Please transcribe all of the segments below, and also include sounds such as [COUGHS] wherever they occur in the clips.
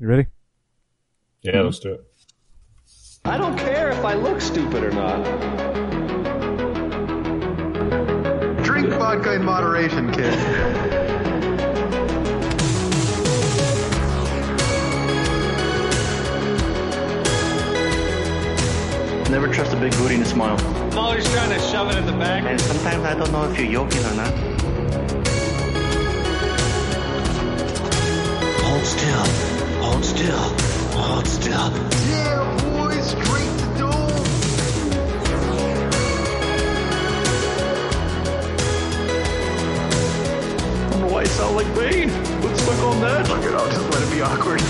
You ready? Yeah, mm-hmm. let's do it. I don't care if I look stupid or not. Drink vodka in moderation, kid. Never trust a big booty and a smile. I'm always trying to shove it in the back. And sometimes I don't know if you're joking or not. Hold still. Hold still. Hold still. Yeah, boys, straight to dome. I don't know why I sound like Bane. Let's suck on that. Fuck it, I'll just let it be awkward.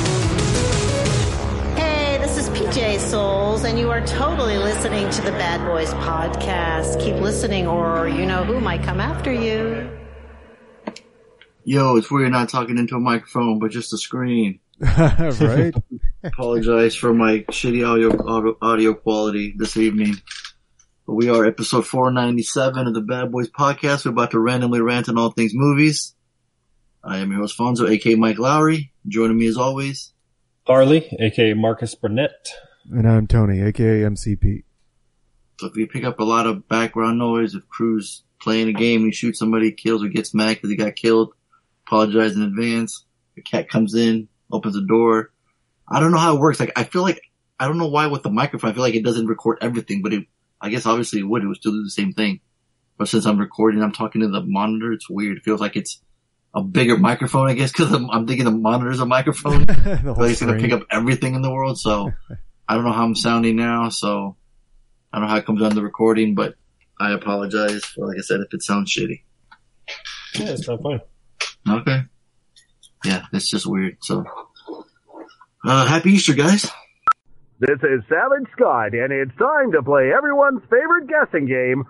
Hey, this is PJ Soles, and you are totally listening to the Bad Boys podcast. Keep listening, or you know who might come after you. Yo, it's weird not talking into a microphone, but just a screen. [LAUGHS] right? [LAUGHS] Apologize for my shitty audio, audio audio quality this evening. But we are episode 497 of the Bad Boys podcast. We're about to randomly rant on all things movies. I am your host Fonzo, aka Mike Lowry. Joining me as always. Harley, aka Marcus Burnett. and I'm Tony, aka MCP. So if you pick up a lot of background noise, if Crew's playing a game, he shoots somebody, kills or gets mad because he got killed, apologize in advance. The cat comes in, opens the door. I don't know how it works. Like I feel like I don't know why with the microphone. I feel like it doesn't record everything, but it. I guess obviously it would. It would still do the same thing. But since I'm recording, I'm talking to the monitor. It's weird. It feels like it's a bigger microphone, I guess, because I'm, I'm thinking the monitor's a microphone. [LAUGHS] the whole it's gonna pick up everything in the world. So [LAUGHS] I don't know how I'm sounding now. So I don't know how it comes on the recording, but I apologize for, like I said, if it sounds shitty. Yeah, it's not fine. Okay. Yeah, it's just weird. So, uh, happy Easter, guys. This is Savage Scott, and it's time to play everyone's favorite guessing game.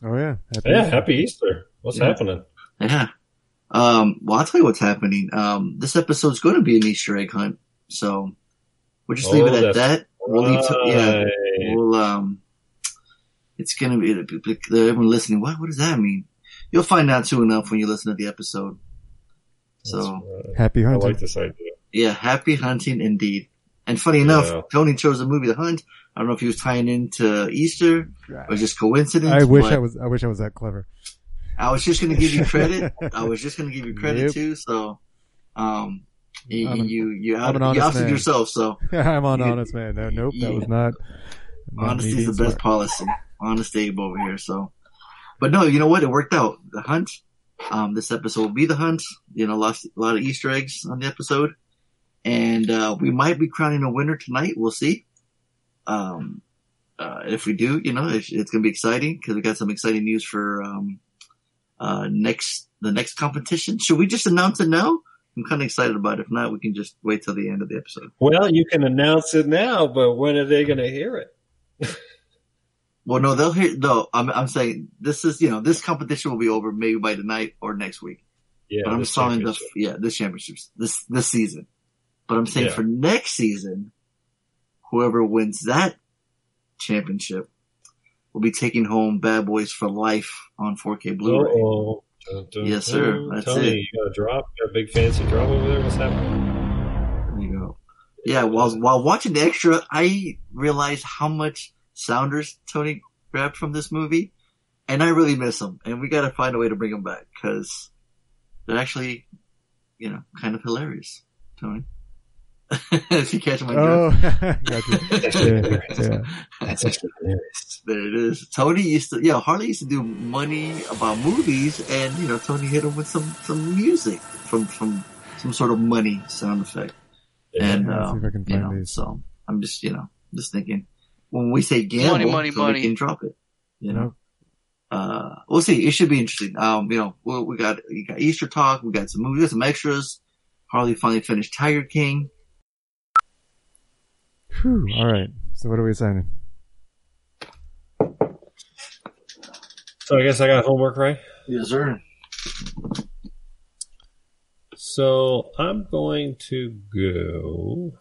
Oh yeah. Happy Yeah, Easter. happy Easter. What's Yeah. happening? Yeah. Um, well, I'll tell you what's happening. Um, this episode's going to be an Easter egg hunt. So we'll just leave Oh, it at that. We'll leave to, yeah. We'll, um, it's going to be, everyone listening, what, what does that mean? You'll find out soon enough when you listen to the episode. So. That's right. Happy I hunting. like this idea. Yeah, happy hunting indeed. And funny enough, Yeah. Tony chose the movie The Hunt. I don't know if he was tying into Easter or just coincidence. I wish I was. I wish I was that clever. I was just going to give you credit. [LAUGHS] I was just going to give you credit Yep. too. So, um, you I'm an- you you, I'm out, an you ousted yourself. So [LAUGHS] I'm on You- honest man. No, nope, that Yeah. was not. not me honesty is the best smart. Policy. the Abe over here. So, but no, you know what? It worked out. The Hunt. Um, this episode will be The Hunt. You know, lost a lot of Easter eggs on the episode. And, uh, we might be crowning a winner tonight. We'll see. Um, uh, if we do, you know, it's, it's going to be exciting because we got some exciting news for, um, uh, next, the next competition. Should we just announce it now? I'm kind of excited about it. If not, we can just wait till the end of the episode. Well, you can announce it now, but when are they going to hear it? [LAUGHS] Well, no, they'll hear, no, I'm, I'm saying this is, you know, this competition will be over maybe by tonight or next week. Yeah, but I'm this selling the, yeah, this championships, this, this season. But I'm saying Yeah. for next season, whoever wins that championship will be taking home Bad Boys for Life on 4K Blu-ray. Uh-oh. Dun, dun, Yes, sir. dun. That's Tony, it. you got a drop? You got a big fancy drop over there? What's happening? There you go. Yeah, while, while watching the extra, I realized how much sounders Tony grabbed from this movie. And I really miss them. And we gotta find a way to bring them back because they're actually, you know, kind of hilarious, Tony. [LAUGHS] if you catch my Oh, drift. [LAUGHS] gotcha. Yeah, yeah. That's actually hilarious. There it is. Tony used to, yeah, Harley used to do money about movies, and you know, Tony hit him with some some music from from some sort of money sound effect. And Yeah, let's um, if I can you know, these. so I'm just you know just thinking when we say gamble, Money, money, so we money. can drop it. You know, uh, we'll see. It should be interesting. Um, you know, we, we got we got Easter talk, we got some movies, we got some extras. Harley finally finished Tiger King. Whew, all right. So what are we signing? So I guess I got homework, right? Yes, sir. So I'm going to go.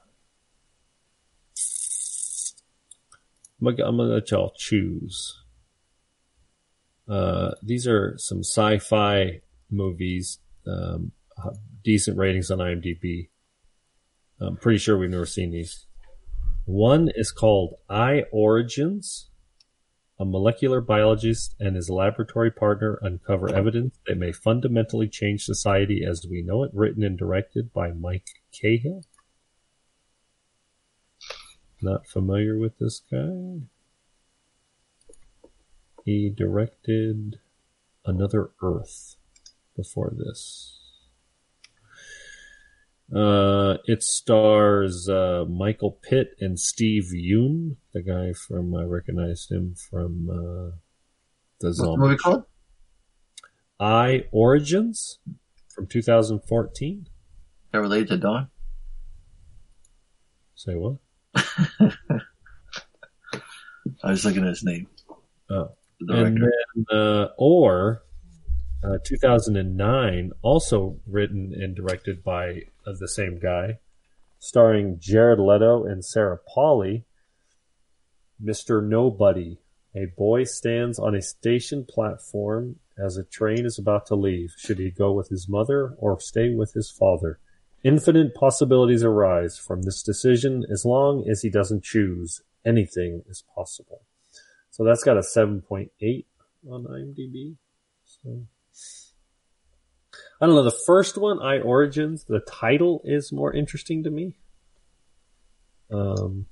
I'm gonna, let y'all choose. Uh, these are some sci-fi movies. Um, decent ratings on IMDb. I'm pretty sure we've never seen these. One is called I Origins. A molecular biologist and his laboratory partner uncover evidence that may fundamentally change society as we know it, written and directed by Mike Cahill. Not familiar with this guy. He directed Another Earth before this. Uh, it stars uh, Michael Pitt and Steve Yeun, the guy from I recognized him from uh, the What's zombie. movie called? I Origins from 2014. That related to Dawn? Say what? [LAUGHS] I was looking at his name. Oh, The and director. then uh, or uh, 2009, also written and directed by uh, the same guy, starring Jared Leto and Sarah Polley. Mr. Nobody. A boy stands on a station platform as a train is about to leave. Should he go with his mother or stay with his father? Infinite possibilities arise from this decision as long as he doesn't choose. Anything is possible. So that's got a 7.8 on IMDb. So I don't know. The first one, I Origins, the title is more interesting to me. Um,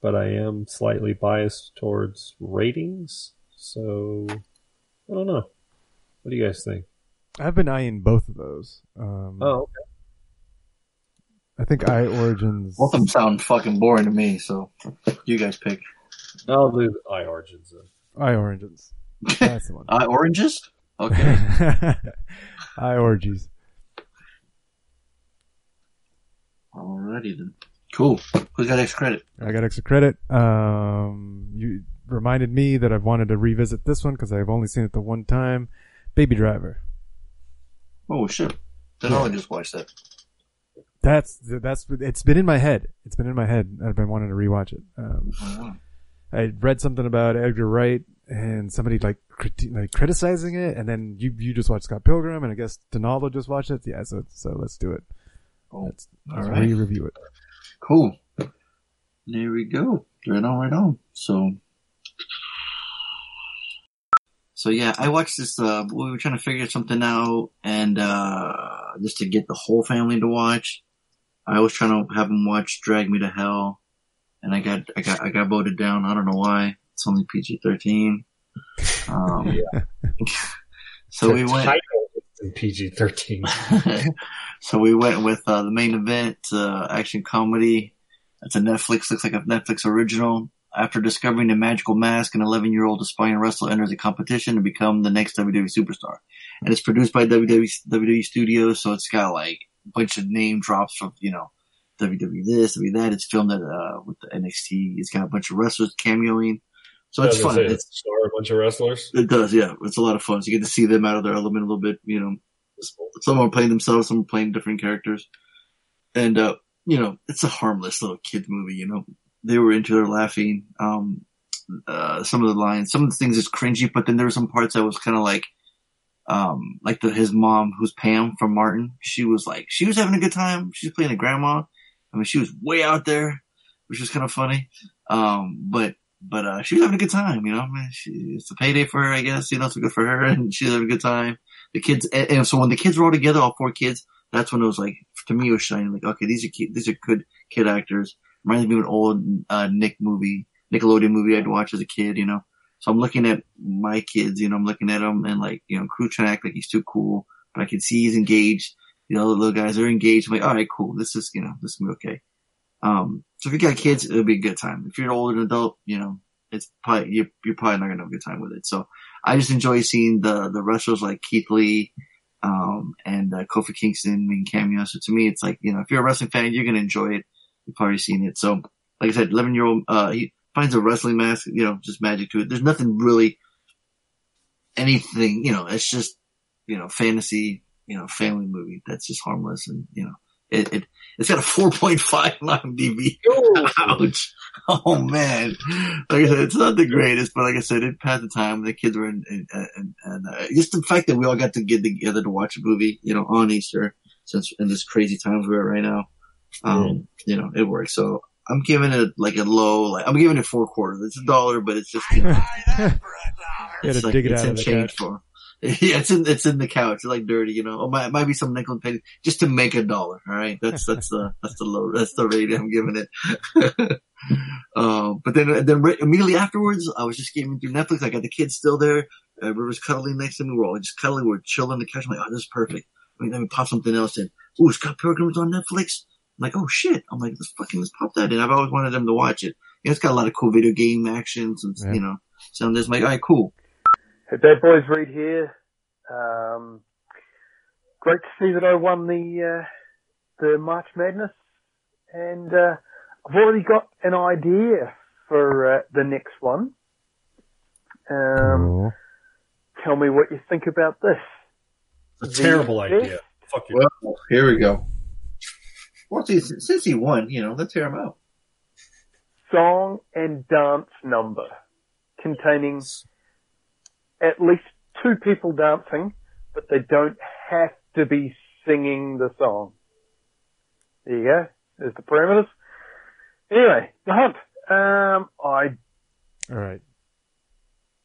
but I am slightly biased towards ratings. So I don't know. What do you guys think? I've been eyeing both of those. Um, Oh, okay. I think I Origins. Both of them sound fucking boring to me, so you guys pick. I'll do I Origins then. I Origins. That's the one. [LAUGHS] Uh, oranges? Okay. [LAUGHS] I Orgies. Alrighty then. Cool. Who's got extra credit? I got extra credit. Um, you reminded me that I've wanted to revisit this one because I've only seen it the one time. Baby Driver. Oh shit. Then I'll just watch that. That's that's it's been in my head. It's been in my head. I've been wanting to rewatch it. Um, I read something about Edgar Wright and somebody like criti- like criticizing it, and then you you just watched Scott Pilgrim, and I guess Donaldo just watched it. Yeah, so so let's do it. Oh, Let's, let's all right. re-review it. Cool. There we go. Right on, right on. So, so yeah, I watched this. Uh, we were trying to figure something out, and uh, just to get the whole family to watch. I was trying to have him watch Drag Me to Hell, and I got, I got, I got voted down. I don't know why. It's only PG thirteen. Um, [LAUGHS] [LAUGHS] so we went. PG thirteen. [LAUGHS] so we went with uh, the main event, uh, action comedy. It's a Netflix, looks like a Netflix original. After discovering a magical mask, an 11 year old aspiring wrestler enters a competition to become the next WWE superstar. And it's produced by WWE, WWE Studios, so it's got like bunch of name drops from, you know, WWE this, WWE that. It's filmed at, uh, with the NXT. It's got a bunch of wrestlers cameoing. So it's fun. It's, star a bunch of wrestlers. it does, yeah. It's a lot of fun. So you get to see them out of their element a little bit, you know. Some are playing themselves, some are playing different characters. And, uh, you know, it's a harmless little kid movie, you know. They were into their laughing. Um, uh, some of the lines, some of the things is cringy, but then there were some parts that was kind of like, um, like the, his mom, who's Pam from Martin. She was like, she was having a good time. She was playing a grandma. I mean, she was way out there, which was kind of funny. Um, but, but, uh, she was having a good time, you know, I mean, she, it's a payday for her, I guess, you know, it's good for her [LAUGHS] and she's having a good time. The kids, and, and so when the kids were all together, all four kids, that's when it was like, to me, it was shining, like, okay, these are these are good kid actors. Reminds me of an old, uh, Nick movie, Nickelodeon movie I'd watch as a kid, you know. So I'm looking at my kids, you know, I'm looking at them and like, you know, Crew trying to act like he's too cool, but I can see he's engaged. You know, the little guys are engaged. I'm like, all right, cool. This is, you know, this is be okay. Um, so if you got kids, it'll be a good time. If you're an older adult, you know, it's probably, you're, you're probably not gonna have a good time with it. So I just enjoy seeing the, the wrestlers like Keith Lee, um, and, uh, Kofi Kingston making cameos. So to me, it's like, you know, if you're a wrestling fan, you're gonna enjoy it. You've probably seen it. So, like I said, 11 year old, uh, he finds a wrestling mask, you know, just magic to it. There's nothing really, anything, you know, it's just, you know, fantasy, you know, family movie that's just harmless and, you know, It, it it's got a 4.5 on IMDb. [LAUGHS] Ouch. Oh man. Like I said, it's not the greatest, but like I said, it passed the time. The kids were in, in, in and uh, just the fact that we all got to get together to watch a movie, you know, on Easter, since in this crazy times we're at right now, um, you know, it works. So I'm giving it like a low, like I'm giving it four quarters. It's a dollar, but it's just [LAUGHS] [LAUGHS] you know, You had it's to like dig it it's out in of the change couch. for. [LAUGHS] Yeah, it's in it's in the couch. It's like dirty, you know. Or might might be some nickel and penny just to make a dollar. All right, that's that's the that's the low that's the rate I'm giving it. um, but then then right, immediately afterwards, I was just getting through Netflix. I got the kids still there. Uh, River's cuddling next to me. We're all just cuddling. We're chilling on the couch. I'm like, oh, this is perfect. Let me, let me pop something else in. Ooh, Scott Pilgrim's on Netflix. I'm like, oh shit. I'm like, let's fucking let's pop that in. I've always wanted them to watch it. Yeah, it's got a lot of cool video game action, some Yeah. you know. So I'm just like, all right, cool. Hey, Bad Boys Reed here. Um, great to see that I won the uh, the March Madness, and uh, I've already got an idea for uh, the next one. Um, Cool. tell me what you think about this. It's a terrible The idea. Fuck you. Well, here we go. Well, since, since he won, you know, let's hear him out. song and dance number containing at least two people dancing, but they don't have to be singing the song. There you go. There's the parameters. Anyway, the hunt. Um, I All right.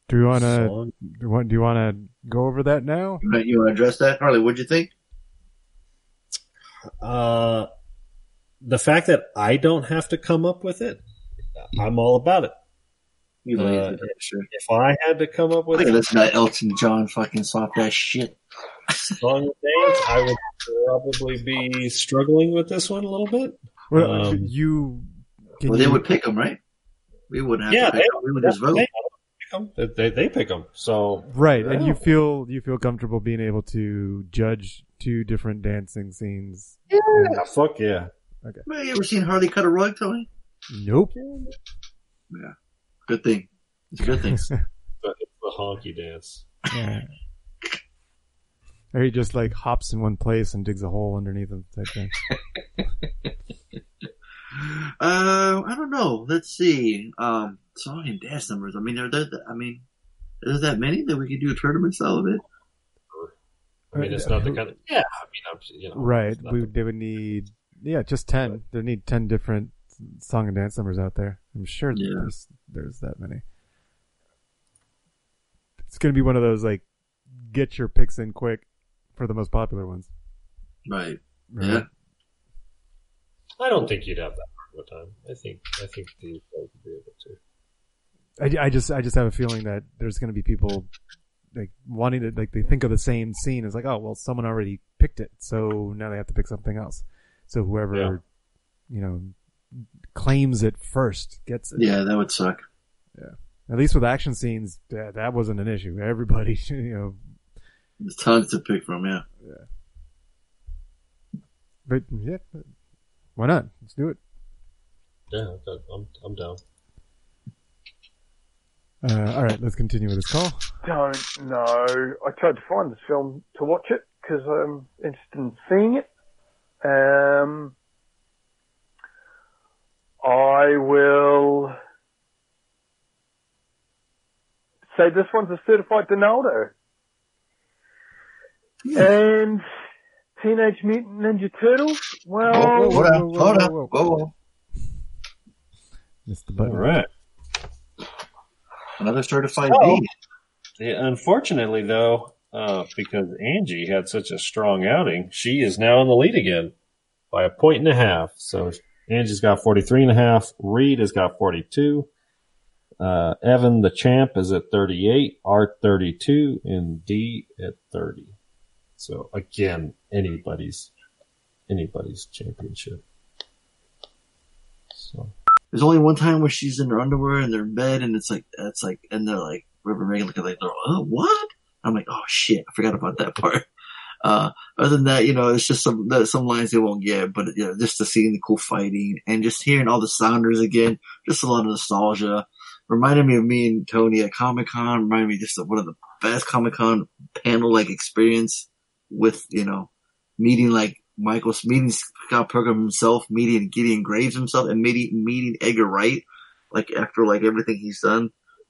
Do you want to Song. do you want, do you want to go over that now? You want- You want to address that, Harley? What'd you think? Uh, the fact that I don't have to come up with it, I'm all about it. You Uh, lazy sure. If I had to come up with Look at a this guy, Elton John, fucking soft ass shit. song and dance, I would probably be struggling with this one a little bit. Well, Um, you can Well, they you- would pick him, right? We wouldn't have Yeah, to pick they- him. We would just vote. They, pick 'em. They, they, they pick them. So right, and you feel you feel comfortable being able to judge two different dancing scenes. yeah, fuck yeah. Man, you ever seen Harley cut a rug, Tony? Nope. Yeah. Good thing. It's a good thing. But it's [LAUGHS] the honky dance. Yeah. [LAUGHS] Or he just like hops in one place and digs a hole underneath him type thing. [LAUGHS] uh, I don't know. Let's see. Um, song and dance numbers. I mean, are there? I mean, is that many that we could do a tournament style of it? I mean, it's not the kind of yeah. I mean, I'm, you know, Right. We the- they would need yeah, just ten. There need ten different song and dance numbers out there. I'm sure Yeah. there's there's that many. It's gonna be one of those like get your picks in quick for the most popular ones. Right. Right? Yeah. I don't think you'd have that hard of time. I think I think the would be able to. I, I just I just have a feeling that there's going to be people like wanting to like they think of the same scene as like oh well someone already picked it so now they have to pick something else so whoever Yeah. you know claims it first gets it Yeah, that would suck. Yeah. At least with action scenes that, that wasn't an issue everybody [LAUGHS] you know There's tons to pick from. Yeah. Yeah. but yeah why not let's do it Yeah, I'm I'm down. uh, all right let's continue with this call don't know. I tried to find this film to watch it because I'm interested in seeing it. Um, I will say this one's a certified Donaldo. And Teenage Mutant Ninja Turtles. Well, hold on, whoa, hold whoa, on. whoa, Whoa, whoa. the button All right. Another certified Oh. B. Yeah, unfortunately, though, uh, because Angie had such a strong outing, she is now in the lead again by a point and a half. So Angie's got 43 and a half. Reed has got 42. Uh, Evan, the champ, is at 38. Art, 32. And D at 30. So again, anybody's, anybody's championship. So. There's only one time where she's in her underwear and they're in bed, and it's like it's like, and they're like River Megan looking like oh what? I'm like oh shit, I forgot about that [LAUGHS] part. Uh, other than that, you know, it's just some some lines they won't get, but you know, just to seeing the cool fighting and just hearing all the sounders again, just a lot of nostalgia. Reminded me of me and Tony at Comic Con. Reminded me just of one of the best Comic Con panel like experience with you know meeting like Michael meeting Scott Pilgrim himself, meeting Gideon Graves himself, and meeting meeting Edgar Wright, like after like everything he's done,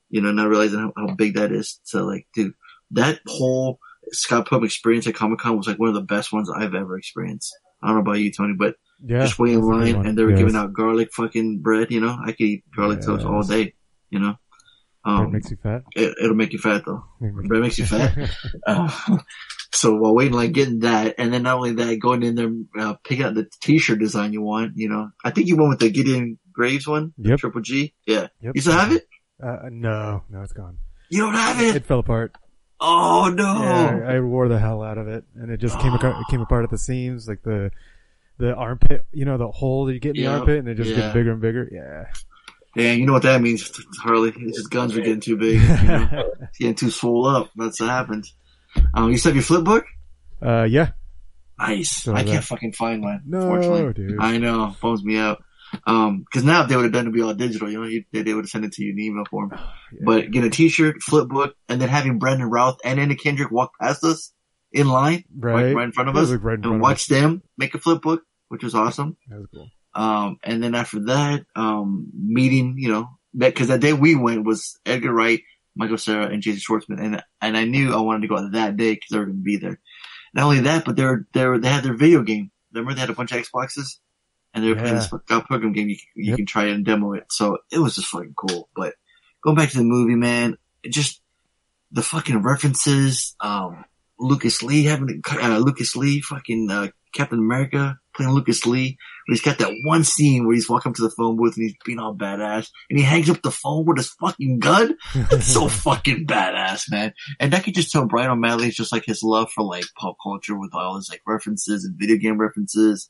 you know, not realizing how, how big that is. to like, dude, that whole Scott Pilgrim experience at Comic Con was like one of the best ones I've ever experienced. I don't know about you, Tony, but Yeah. just waiting in that's a good line and they were Yes. giving out garlic fucking bread. You know, I could eat garlic toast all day. You know, um, makes you fat. it, it'll make you fat though. [LAUGHS] Bread makes you fat. [LAUGHS] Uh, so while waiting, like getting that, and then not only that, going in there, uh, picking out the t-shirt design you want. You know, I think you went with the Gideon Graves one, Yep. Triple G. Yeah, Yep. you still have it? Uh, no, no, it's gone. You don't have it? It fell apart. Oh no! Yeah, I I wore the hell out of it, and it just came [GASPS] apart, it came apart at the seams, like the the armpit, you know, the hole that you get in the armpit, and it just yeah. gets bigger and bigger. Yeah, Yeah, you know what that means, Harley? It's just guns are getting too big. [LAUGHS] You know? It's getting too swole up. That's what happens. Um, you still have your flip book? uh, yeah. Nice. I can't fucking find mine. No, unfortunately. dude. I know. Bums me out. Um, cause now if they would have done it be all digital, you know, you, they, they would have sent it to you in email form. But get a t-shirt, flip book, and then having Brandon Routh and Anna Kendrick walk past us in line, Right. right in front of us, like, right and watch them make a flip book, which was awesome. That was cool. Um, and then after that, um, meeting, you know, that, cause that day we went was Edgar Wright, Michael Cera, and Jason Schwartzman. And, and I knew I wanted to go out that day cause they were going to be there. Not only that, but they're, they're, they had their video game. Remember they had a bunch of Xboxes and they were playing this Pilgrim game. You, you Yep. can try it and demo it. So it was just fucking cool. But going back to the movie, man, it just the fucking references, um, Lucas Lee having, uh, Lucas Lee, fucking, uh, Captain America playing Lucas Lee. Where he's got that one scene where he's walking up to the phone booth and he's being all badass and he hangs up the phone with his fucking gun. It's so [LAUGHS] fucking badass, man. And that could just tell Bryan O'Malley is just like his love for like pop culture with all his like references and video game references.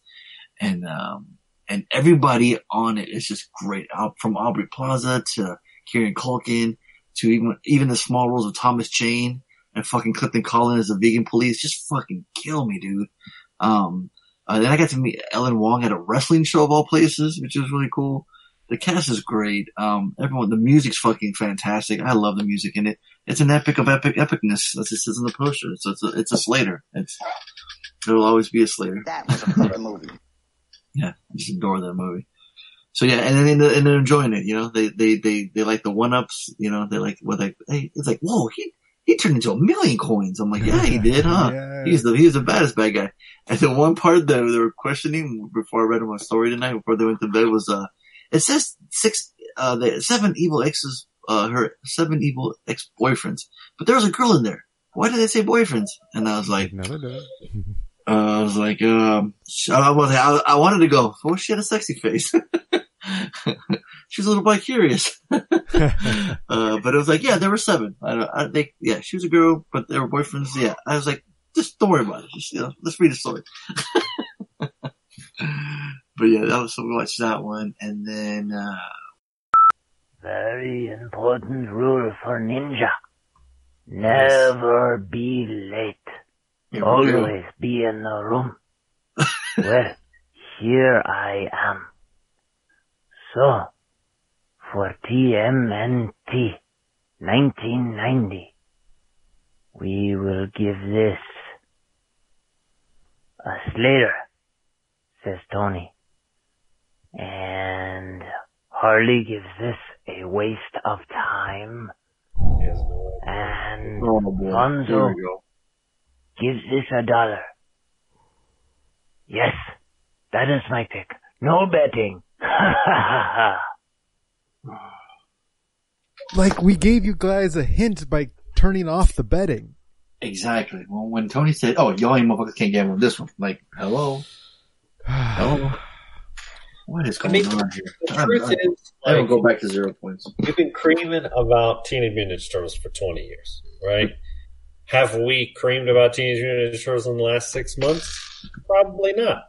And, um, and everybody on it is just great. From Aubrey Plaza to Kieran Culkin to even, even the small roles of Thomas Jane and fucking Clifton Collins as the vegan police just fucking kill me, dude. Um, uh, then I got to meet Ellen Wong at a wrestling show of all places, which is really cool. The cast is great. Um, everyone, the music's fucking fantastic. I love the music in it. It's an epic of epic epicness, as it says in the poster. So it's a, it's a Slater. It's, it'll always be a Slater. That was a movie. Yeah, I just adore that movie. So yeah, and then and they're, enjoying it. You know, they they they they like the one ups. You know, they like what like hey, it's like whoa, he he turned into a million coins. I'm like, yeah, he did, huh? [LAUGHS] Yeah. He's the he's the baddest bad guy. And the one part that they were questioning before I read my story tonight, before they went to bed, was uh, it says six uh the seven evil exes uh her seven evil ex boyfriends, but there was a girl in there. Why did they say boyfriends? And I was like, No, no, no. Uh, I was like, um, I, was, I, I wanted to go, oh, she had a sexy face. [LAUGHS] she was a little bit curious. [LAUGHS] uh, but it was like, yeah, there were seven. I, don't- I think, yeah, she was a girl, but there were boyfriends. Yeah. I was like, just don't worry about it. Just, you know, let's read the story. [LAUGHS] but yeah, that was, so we watched that one. And then, uh, Very important rule for ninja. Never be late. Here. Always be in the room. [LAUGHS] well, here I am. So, for TMNT 1990, we will give this a Slater, says Tony. And Harley gives this a waste of time. And oh boy, here Lonzo we go. gives this a dollar. Yes, that is my pick. No betting. [LAUGHS] Like we gave you guys a hint by turning off the betting. Exactly. Well, when Tony said, "Oh, y'all ain't motherfuckers can't gamble on this one," like, hello, hello, what is I going mean, on here? the I'm- truth I'm- is, I don't like- go back to zero points. We've been creaming about Teenage Mutant Ninja Turtles for 20 years, right? Have we creamed about Teenage Mutant Ninja Turtles in the last six months? Probably not.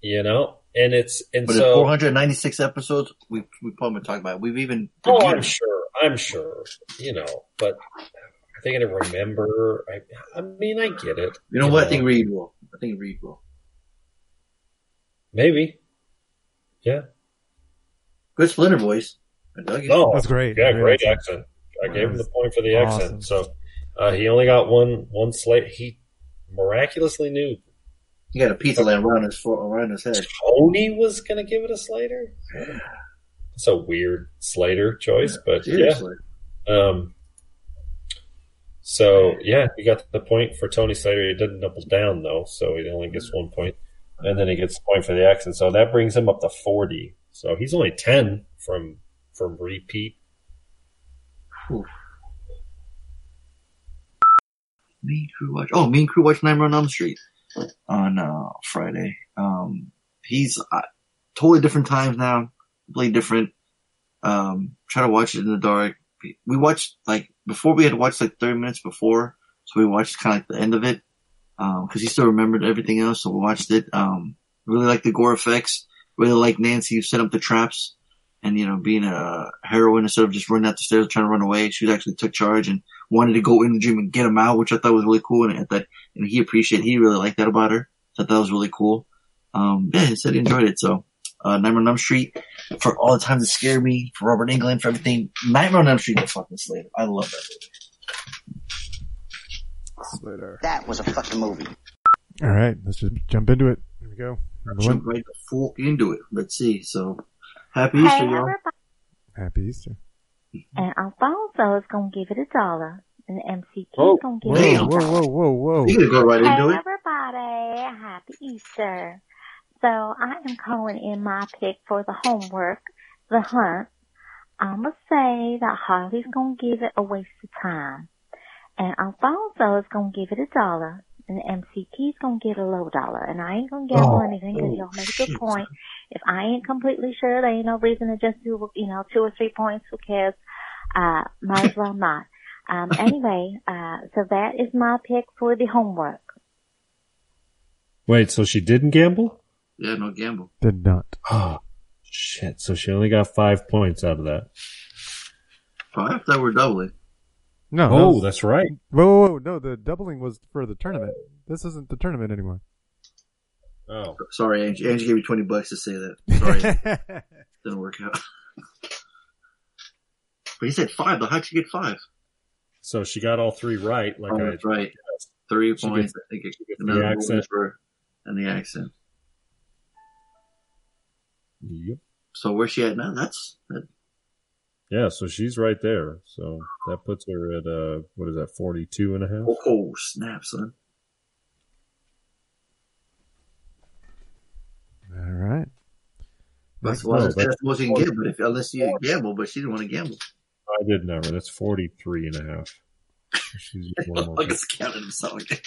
You know, and it's and But in so. 496 episodes, we we probably talked about. It. We've even Oh, I'm sure. I'm sure. You know, but are they going to remember? I, I mean, I get it. You know what? I think Reed will. I think Reed will. maybe. Yeah. Good Splinter voice. I dug it. No, oh, That's great. Yeah, Great great accent. accent. I gave him the point for the Awesome. accent. So uh, he only got one one slate. He miraculously knew He got a pizza land around his around his head. Tony was going to give it a Slater. It's a weird Slater choice, but Seriously. yeah. Um. So yeah, he got the point for Tony Slater. He didn't double down though, so he only gets one point, and then he gets a point for the accent. So that brings him up to forty. So he's only ten from from repeat. Mean Crew Watch. Oh, Mean Crew Watch Nightmare on Elm Street on uh, Friday. Um, he's uh, totally different times now, completely different. Um, try to watch it in the dark. We watched like before we had watched like 30 minutes before, so we watched kind of like the end of it because he still remembered everything else. So we watched it. Um, really like the gore effects. Really like Nancy who set up the traps and you know being a heroine instead of just running out the stairs trying to run away. She actually took charge and wanted to go in the dream and get him out, which I thought was really cool. And that and he appreciated. He really liked that about her. So thought that was really cool. Um, yeah, he said he enjoyed it. So uh, Nightmare on Elm Street for all the times it scared me, for Robert Englund, for everything. Nightmare on Elm Street is fucking Slater. I love that movie. Slater. That was a fucking movie. All right, let's just jump into it. Here we go. Number Jump one. right the fuck into it. Let's see. So happy Hey, Easter, y'all. everybody. Happy Easter. And Alfonso is going to give it a dollar. And MC oh, Whoa, is going to whoa, give it a dollar. whoa, whoa, whoa, whoa. You gotta go right hey, into it. everybody. Happy Easter. So I am calling in my pick for the homework, the hunt. I'm going to say that Harley's going to give it a waste of time. And Alfonso is going to give it a dollar. And MCT's going to get a low dollar. And I ain't going to gamble Oh, anything because oh, y'all made a good point. If I ain't completely sure, there ain't no reason to just do, you know, two or three points. Who cares? Uh, might as well not. Um, [LAUGHS] anyway, uh, so that is my pick for the homework. Wait, so she didn't gamble? Yeah, no gamble. Did not. Oh shit! So she only got five points out of that. Five? That we're doubling. No. Oh, that was- that's right. Whoa, whoa, whoa, no, the doubling was for the tournament. This isn't the tournament anymore. Oh, Sorry, Angie. Angie gave me 20 bucks to say that. Sorry. [LAUGHS] Didn't work out. [LAUGHS] But he said five. though. How'd you get five? So she got all three right. Like Oh, I that's right. Three She points. gets- I think it, she another the accent. for and the accent. Yep. So where's she at now? That's that, Yeah, so she's right there. So that puts her at uh what is that, 42 and a half? oh, oh snap, son. All right. That's, Next well, up. that's, that's the most you can get, but if unless you gamble, but she didn't want to gamble. I did never. That's 43 and a half. She's just one [LAUGHS] more. like it's counting himself. Okay.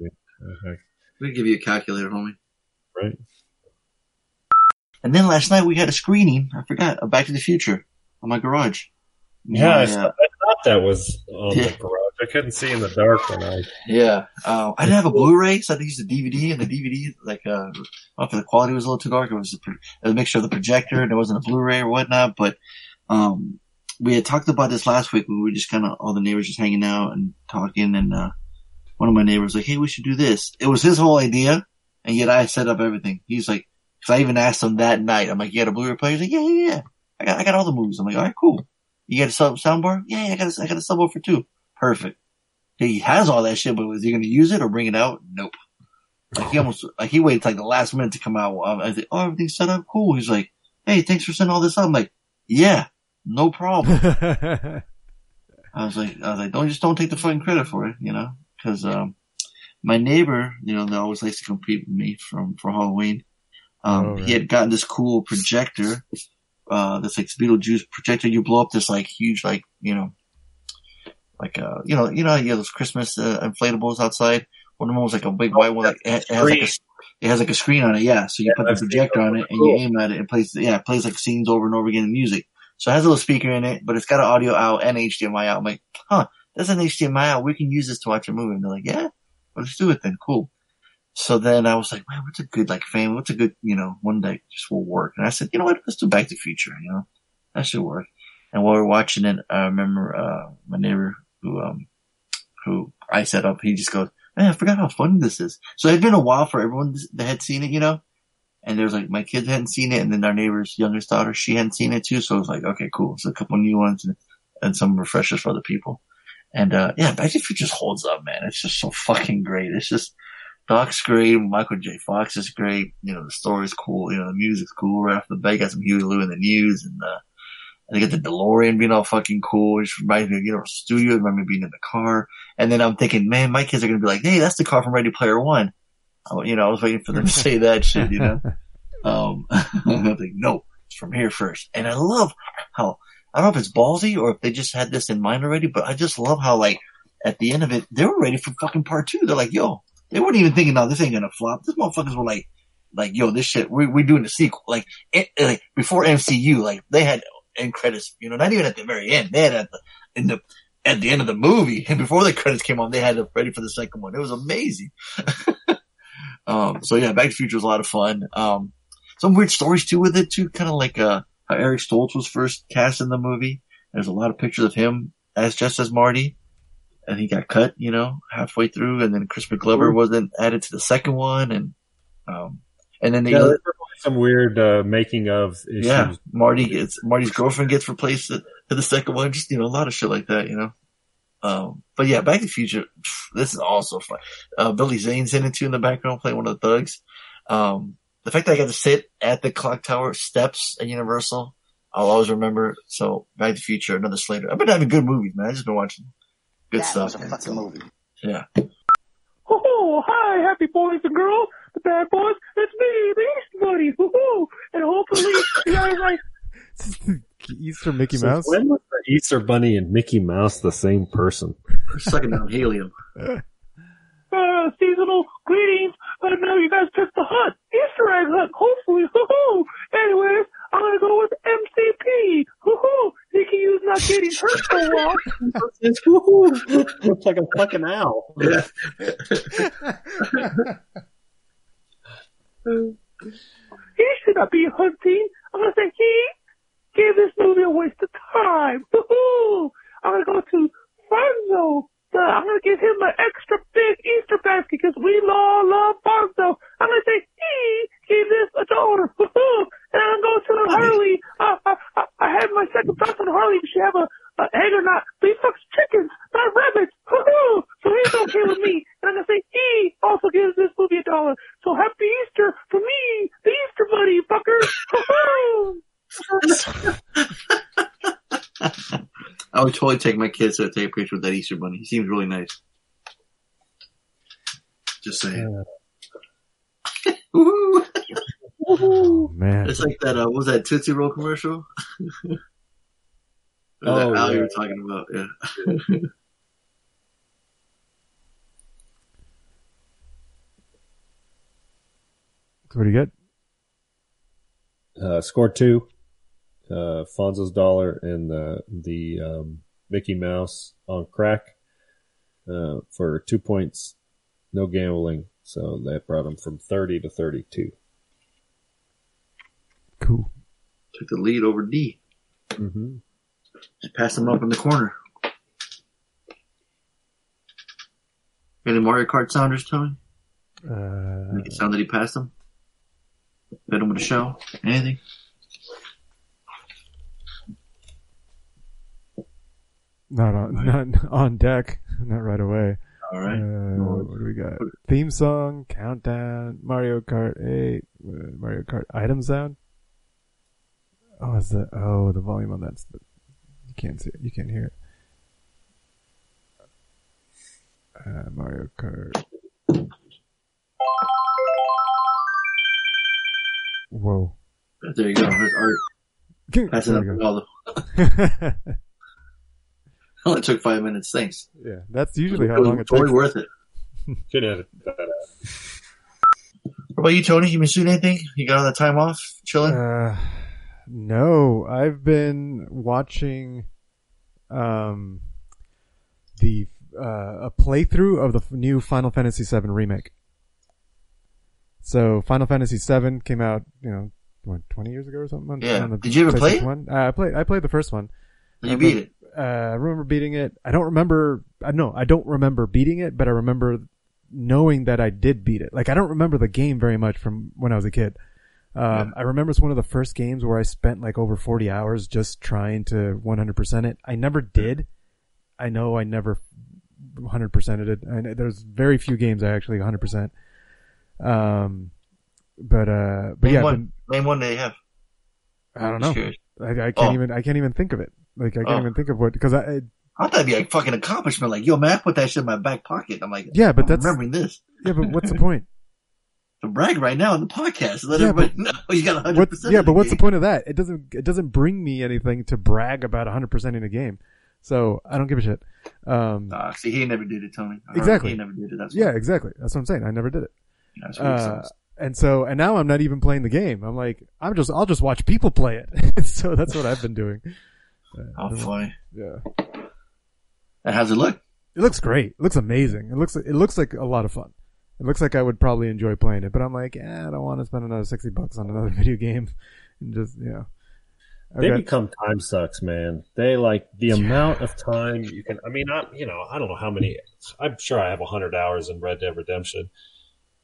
Okay. We give you a calculator, homie. Right. And then last night we had a screening. I forgot. Of Back to the Future on my garage. Yeah, I, My, uh, thought, I thought that was on Yeah. the garage. I couldn't see in the dark when I. Yeah. Uh, I didn't have a Blu-ray, so I had to use the DVD, and the DVD, like, uh, I don't know if the quality was a little too dark. It was a, it was a mixture of the projector, and it wasn't a Blu-ray or whatnot, but, um, we had talked about this last week when we were just kind of, all the neighbors just hanging out and talking, and, uh, one of my neighbors was like, hey, we should do this. It was his whole idea, and yet I set up everything. He's like, cause I even asked him that night, I'm like, you got a Blu-ray player? He's like, yeah, yeah, yeah. I got, I got all the movies. I'm like, alright, cool. You got a sub- soundbar? Yeah, yeah, I got a, I got a subwoofer too. Perfect. He has all that shit, but was he going to use it or bring it out? Nope. Like he almost, like he waited like the last minute to come out. I said, oh, everything's set up. Cool. He's like, hey, thanks for sending all this up. I'm like, yeah, no problem. [LAUGHS] I was like, I was like, don't just don't take the fucking credit for it, you know, because um, my neighbor, you know, that always likes to compete with me from for Halloween. Um, Oh, right. he had gotten this cool projector, uh, this like Beetlejuice projector. You blow up this like huge, like you know, like uh, you know, you know, you have those Christmas uh, inflatables outside. One of them was like a big white one, like it, it has like a, it has like a screen on it, yeah. So you Yeah, put the projector on it and Cool. you aim at it. It plays, yeah, it plays like scenes over and over again in music. So it has a little speaker in it, but it's got an audio out and HDMI out. I'm like, huh, that's an HDMI out. We can use this to watch a movie. And they're like, yeah, well, let's do it then. Cool. So then I was like, man, what's a good like family? What's a good, you know, one that just will work? And I said, you know what? Let's do Back to the Future. You know, that should work. And while we are watching it, I remember, uh, my neighbor who, um, who I set up, he just goes, man, I forgot how funny this is. So it had been a while for everyone that had seen it, you know? And there's like, my kids hadn't seen it, and then our neighbor's youngest daughter, she hadn't seen it too, so it was like, okay, cool. So a couple new ones and, and some refreshers for other people. And, uh, yeah, Back to the Future just holds up, man. It's just so fucking great. It's just, Doc's great. Michael J. Fox is great. You know, the story's cool. You know, the music's cool. Right off the bat, you got some Huey Lou in the news and, uh, and they get the DeLorean being all fucking cool, which reminds me of Universal Studios, reminds me of being in the car. And then I'm thinking, man, my kids are going to be like, hey, that's the car from Ready Player One. I, you know, I was waiting for them to say [LAUGHS] that shit, you know? Um, [LAUGHS] I'm like, no, it's from here first. And I love how, I don't know if it's ballsy or if they just had this in mind already, but I just love how like, at the end of it, they were ready for fucking part two. They're like, yo, they weren't even thinking, no, this ain't gonna flop. This motherfuckers were like, like, yo, this shit, we, we're doing the sequel. Like, it, like, before MCU, like, they had end credits, you know, not even at the very end. They had at the, in the, at the end of the movie, and [LAUGHS] before the credits came on, they had it ready for the second one. It was amazing. [LAUGHS] um, so yeah, Back to the Future was a lot of fun. Um, some weird stories too with it too, kind of like, uh, how Eric Stoltz was first cast in the movie. There's a lot of pictures of him as just as Marty. And he got cut, you know, halfway through, and then Crispin Glover wasn't added to the second one, and um, and then they Yeah, some weird uh, making of issues. yeah, Marty gets Marty's girlfriend gets replaced to, to the second one. Just you know, a lot of shit like that. You know. Um, but yeah, Back to the Future. pff, This is also fun. Uh, Billy Zane's in it too in the background, playing one of the thugs. Um, the fact that I got to sit at the clock tower steps at Universal, I'll always remember. So Back to the Future, another Slater. I've been having good movies, man. I've just been watching good stuff. man. So, movie. Yeah. Oh, hi, happy boys and girls, the bad boys. It's me, the Easter Bunny. Woo-hoo. And hopefully you guys like [LAUGHS] Easter Mickey So Mouse. When was the Easter Bunny and Mickey Mouse the same person? Sucking down helium. [LAUGHS] uh, seasonal greetings. I know you guys picked the hunt, Easter egg hunt. Hopefully, hoo-hoo. Anyways, I'm gonna go with MCP. Hoo-hoo. He getting hurt so woo Looks like a fucking owl. He should not be hunting. I'm gonna say he gave this movie a waste of time. Woo-hoo! I'm gonna go to Fonzo. I'm gonna give him an extra big Easter basket because we all love Fonzo. I'm gonna say he gave this a dollar. Woo-hoo! And I'm going to the Harley. Uh, I, I, I had my second thoughts on Harley. Does she have a, a egg or not? But he fucks chickens, not rabbits. Woo-hoo! So he's okay with me. And I'm gonna say he also gives this movie a dollar. So happy Easter for me, the Easter Bunny, fuckers. Woo-hoo! [LAUGHS] I would totally take my kids to take a picture with that Easter bunny. He seems really nice. Just saying. [LAUGHS] Woo! Oh, man. It's like that, uh, was that Tootsie Roll commercial? [LAUGHS] Oh, that owl you were talking about, yeah. So what do you get? Uh, score two. Uh, Fonzo's dollar and the the um, Mickey Mouse on crack uh, for two points. No gambling, so that brought him from thirty to thirty-two. Cool. Took the lead over D. Mm-hmm. Just pass him up in the corner. Any Mario Kart sounders, Tony? Uh, Make it sound that he passed him? Hit him with a shell? Anything? not on, not on deck. Not right away. All right. Uh, what do we got? Theme song, countdown, Mario Kart 8, uh, Mario Kart item sound. Oh, is the oh the volume on that's the, you can't see it, you can't hear it. Uh, Mario Kart. Whoa. There you go. There's Art. Passing There up we to go. Aldo. Only [LAUGHS] took five minutes. Thanks. yeah, that's usually how Totally- long it totally takes. worth it. [LAUGHS] Could edit that out. What about you, Tony? You been shooting anything? You got all that time off? Chilling? Uh, no, I've been watching um the uh, a playthrough of the new Final Fantasy VII remake. So Final Fantasy VII came out, you know, what, twenty years ago or something. Yeah. on the Did you ever play it? One. Uh, I played. I played the first one. You Uh, beat it. Uh, I remember beating it. I don't remember. I no, I don't remember beating it, but I remember knowing that I did beat it. Like I don't remember the game very much from when I was a kid. Um, I remember it's one of the first games where I spent like over 40 hours just trying to 100% it. I never did. I know I never 100%ed it. And there's very few games I actually 100%. Um, but uh, but Name yeah, one. Name one they have. I don't know. I, I can't Oh. even I can't even think of it. Like I can't Oh. even think of what because I, I I thought that'd be a fucking accomplishment. Like, yo, man, I put that shit in my back pocket. I'm like, Yeah, but I'm that's- remembering this. yeah, but what's the [LAUGHS] point? To brag right now on the podcast. Let Yeah, everybody [LAUGHS] know you got 100. What, percent yeah, but what's the point of that? It doesn't it doesn't bring me anything to brag about 100 percent in a game. So I don't give a shit. Um, Uh, see, he never did it, Tony. Exactly. He never did it. That's yeah, exactly. That's what I'm saying. I never did it. That's what Uh, and so, and now I'm not even playing the game. I'm like, I'm just, I'll just watch people play it. [LAUGHS] so that's what I've been doing. [LAUGHS] Uh, How funny. Yeah. And how's it look? It looks great. It looks amazing. It looks, it looks like a lot of fun. It looks like I would probably enjoy playing it, but I'm like, eh, I don't want to spend another 60 bucks on another [LAUGHS] video game and just, you know. I've They got- become time sucks, man. They like the amount of time you can. I mean, I you know I don't know how many. I'm sure I have hundred hours in Red Dead Redemption,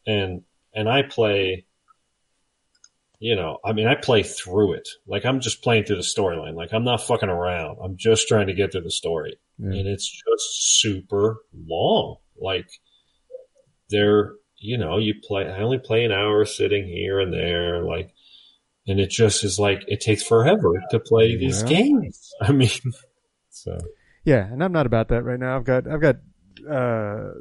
and and I play. You know, I mean, I play through it. Like I'm just playing through the storyline. Like I'm not fucking around. I'm just trying to get through the story, Yeah. and it's just super long. Like they're, you know, you play. I only play an hour sitting here and there, like and it just is like it takes forever to play these Yeah. games. [LAUGHS] I mean, so Yeah, and I'm not about that right now. I've got I've got uh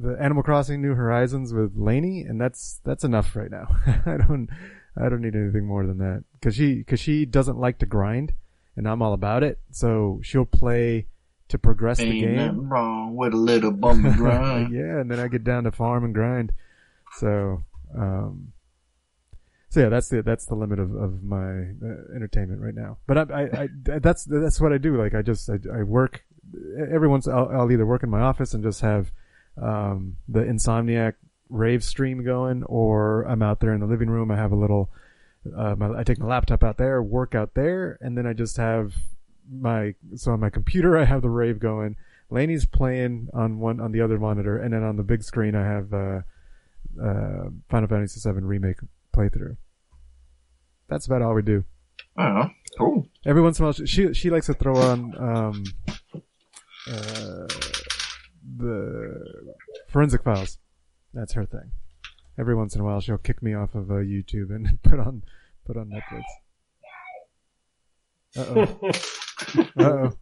the Animal Crossing New Horizons with Lainey, and that's that's enough right now. [LAUGHS] I don't I don't need anything more than that because she because she doesn't like to grind, and I'm all about it. So she'll play to progress the game. nothing wrong with a little bum and [LAUGHS] grind. yeah, and then I get down to farm and grind. So, um, so yeah, that's the that's the limit of of my uh, entertainment right now. But I, I, I that's that's what I do. Like I just I, I work every once I'll, I'll either work in my office and just have um, the Insomniac rave stream going, or I'm out there in the living room. I have a little. Uh, my, I take my laptop out there, work out there, and then I just have my so on my computer I have the rave going. Laney's playing on one on the other monitor, and then on the big screen I have uh, uh, Final Fantasy VII remake playthrough. That's about all we do. Oh, cool. Every once in a while, she she, she likes to throw on um, uh, the forensic files. That's her thing. Every once in a while, she'll kick me off of uh, YouTube and [LAUGHS] put on put on Netflix. Uh oh. [LAUGHS] [LAUGHS] Uh oh.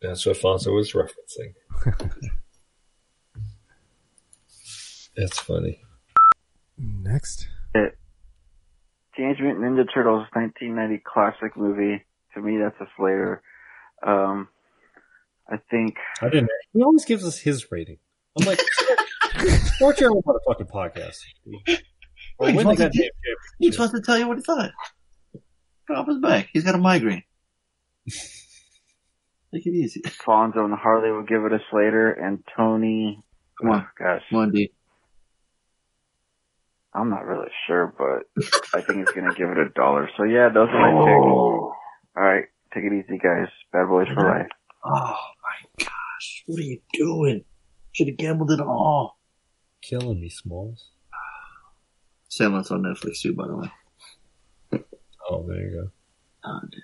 that's what Fonzo was referencing. [LAUGHS] That's funny. Next. It. Teenage Mutant Ninja Turtles 1990 classic movie. To me, that's a Slater. Um, I think. I didn't. He always gives us his rating. I'm like, [LAUGHS] start your own motherfucking podcast. Or Wait, win he's the supposed to- goddamn He's to tell you what he thought. Get off his back. He's got a migraine. [LAUGHS] Take it easy. Fonzo and Harley will give it a Slater, and Tony. Come on. oh, gosh, Come on, D. I'm not really sure, but I think he's gonna give it a dollar. So yeah, those are my oh. picks. All right, take it easy, guys. Bad boys for life. Oh my gosh. What are you doing? Should have gambled it all. Killing me, Smalls. Sandlot's on Netflix too, by the way. Oh, there you go. Oh, damn.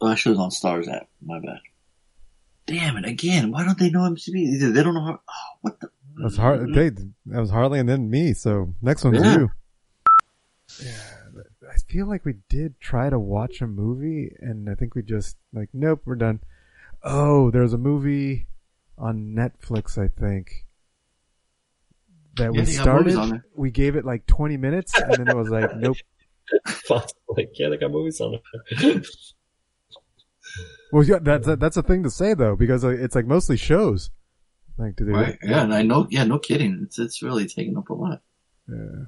Oh, that show's on Stars app. My bad. Damn it again. Why don't they know MCP? Either They don't know how. Oh, what the? That was Har- they, that was Harley and then me. So next one's Yeah. you. Yeah, I feel like we did try to watch a movie, and I think we just like, nope, we're done. Oh, there was a movie on Netflix, I think, that Yeah, we they got movies started. on there. We gave it like twenty minutes, and then it was like, [LAUGHS] nope. [LAUGHS] Fonzo's like, yeah, they got movies on it. [LAUGHS] Well, yeah, that's a, that's a thing to say though, because uh, it's like mostly shows. Like, do they? Right. Yeah, and I know. Yeah, no kidding. It's it's really taking up a lot. Yeah.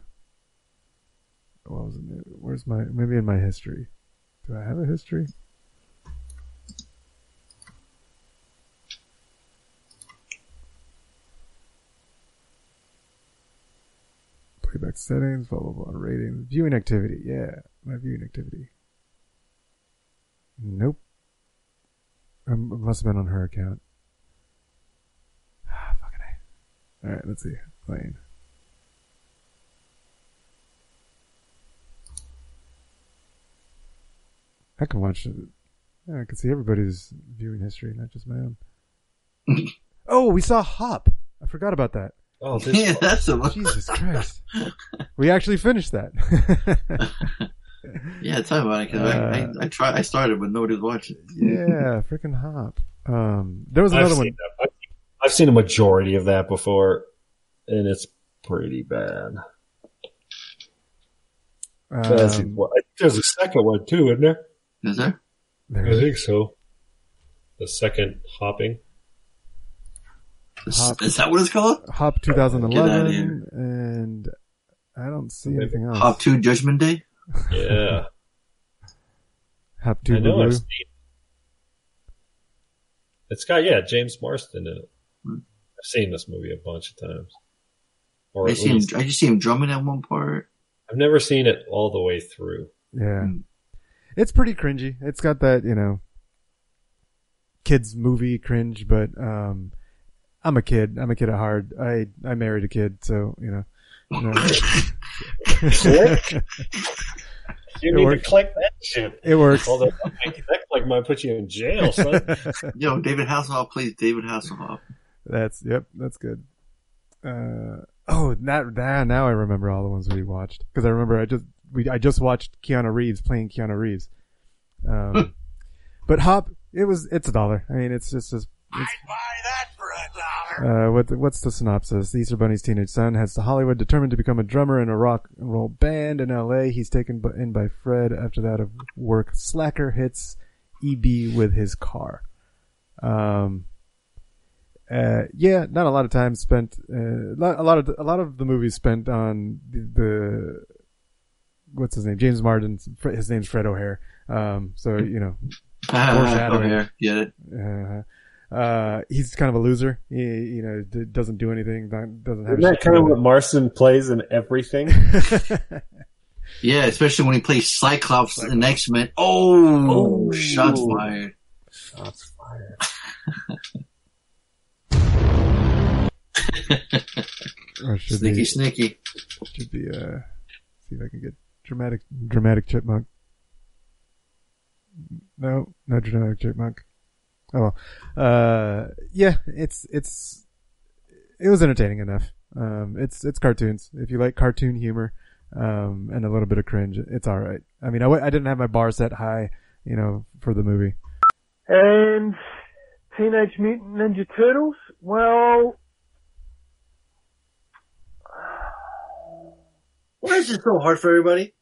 What was it? Where's my maybe in my history? Do I have a history? Playback settings, blah blah blah, ratings, viewing activity. Yeah, my viewing activity. Nope. Um, it must have been on her account. [SIGHS] Ah, fucking A. Alright, let's see. Playing. I can watch it. Yeah, I can see everybody's viewing history, not just my own. [LAUGHS] Oh, we saw Hop. I forgot about that. Oh, [LAUGHS] this Yeah, that's a Jesus Christ. [LAUGHS] we actually finished that. [LAUGHS] Yeah, tell me about it. Cause I, I, I tried. I started, but nobody was watching. yeah, freaking Hop. Um, there was I've another seen one. I've- I've seen a majority of that before, and it's pretty bad. That's- Um, well, I there's a second one too, isn't there? Is there? I think so. The second hopping. Is, is that what it's called? Hop 2011, and I don't see anything else. Hop Two Judgment Day. Yeah, [LAUGHS] Hop 2 I know. I've seen. It's got yeah James Marsden in it. I've seen this movie a bunch of times. Or I at see him. I just see him drumming at one part. I've never seen it all the way through. Yeah. It's pretty cringy. It's got that, you know, kids movie cringe, but, um, I'm a kid. I'm a kid at heart. I, I married a kid, so, you know. you know. [LAUGHS] You It need works. to click that shit. It works. Although that click might put you in jail, son. [LAUGHS] Yo, David Hasselhoff plays David Hasselhoff. That's, yep, that's good. Uh, oh, now, now, now I remember all the ones we watched. Cause I remember I just, we, I just watched Keanu Reeves playing Keanu Reeves. Um, but Hop, it was, it's a dollar. I mean, it's just, it's, it's Uh, what what's the synopsis? The Easter Bunny's teenage son heads to Hollywood, determined to become a drummer in a rock and roll band in L.A. He's taken in by Fred after that of work. Slacker hits EB with his car. Um. Uh, yeah, not a lot of time spent. Uh, a lot of the, a lot of the movies spent on the, the what's his name? James Marsden. His name's Fred O'Hare. Um. So you know, foreshadowing. O'Hare, get it? Uh, uh, he's kind of a loser. He, you know, d- doesn't do anything. Doesn't have. Isn't that kind of what Marsden plays in everything? [LAUGHS] Yeah, especially when he plays Cyclops in X Men. Oh, Oh. shots fired. Shots fired. Sneaky, be, sneaky. should be. Uh, see if I can get dramatic, dramatic chipmunk. No, no dramatic chipmunk. Oh, well. uh, yeah, it's it's it was entertaining enough. Um, it's it's cartoons. If you like cartoon humor, um, and a little bit of cringe, it's all right. I mean, I didn't have my bar set high, you know, for the movie. And Teenage Mutant Ninja Turtles, well, [SIGHS] Why is it so hard for everybody?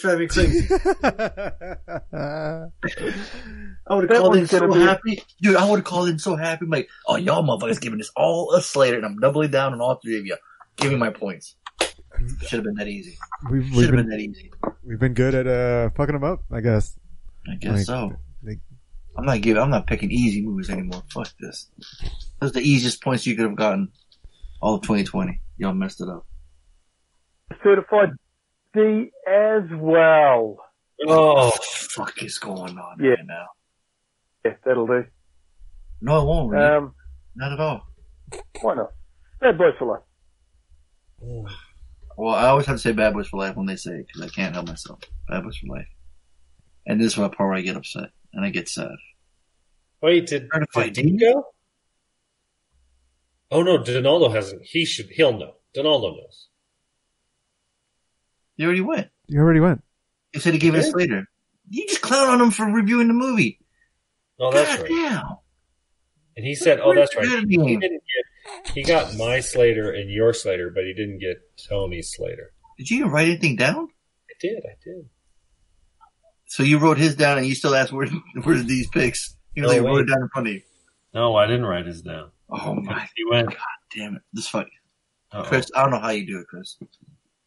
It's driving me crazy. [LAUGHS] I would have called in so be- happy. Dude, I would have called in so happy. I'm like, oh, y'all motherfuckers giving this all a Slater, and I'm doubling down on all three of you. Give me my points. Should have been that easy. We've Should we've have been been that easy. we've been good at uh fucking them up, I guess. I guess Like, so. like- I'm not giving. I'm not picking easy movies anymore. Fuck this. Those are the easiest points you could have gotten all of 2020. Y'all messed it up. certified D as well. Oh, fuck is going on Yeah. right now? Yeah, that'll do. No, it won't. Really. Um, not at all. why not? Bad Boys for Life. Well, I always have to say Bad Boys for Life when they say it because I can't help myself. Bad Boys for Life. And this is what part where I get upset and I get sad. Wait, did, Certified did he go? Oh no, Donaldo hasn't. He should. He'll know. Donaldo knows. He already went. You already went. He said he gave it Yeah. later. You just clown on him for reviewing the movie. Oh, that's God right. damn. And he said, "Oh, that's right. Good He didn't get. He got my Slater and your Slater, but he didn't get Tony's Slater. Did you even write anything down? I did. I did. So you wrote his down and you still asked where [LAUGHS] where's these picks? Even though No, you wrote it down in front of you. No, I didn't write his down. Oh my He went. god damn it. This fight, Uh-oh. Chris, I don't know how you do it, Chris.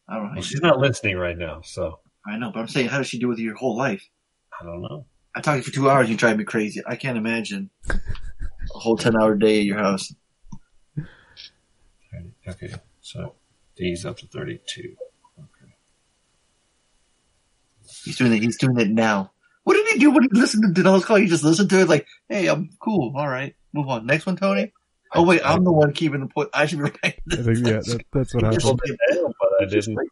I don't know Well, she's not listening right now, so. I know, but I'm saying how does she do with your whole life? I don't know. I talked to you for two hours, you drive me crazy. I can't imagine a whole ten hour day at your house. Okay, so D's up to thirty-two. Okay. He's doing it he's doing it now. What did he do when he listened to Denell's call? He just listened to it like, hey, I'm cool, all right. Move on. Next one, Tony? Oh wait, I'm the one keeping the point. I should be writing I think, yeah, that, that's what [LAUGHS] He just happened. Did But I didn't.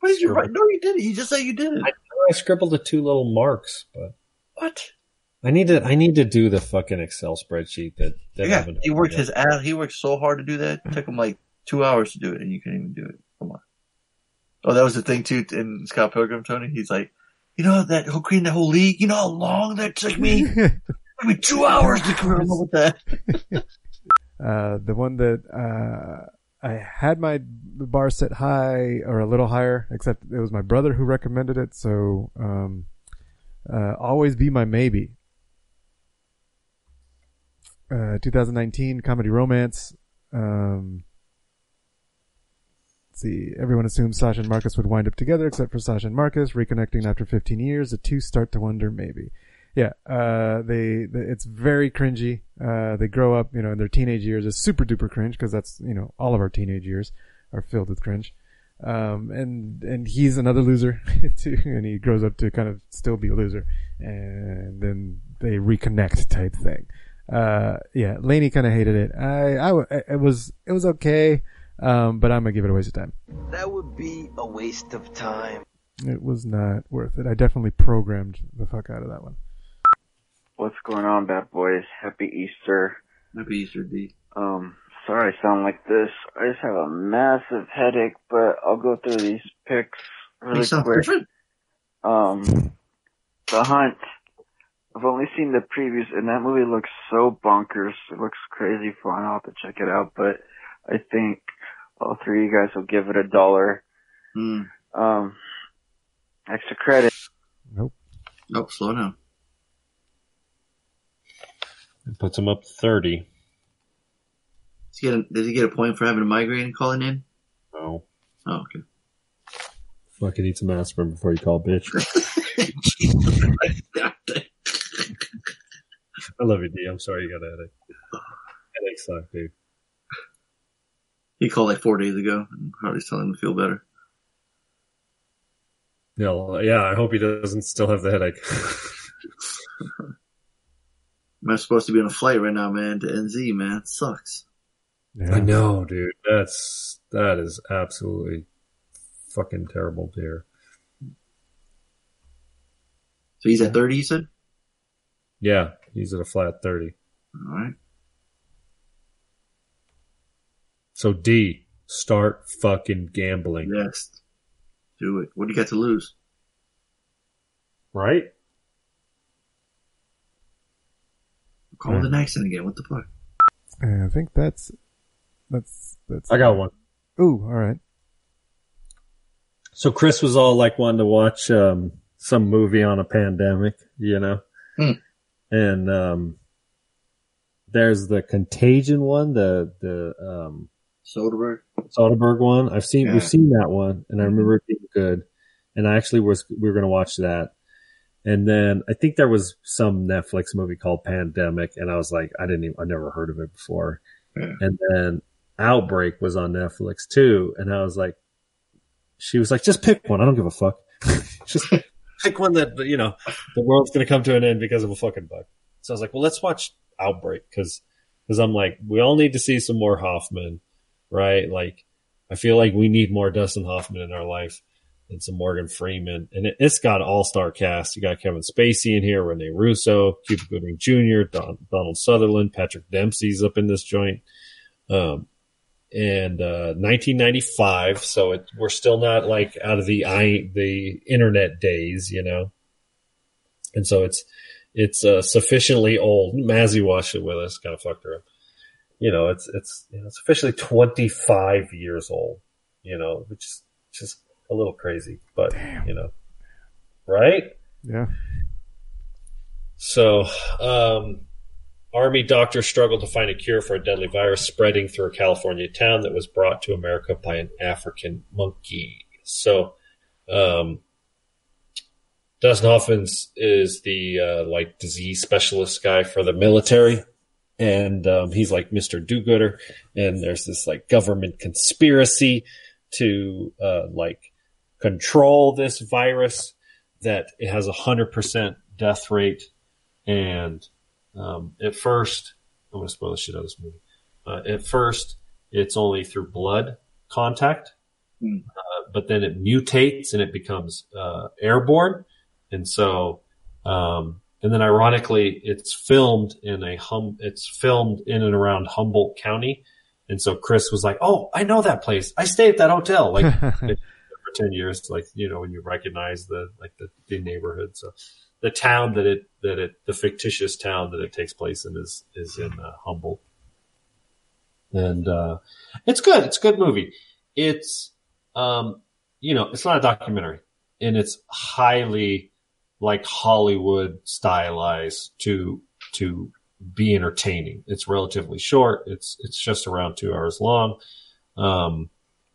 What did you write? No, you didn't. You just said you did it. I, I scribbled the two little marks, but What? I need to I need to do the fucking Excel spreadsheet that that yeah, he worked his ass. He worked so hard to do that. It took him like two hours to do it, and you couldn't even do it. Come on. Oh, that was the thing too in Scott Pilgrim, Tony. He's like, you know that whole creating the whole league. You know how long that took me? [LAUGHS] it took me two hours to come up with that. [LAUGHS] Uh, the one that uh, I had my bar set high or a little higher, except it was my brother who recommended it. So, um, uh, always be my maybe. Uh, 2019 comedy romance. Um, see. Everyone assumes Sasha and Marcus would wind up together, except for Sasha and Marcus reconnecting after 15 years. The two start to wonder maybe. Yeah, uh, they, they, it's very cringy. Uh, they grow up, you know, in their teenage years. It's super duper cringe because that's, you know, all of our teenage years are filled with cringe. Um, and, and he's another loser [LAUGHS] too, and he grows up to kind of still be a loser. And then they reconnect type thing. Uh, yeah, Laney kind of hated it. I, I, it was, it was okay. Um, but I'm gonna give it a waste of time. That would be a waste of time. It was not worth it. I definitely programmed the fuck out of that one. What's going on, bad boys? Happy Easter. Happy Easter, D. Um, sorry I sound like this. I just have a massive headache, but I'll go through these picks really You quick. different. Um, The Hunt. I've only seen the previews, and that movie looks so bonkers. It looks crazy fun. I'll have to check it out, but I think all three of you guys will give it a dollar. Hmm. Um, extra credit. Nope. Nope. Slow down. It puts him up thirty. Does he, get a, does he get a point for having a migraine and calling in? No. Oh, okay. Fucking eat some aspirin before you call bitch. [LAUGHS] I love you, D. I'm sorry you got a headache. Headache suck, dude. He called like four days ago, and Harley's telling him to feel better. No, yeah, I hope he doesn't still have the headache. [LAUGHS] I'm supposed to be on a flight right now, man, to NZ, man. It sucks. I know, dude. That's that is absolutely fucking terrible to hear. So he's at 30, you said? Yeah, he's at a flat thirty. All right. So D, start fucking gambling. Yes. Do it. What do you got to lose? Right? Call with an accent again. What the fuck? I think that's that's that's. I got one. Ooh, all right. So Chris was all like wanting to watch um, some movie on a pandemic, you know, Hmm. and um, there's the Contagion one, the the um, Soderbergh. Soderbergh one. I've seen Yeah. we've seen that one, and I remember it being good. And I actually was we were going to watch that, and then I think there was some Netflix movie called Pandemic, and I was like, I didn't even I never heard of it before. Yeah. And then Outbreak was on Netflix too, and I was like, she was like, just pick one. I don't give a fuck. [LAUGHS] just pick one that you know the world's going to come to an end because of a fucking bug. So I was like, well, let's watch Outbreak because because I'm like, we all need to see some more Hoffman, right? Like, I feel like we need more Dustin Hoffman in our life and some Morgan Freeman, and it, it's got all star cast. You got Kevin Spacey in here, Rene Russo, Cuba Gooding Jr., Don, Donald Sutherland, Patrick Dempsey's up in this joint. Um, and uh, 1995, so it, we're still not like out of the i the internet days, you know. And so it's it's uh, sufficiently old. Mazzy watched it with us, kind of fucked her up. You know, it's it's you know, it's officially 25 years old. You know, which is just a little crazy, but you know, right? Yeah. So, um, Army doctors struggled to find a cure for a deadly virus spreading through a California town that was brought to America by an African monkey. So, um, Dustin Hoffman's is the uh, like disease specialist guy for the military, and um, he's like Mister Do-Gooder. And there's this like government conspiracy to uh, like control this virus that it has a hundred percent death rate, and um, at first, I'm going to spoil the shit out of this movie. Uh, at first, it's only through blood contact, Hmm. uh, but then it mutates and it becomes uh, airborne. And so um, and then ironically, it's filmed in a hum. It's filmed in and around Humboldt County, and so Chris was like, "Oh, I know that place. I stay at that hotel like [LAUGHS] for ten years. Like you know, when you recognize the like the, the neighborhood. So the town that it that it the fictitious town that it takes place in is is in uh, Humboldt, and uh, it's good. It's a good movie. It's um, you know, it's not a documentary, and it's highly like Hollywood stylized to to be entertaining. It's relatively short. It's it's just around two hours long. Um,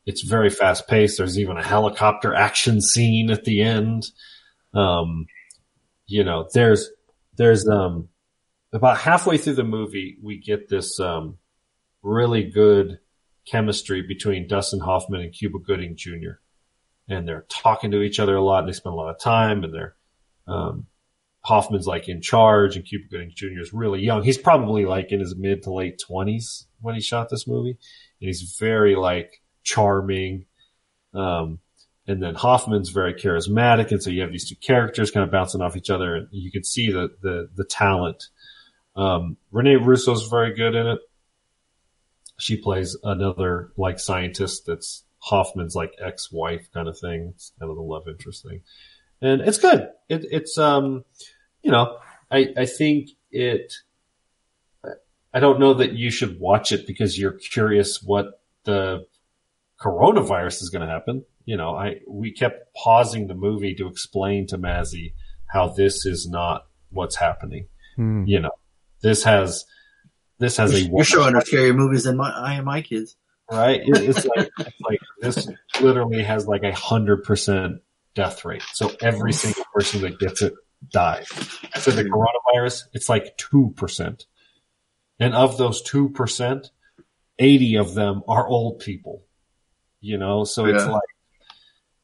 it's very fast paced. There's even a helicopter action scene at the end. Um, you know, there's there's um about halfway through the movie we get this um really good chemistry between Dustin Hoffman and Cuba Gooding Jr. And they're talking to each other a lot and they spend a lot of time and they're um Hoffman's like in charge and Cuba Gooding Jr. is really young. He's probably like in his mid to late twenties when he shot this movie. And he's very like charming. Um, and then Hoffman's very charismatic. And so you have these two characters kind of bouncing off each other and you can see the, the, the talent. Um, Rene Russo's very good in it. She plays another like scientist that's Hoffman's like ex-wife kind of thing. It's kind of the love interest thing. And it's good. It, it's, um, you know, I, I think it, I don't know that you should watch it because you're curious what the coronavirus is going to happen. You know, I, we kept pausing the movie to explain to Mazzy how this is not what's happening. Hmm. You know, this has, this has a, You're showing her scary movies than my, I and my kids. right? It, it's like, it's like this literally has like a hundred percent death rate. So every single person that gets it dies. For the coronavirus, it's like 2%. And of those 2%, 80 of them are old people. You know, so it's like,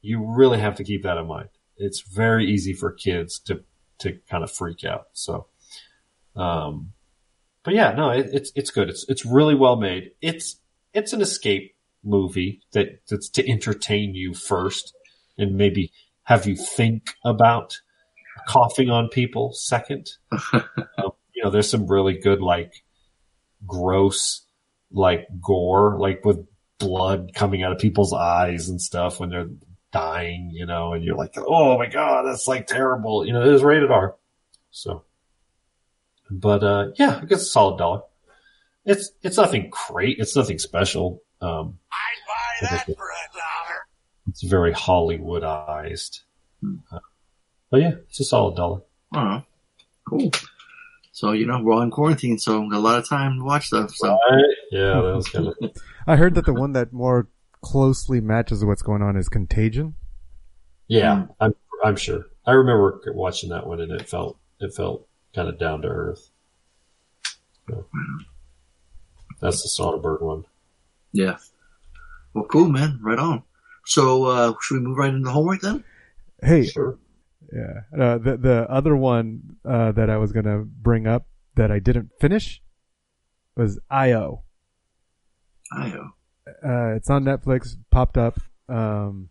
you really have to keep that in mind. It's very easy for kids to, to kind of freak out. So, um, but yeah, no, it, it's, it's good. It's, it's really well made. It's, it's an escape movie that, that's to entertain you first and maybe have you think about coughing on people second. [LAUGHS] um, you know, there's some really good, like, gross, like, gore, like with blood coming out of people's eyes and stuff when they're dying, you know, and you're like, oh my god, that's like terrible. You know, it is rated R. So, but, uh, yeah, I guess a solid dollar. It's, it's nothing great. It's nothing special. Um, I'd buy that for a dollar. It's very Hollywoodized. Uh, but yeah, it's a solid dollar. Oh, cool. So, you know, we're all in quarantine, so I've got a lot of time to watch stuff. So, Yeah, that was kind of. [LAUGHS] I heard that the one that more closely matches what's going on is Contagion. Yeah, I'm I'm sure. I remember watching that one and it felt it felt kind of down to earth. So, that's the Soderbergh one. yeah. Well, cool, man. Right on. So, uh, should we move right into homework then? Hey, Sure. yeah. Uh, the the other one uh, that I was gonna bring up that I didn't finish was IO. IO. Uh, it's on Netflix. Popped up, um,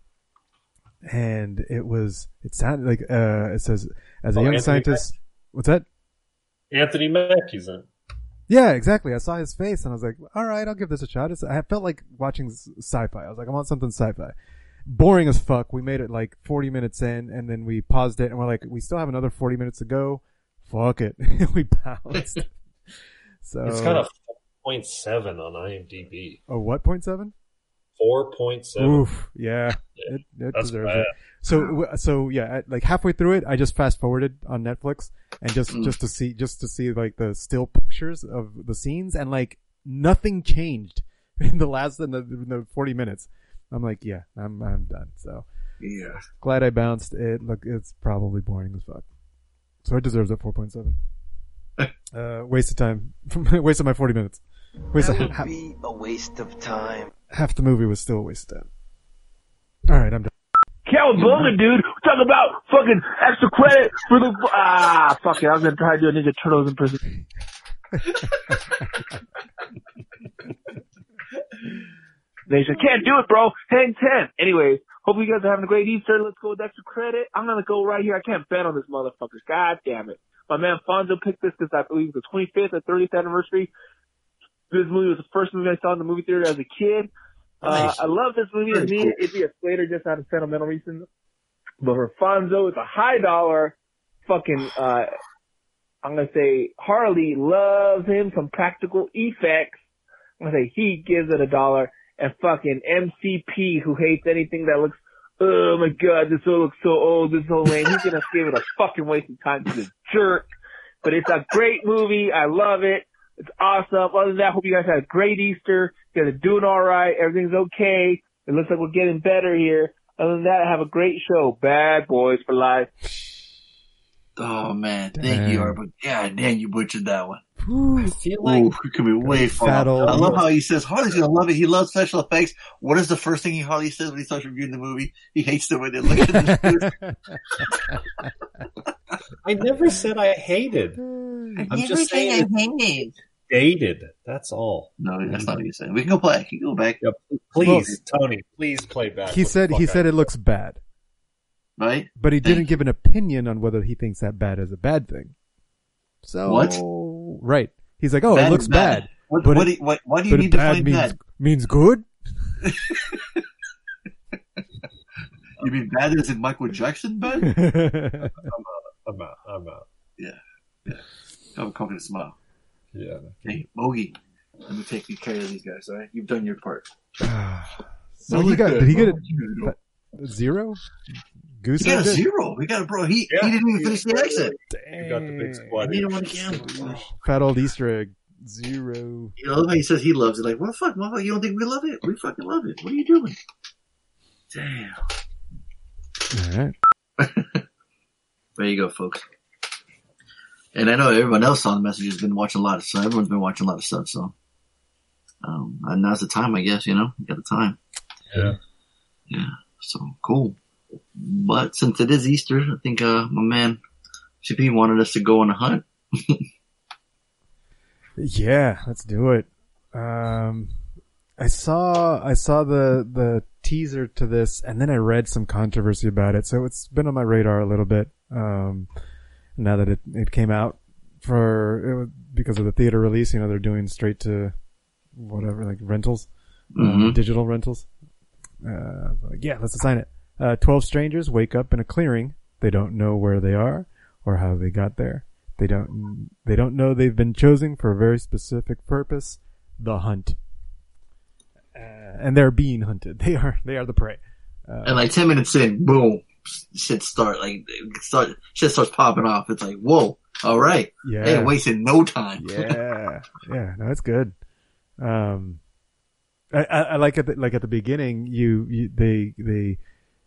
and it was. It sounded like uh, it says as a Oh, young Anthony scientist. What's that? Anthony Mackie's in. it. Yeah, exactly. I saw his face and I was like, all right, I'll give this a shot. It's, I felt like watching sci-fi. I was like, I want something sci-fi. Boring as fuck. We made it like 40 minutes in and then we paused it and we're like, we still have another 40 minutes to go. Fuck it. [LAUGHS] we bounced. [LAUGHS] so. it's kind got a 4.7 on IMDb. Oh, what point seven? 4.7. Oof. Yeah. It, it that's deserves bad. it. So, so yeah, at, like halfway through it, I just fast forwarded on Netflix and just, Mm. just to see, just to see like the still pictures of the scenes and like nothing changed [LAUGHS] in the last, in the, in the 40 minutes. I'm like, yeah, I'm, I'm done. So Yeah. glad I bounced it. Look, it's probably boring as fuck. So it deserves a 4.7. [LAUGHS] Uh, waste of time. [LAUGHS] waste of my 40 minutes. Waste of That would half, be a waste of time. half the movie was still a waste of time. Alright, I'm done. Cowabunga, dude. Talk about fucking extra credit for the ah. Fuck it. I was gonna try to do a Ninja Turtles in prison. [LAUGHS] they said can't do it, bro. Hang ten. Anyways, hope you guys are having a great Easter. Let's go with extra credit. I'm gonna go right here. I can't bet on this motherfucker. God damn it. My man Fonzo picked this because I believe it's the 25th or 30th anniversary. This movie was the first movie I saw in the movie theater as a kid. Uh, I love this movie. Very To me, cool. it'd be a Slater just out of sentimental reasons. But for Fonzo, it's a high dollar fucking, uh, I'm gonna say Harley loves him some practical effects. I'm gonna say he gives it a dollar and fucking MCP who hates anything that looks, oh my god, this all looks so old, this is so lame. He's gonna [LAUGHS] give it a fucking waste of time to the jerk. But it's a great movie. I love it. It's awesome. Other than that, hope you guys had a great Easter. You guys are doing alright. Everything's okay. It looks like we're getting better here. Other than that, have a great show. Bad boys for life. Oh man, thank you, Damn. Art, but God damn, you butchered that one. I feel like Ooh, it could be way far. I love how he says Harley's gonna love it. He loves special effects. What is the first thing he Harley says when he starts reviewing the movie? He hates the way they look at the [LAUGHS] I never said I hated. [LAUGHS] I'm just saying it's dated. That's all. No, that's not what you're saying. We can go back. You can go back. Yep. Please, Tony, please play back. He said he said it looks bad, Right? but he didn't Thank give an opinion on whether he thinks that bad is a bad thing. So What? Right. He's like, oh, Bad it is looks bad. bad. What- but what it- do you- what- why do you but need to bad find means, bad? Means good. [LAUGHS] You mean bad as in Michael Jackson bad? [LAUGHS] I'm out. I'm out. I'm out. yeah. Yeah. Have a confident smile. Yeah. Hey, Mogi, let me take care of these guys, alright? You've done your part. [SIGHS] so he got? Did he get a zero? Goose He got a egg zero. We got a bro. He, Yeah. he didn't even finish the accent. You got the big squad. He didn't want to gamble. [SIGHS] Fat old Easter egg. Zero. You know how he says he loves it. Like, what the fuck, motherfucker? You don't think we love it? We fucking love it. What are you doing? Damn. All right. [LAUGHS] There you go, folks. And I know everyone else on the message has been watching a lot of stuff. Everyone's been watching a lot of stuff, so. Um, and now's the time, I guess, you know? You got the time. Yeah. Yeah. So, cool. But since it is Easter, I think, uh, my man, CP wanted us to go on a hunt. [LAUGHS] Yeah, let's do it. Um, I saw I saw the the teaser to this, and then I read some controversy about it, so it's been on my radar a little bit. Um, now that it it came out for it was, because of the theater release, you know, they're doing straight to whatever like rentals, um, Mhm. digital rentals. Uh, like, yeah, let's assign it. Uh, Twelve strangers wake up in a clearing. They don't know where they are or how they got there. They don't. They don't know they've been chosen for a very specific purpose: the hunt. Uh, and they're being hunted. [LAUGHS] They are. They are the prey. Uh, And like 10 minutes in, boom, shit start, like, start, shit starts popping off. It's like, whoa, alright. Yeah. They ain't wasting no time. yeah, yeah, no, it's good. Um, I, I, I like at the, like at the beginning, you, you they they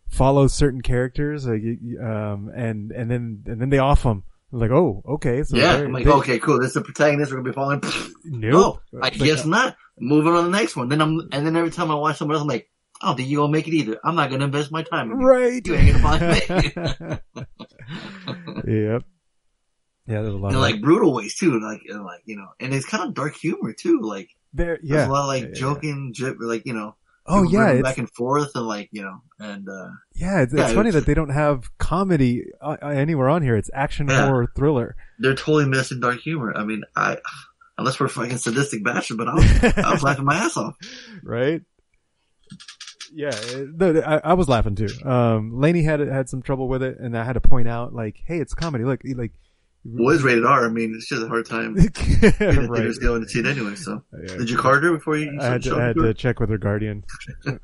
follow certain characters, like, you- you, um, and and then and then they off them. Like, oh, okay, so yeah, I'm like, they- okay, cool. This is the protagonist. We're gonna be following. Nope. No, I guess not. Moving on to the next one. Then I'm, and then every time I watch someone else, I'm like, I don't think you're gonna make it either. I'm not gonna invest my time. in you. Right. You ain't gonna find me. [LAUGHS] yep. Yeah, there's a lot in like brutal ways too, like and like you know, and it's kind of dark humor too. Like there, there's a lot of like Yeah, yeah, joking, like you know. Oh, yeah, back and forth and like you know, and uh Yeah, it's, Yeah, it's funny it's- that they don't have comedy uh, anywhere on here. It's action, Yeah. horror, thriller. they're totally missing dark humor. I mean, I unless we're fucking sadistic bastard, but I was, I was laughing my ass off. [LAUGHS] right? Yeah, no, I, I was laughing too. Um, Laney had had some trouble with it, and I had to point out, like, hey, it's comedy. Look, like, Well, rated R. I mean, it's just a hard time. [LAUGHS] Right. theaters going to see it anyway. So, [LAUGHS] Yeah. did you card her before you? I had to, I had to to check with her guardian.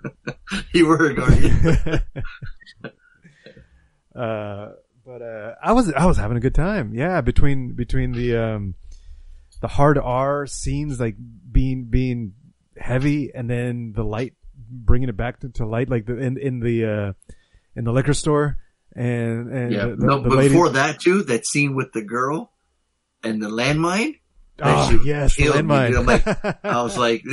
[LAUGHS] you were her guardian. uh, but uh, I was I was having a good time. Yeah, between between the um, the hard R scenes like being being heavy, and then the light bringing it back to, to light, like the in in the uh, in the liquor store, and and yeah. the, the, no, the lady- before that too, that scene with the girl and the landmine. Oh, yes, landmine. I'm like, I was [LAUGHS] like,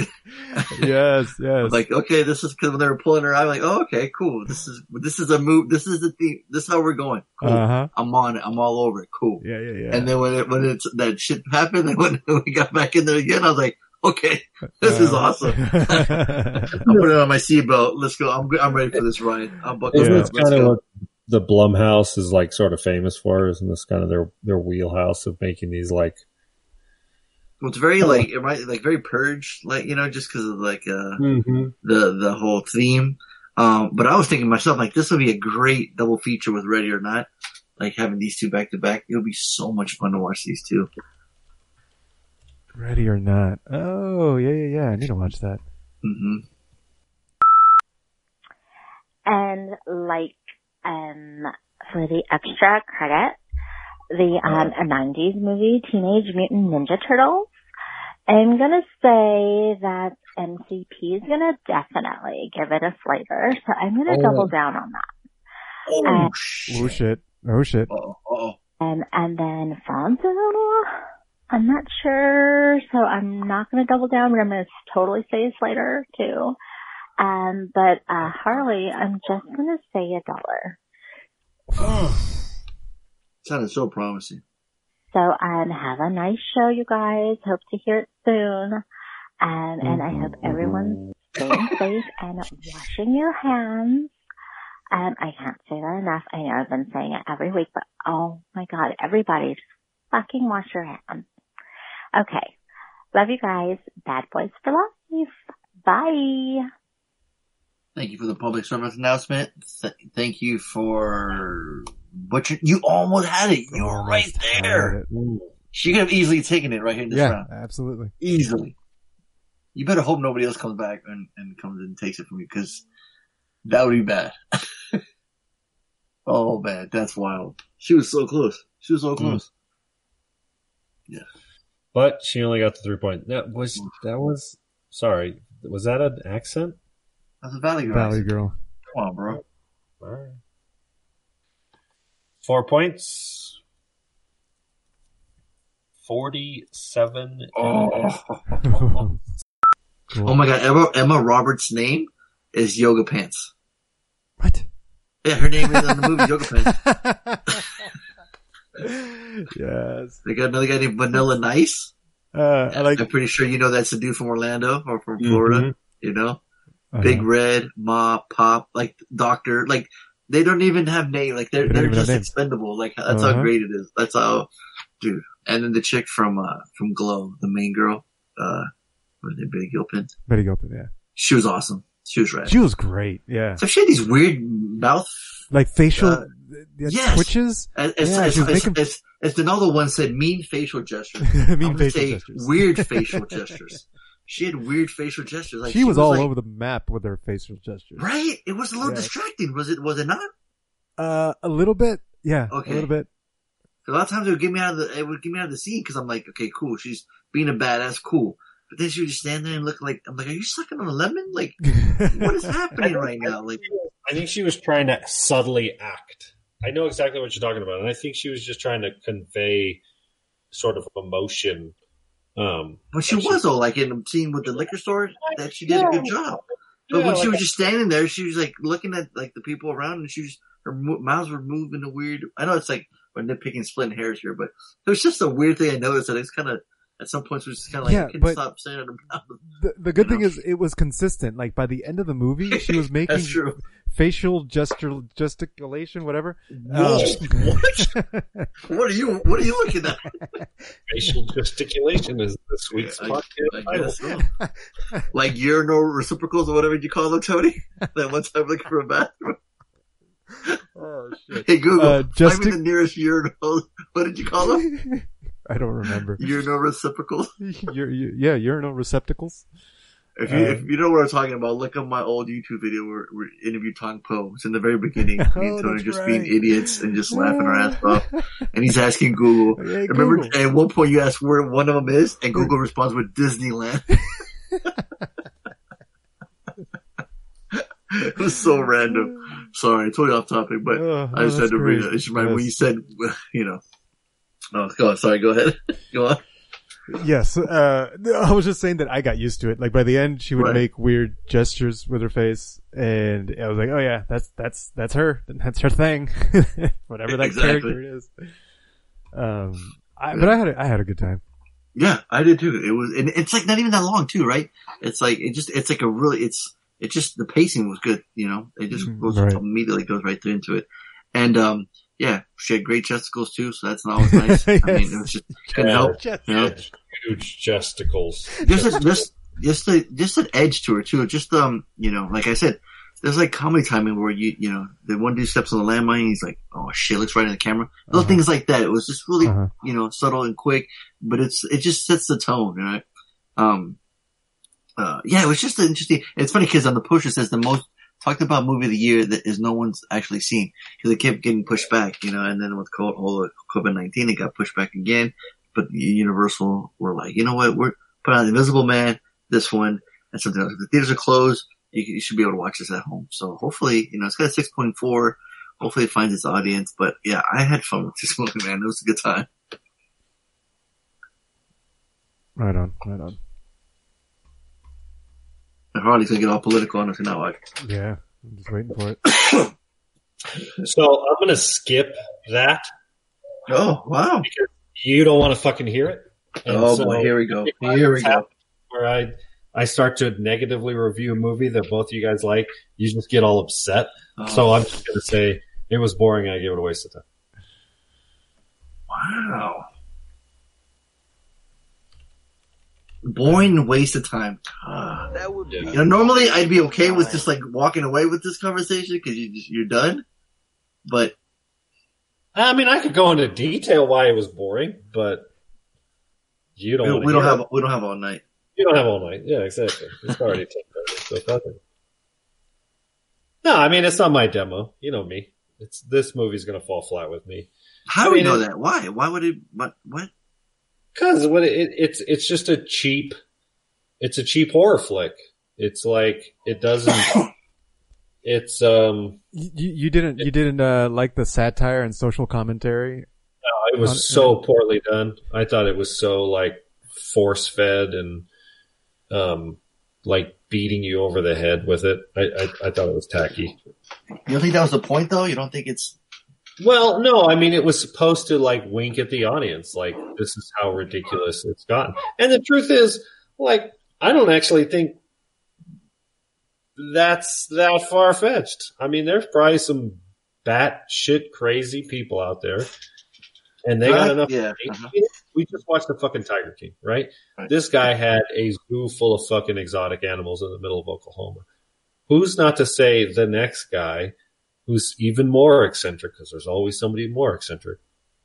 yes, [LAUGHS] yes. like, okay, this is because when they were pulling her I'm like, oh, okay, cool. This is this is a move. This is the theme. This is how we're going. Cool. Uh-huh. I'm on it. I'm all over it. Cool. Yeah, yeah, yeah. And then when it when it's that shit happened, and [LAUGHS] when we got back in there again, I was like, okay, [LAUGHS] this is awesome. [LAUGHS] I'm putting on my seatbelt. Let's go. I'm I'm ready for this ride. I'm buckled Isn't up. Let's kind go. of the Blumhouse is like sort of famous for, isn't this kind of their their wheelhouse of making these like Well, it's very like it might like very purge, like you know, just because of like uh Mhm. the the whole theme. Um, but I was thinking myself like this would be a great double feature with Ready or Not, like having these two back to back. It would be so much fun to watch these two. Ready or not? Oh yeah, yeah, yeah. I need to watch that. hmm And like um for the extra credit, the um a 90s movie Teenage Mutant Ninja Turtles. I'm gonna say that MCP is gonna definitely give it a flavor, so I'm gonna Oh. double down on that. Oh, Oh shit! Oh shit! Oh, And and then Fonzo, I'm not sure, so I'm not gonna double down, but I'm gonna totally say a Slater too. Um, but uh Harley, I'm just gonna say a dollar. Sounded so promising. So um, have a nice show, you guys. Hope to hear it soon. Um, and I hope everyone's staying [LAUGHS] safe and washing your hands. Um, I can't say that enough. I know I've been saying it every week, but oh my god, everybody just fucking wash your hands. Okay. Love you guys. Bad boys for life. Bye. Thank you for the public service announcement. Th- thank you for butcher. You almost had it. You were right there. She could have easily taken it right here in this Yeah, round. absolutely. Easily. You better hope nobody else comes back and, and comes and takes it from you because that would be bad. [LAUGHS] oh man, that's wild. She was so close. She was so Hmm. close. But she only got the three point. That was that was sorry. Was that an accent? That's a Valley Girl. Valley Girl. Come on, bro. All right. Four points. Forty-seven. Oh. [LAUGHS] Oh my god, Emma, Emma Roberts' name is Yoga Pants. What? Yeah, her name is on the movie Yoga Pants. [LAUGHS] yes. They got another guy named Vanilla Nice. Uh, I like. I'm pretty sure you know that's the dude from Orlando or from Florida. Mhm. You know, Uh-huh. Big Red, Ma, Pop, like Doctor, like they don't even have name. Like they're They don't they're just expendable. Like that's Uh-huh. how great it is. That's how, dude. And then the chick from uh from Glow, the main girl, uh, what is it, Betty Gilpin? Betty Gilpin. Yeah. She was awesome. She was rad. She was great. Yeah. So she had these weird mouth Like facial uh, yes. twitches. As, as, yeah, as, as, making as, as Donaldo once said, mean facial gestures. [LAUGHS] Mean I'm facial say gestures. Weird [LAUGHS] facial gestures. She had weird facial gestures. Like she, was, all like- over the map with her facial gestures. Right? It was a little Yeah. distracting. Was it? Was it not? Uh, a little bit. Yeah. Okay. A little bit. A lot of times it would get me out of the it would get me out of the scene because I'm like, okay, cool. She's being a badass, cool. But then she would just stand there and look like I'm like, are you sucking on a lemon? Like, [LAUGHS] what is happening right now? Like, I think she was trying to subtly act. I know exactly what you're talking about, and I think she was just trying to convey sort of emotion. Um, but she was though, like in the scene with the liquor store, that she did a good job. But Yeah, when she like- was just standing there, she was like looking at like the people around, and she was her mouths were moving a weird. I know it's like we're nitpicking, splitting hairs here, but it was just a weird thing I noticed that it's kind of at some points it was just kind of like Yeah, I but- stop staring at her mouth. The, the good thing [LAUGHS] is it was consistent. Like by the end of the movie, she was [LAUGHS] making That's true. Facial gesture, gesticulation, whatever. Whoa, Um, [LAUGHS] What are you? What are you looking at? facial gesticulation is the sweet spot. I title. guess so. [LAUGHS] like urinal reciprocals or whatever you call them, Tony. [LAUGHS] that one time looking for a bathroom. Oh shit! Hey Google, Uh, find gestic- me the nearest urinal. What did you call them? I don't remember. urinal reciprocals. You're, you, yeah, urinal receptacles. If you Uh, if you know what I'm talking about, look up my old YouTube video where we interviewed Tong Po. It's in the very beginning. Me [LAUGHS] and Oh, Tony just right. being idiots and just laughing our ass off. [LAUGHS] And he's asking Google. Hey, Remember, Google. at one point you asked where one of them is, and Google responds with Disneyland. [LAUGHS] it was so random. Sorry, I you off topic, but Oh, I just no, had to that's read great. it. It's my, when you said, you know. Oh, go on. Sorry, go ahead. go on. Yes, uh, [LAUGHS] I was just saying that I got used to it. Like by the end, she would Right. make weird gestures with her face, and I was like, "Oh yeah, that's that's that's her. That's her thing. [LAUGHS] Whatever that Exactly. character is." Um, I, but I had a, I had a good time. Yeah, I did too. It was, and it's like not even that long too, right? It's like it just, it's like a really, it's, it just the pacing was good. You know, it just Mhm, goes right. immediately goes right through into it. And um, yeah, she had great chesticles too, so that's not always nice. I mean, it was just [LAUGHS] couldn't Yeah. help. You know? Huge chesticles. just a, just just a, just an edge to her too. Just um, you know, like I said, there's like comedy timing where you you know the one dude steps on the landmine, and he's like, oh shit, looks right in the camera. Little Uh-huh. things like that. It was just really Uh-huh. you know subtle and quick, but it's it just sets the tone, right? Um, uh, yeah, it was just interesting. It's funny because on the poster it says the most talked about movie of the year that is no one's actually seen because it kept getting pushed back, you know, and then with COVID nineteen, it got pushed back again. But Universal were like, you know what, we're putting out Invisible Man, this one, and something else. The theaters are closed, you, you should be able to watch this at home. So hopefully, you know, it's got a six point four. Hopefully, it finds its audience. But yeah, I had fun with [LAUGHS] this movie, man. It was a good time. Right on, right on. And Harley's gonna get all political on us now. Like, Yeah, I'm just waiting for it. [COUGHS] So I'm gonna skip that. Oh wow! Because you don't want to fucking hear it. And Oh, so boy, here we go. Here we go. Where I I start to negatively review a movie that both of you guys like, you just get all upset. Oh. So I'm just gonna say it was boring. And I gave it a waste of time. wow. Boring waste of time. God. That would be. You know, normally I'd be okay with just like walking away with this conversation because you just, you're done. But I mean, I could go into detail why it was boring, but you don't. we, we don't have it. we don't have all night. You don't have all night. Yeah, exactly. It's already [LAUGHS] ten thirty, so fuck it. No, I mean it's not my demo. You know me. It's this movie's gonna fall flat with me. How I do we mean, know that? Why? Why would it? What? What? Because what it, it's it's just a cheap, it's a cheap horror flick. It's like it doesn't. [COUGHS] it's um. You, you didn't you didn't uh, like the satire and social commentary. No, It was so poorly done. I thought it was so like force fed and um like beating you over the head with it. I, I I thought it was tacky. You don't think that was the point though? You don't think it's Well, no, I mean it was supposed to like wink at the audience, like this is how ridiculous it's gotten. And the truth is, like, I don't actually think that's that far fetched. I mean, there's probably some bat shit crazy people out there, and they got Right, enough. yeah, uh-huh. We just watched the fucking Tiger King, right? This guy had a zoo full of fucking exotic animals in the middle of Oklahoma. Who's not to say the next guy who's even more eccentric because there's always somebody more eccentric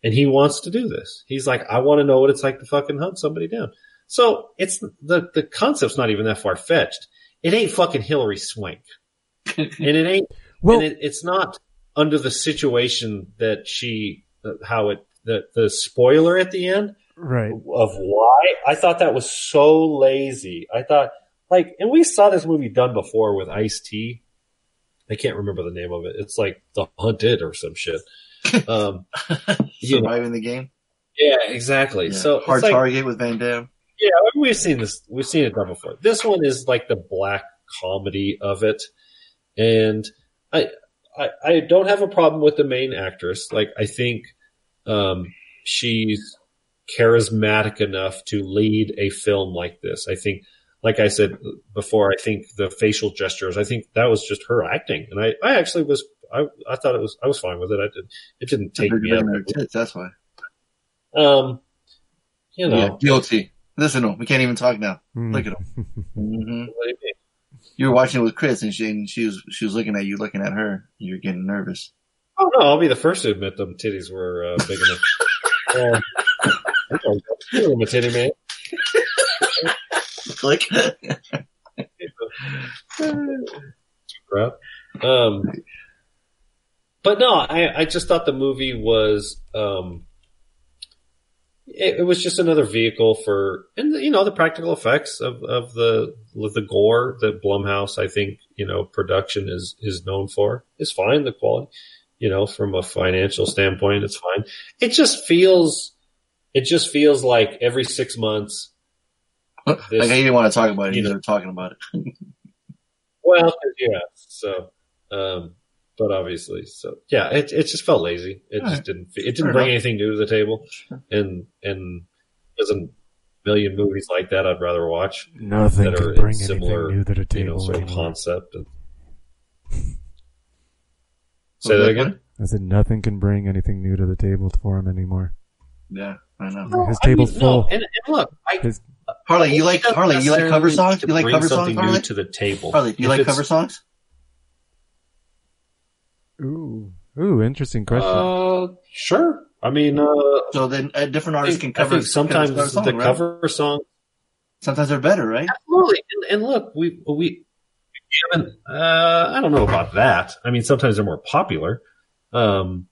and he wants to do this. He's like, I want to know what it's like to fucking hunt somebody down. So it's the, the concept's not even that far fetched. It ain't fucking Hilary Swank [LAUGHS] and it ain't, Well- and it, it's not under the situation that she, uh, how it, the, the spoiler at the end Right. of why I thought that was so lazy. I thought like, and we saw this movie done before with Ice T. I can't remember the name of it. It's like The Hunted or some shit. Um, [LAUGHS] you know, surviving the game? yeah, exactly. Yeah. So hard it's like, target with Van Damme. yeah, we've seen this. We've seen it done before. This one is like the black comedy of it, and I, I, I don't have a problem with the main actress. Like, I think um, she's charismatic enough to lead a film like this. I think, like I said before, I think the facial gestures. I think that was just her acting, and I, I actually was. I, I thought it was. I was fine with it. I did. It didn't take me looking out. her tits, That's why. Um, you know, Yeah, guilty. Listen to him. We can't even talk now. Hmm. Look at him. [LAUGHS] hmm what do you mean? You were watching it with Chris, and she and she was she was looking at you, looking at her. You're getting nervous. Oh no, I'll be the first to admit them titties were uh, big enough. [LAUGHS] um, I'm a titty man. [LAUGHS] [LAUGHS] Like, Crap. Um, but no, I, I just thought the movie was, um, it, it was just another vehicle for, and you know, the practical effects of, of the, the gore that Blumhouse, I think, you know, production is, is known for is fine. The quality, you know, from a financial standpoint, it's fine. It just feels, it just feels like every six months, like I didn't want to talk about it. you You know. talking about it. [LAUGHS] well, yeah. So, um, but obviously, so yeah, it it just felt lazy. It just Alright. didn't. It didn't Fair bring enough. anything new to the table, and and there's a million movies like that I'd rather watch. Nothing that can are bring in similar, anything new to the you know, table sort of concept. And... [LAUGHS] Say that that, again. I said nothing can bring anything new to the table for him anymore. Yeah, I know. His table's full. and, and look, I, His, Harley, you like Harley? You like cover songs? to You like bring cover songs, something new Harley? to the table. Harley, do you If like it's- cover songs? ooh, ooh, interesting question. Uh, sure. I mean, uh, So then a different I artist think, can I cover. think sometimes cover song, the right? cover song Sometimes they're better, right? Absolutely. And, and look, we we haven't. Uh, I don't know about that. I mean, sometimes they're more popular, um,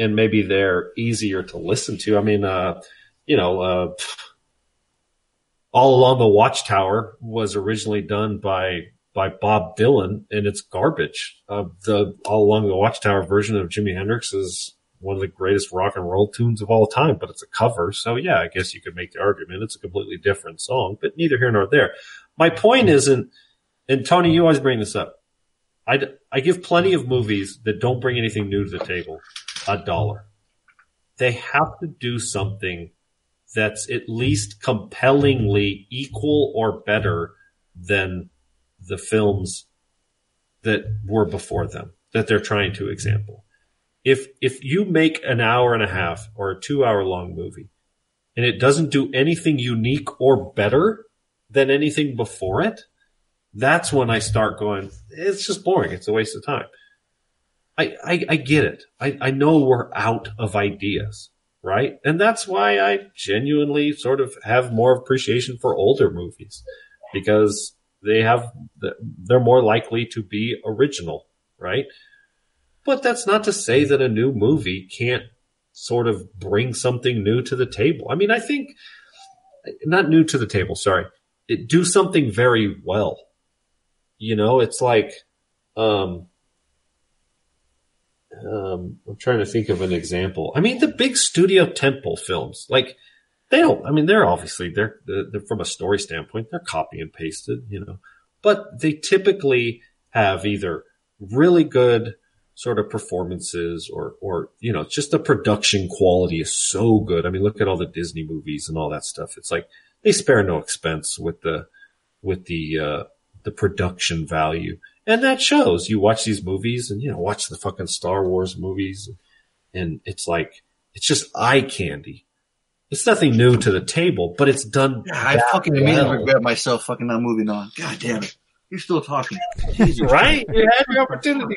and maybe they're easier to listen to. I mean, uh, you know, uh, all along the Watchtower was originally done by by Bob Dylan, and it's garbage. Uh, the all along the Watchtower version of Jimi Hendrix is one of the greatest rock and roll tunes of all time, but it's a cover. So yeah, I guess you could make the argument it's a completely different song, but neither here nor there. My point isn't, and Tony, you always bring this up. I, I give plenty of movies that don't bring anything new to the table a dollar. They have to do something that's at least compellingly equal or better than the films that were before them that they're trying to example. If if you make an hour and a half or a two hour long movie and it doesn't do anything unique or better than anything before it, that's when I start going, it's just boring. It's a waste of time. I, I, I get it. I, I know we're out of ideas, right? And that's why I genuinely sort of have more appreciation for older movies because they have, they're more likely to be original, right? But that's not to say that a new movie can't sort of bring something new to the table. I mean, I think not new to the table, sorry. It, do something very well. You know, it's like, um, um, I'm trying to think of an example. I mean, the big studio tentpole films, like they don't. I mean, they're obviously they're, they're from a story standpoint, they're copy and pasted, you know, but they typically have either really good sort of performances or or you know just the production quality is so good i mean look at all the disney movies and all that stuff it's like they spare no expense with the with the uh the production value and that shows you watch these movies and you know watch the fucking star wars movies and it's like it's just eye candy it's nothing new to the table but it's done I that fucking immediately regret myself fucking not moving on. God damn it. You're still talking. Jesus. [LAUGHS] right you had your opportunity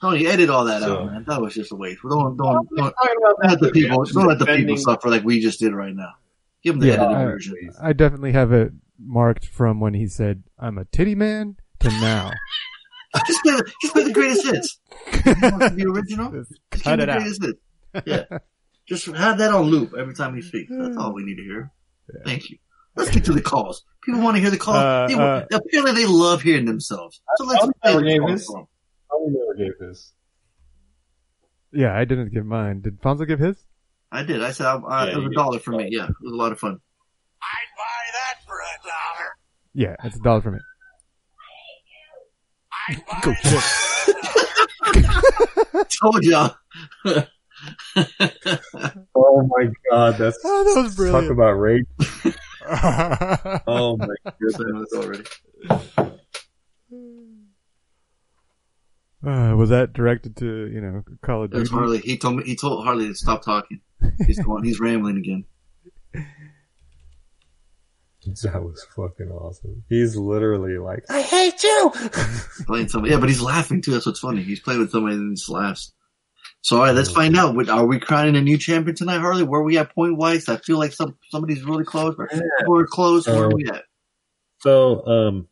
Tony, edit all that So- out, man. That was just a waste. Don't, don't, I'm don't, not talking about don't let the people, don't let the people suffer like we just did right now. Give them the Yeah, edited I- version. I definitely have it marked from when he said, "I'm a titty man" to now. [LAUGHS] just play, the, just play the greatest hits. You want to be original? [LAUGHS] Just Just cut give it the out. greatest hits. Yeah. Just have that on loop every time he speaks. That's all we need to hear. Thank you. Let's get to the calls. People want to hear the calls. Uh, They- uh, apparently, they love hearing themselves. So let's Tony play never the gave calls his. for 'em. Tony never gave his Yeah, I didn't give mine. Did Fonzo give his? I did. I said I, I, Yeah, it was a dollar for me. Yeah, it was a lot of fun. I'd buy that for a dollar. Yeah, it's a dollar for me. Go shit. [LAUGHS] Told y'all. [LAUGHS] oh my god that's Oh, that was brilliant. talk about rape [LAUGHS] oh my Yes, I know already. Uh, was that directed to you know Call of That's Harley. He told me. He told Harley to stop talking. He's going. He's rambling again. That was fucking awesome he's literally like I hate you. playing somebody. Yeah, but he's laughing too. That's what's funny. He's playing with somebody and he just laughs. So all right, let's find out. Are we crowning a new champion tonight, Harley? Where are we at point wise? I feel like some somebody's really close. Or we're close. Where are we at? So, um,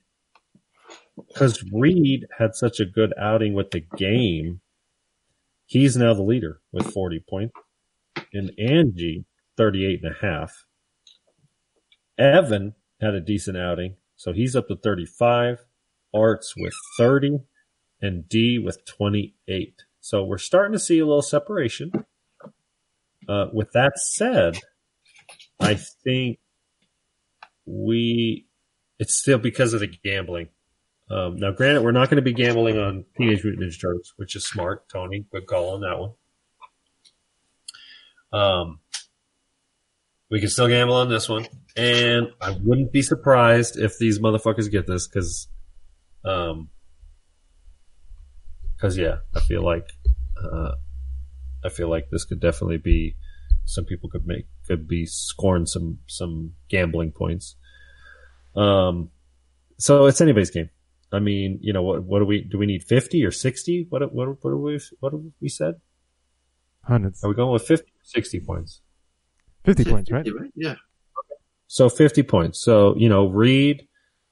because Reed had such a good outing with the game, he's now the leader with 40 points. And Angie, 38 and a half. Evan had a decent outing, so he's up to 35. Arts with 30 and D with 28. So we're starting to see a little separation. Uh, with that said, I think we it's still because of the gambling. Um, now, granted, we're not going to be gambling on Teenage Mutant Ninja Turtles, which is smart, Tony. Good call on that one. Um, we can still gamble on this one, and I wouldn't be surprised if these motherfuckers get this because, um, because yeah, I feel like uh, I feel like this could definitely be some people could make could be scoring some some gambling points. Um, so it's anybody's game. I mean, you know, what what do we do? We need fifty or sixty? What what what do we what have we said? Hundreds. Are we going with 50 or 60 points? 50 points, right? Yeah. So 50 points. So, you know, Reed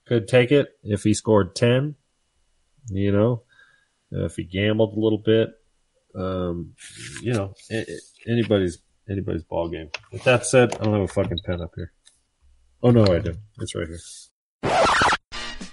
could take it if he scored 10, you know, if he gambled a little bit, um, you know, a- a- anybody's, anybody's ball game. With that said, I don't have a fucking pen up here. Oh no, I do. It's right here.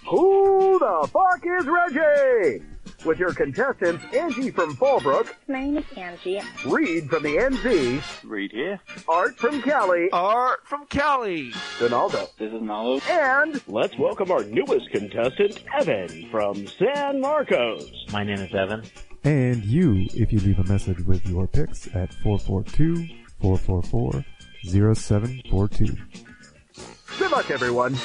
Who the fuck is Reggie? With your contestants, Angie from Fallbrook, My name is Angie. Reed from the NZ, Reed here. Art from Cali, Art from Cali. Donaldo, This is Nalo. and let's welcome our newest contestant, Evan from San Marcos. My name is Evan. And you, if you leave a message with your picks at 442-444-0742. Good luck, everyone.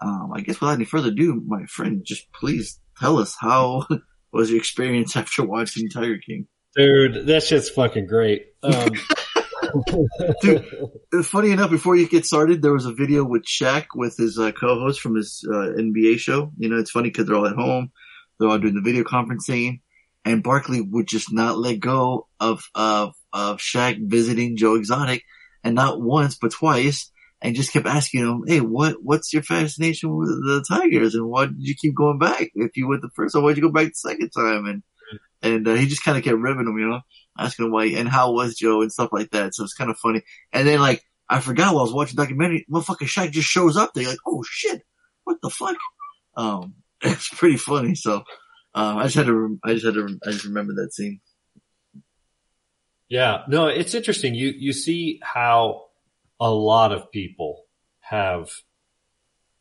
Um, I guess without any further ado, my friend, just please tell us how was your experience after watching Tiger King? Dude, that shit's fucking great. Um, [LAUGHS] Dude, funny enough, before you get started, there was a video with Shaq with his uh, co-host from his uh, NBA show. You know, it's funny because they're all at home, they're all doing the video conferencing, and Barkley would just not let go of of of Shaq visiting Joe Exotic, and not once but twice, and just kept asking him, "Hey, what what's your fascination with the Tigers, and why did you keep going back? If you went the first time, why'd you go back the second time?" And and uh, he just kind of kept ribbing him, you know, asking him why and how was Joe and stuff like that. So it's kind of funny. And then like I forgot while I was watching the documentary, motherfucking Shaq just shows up there. You're like, oh shit, what the fuck? Um, [LAUGHS] it's pretty funny. So um, I just had to, I just had to, I just remember that scene. Yeah, no, it's interesting. You you see how a lot of people have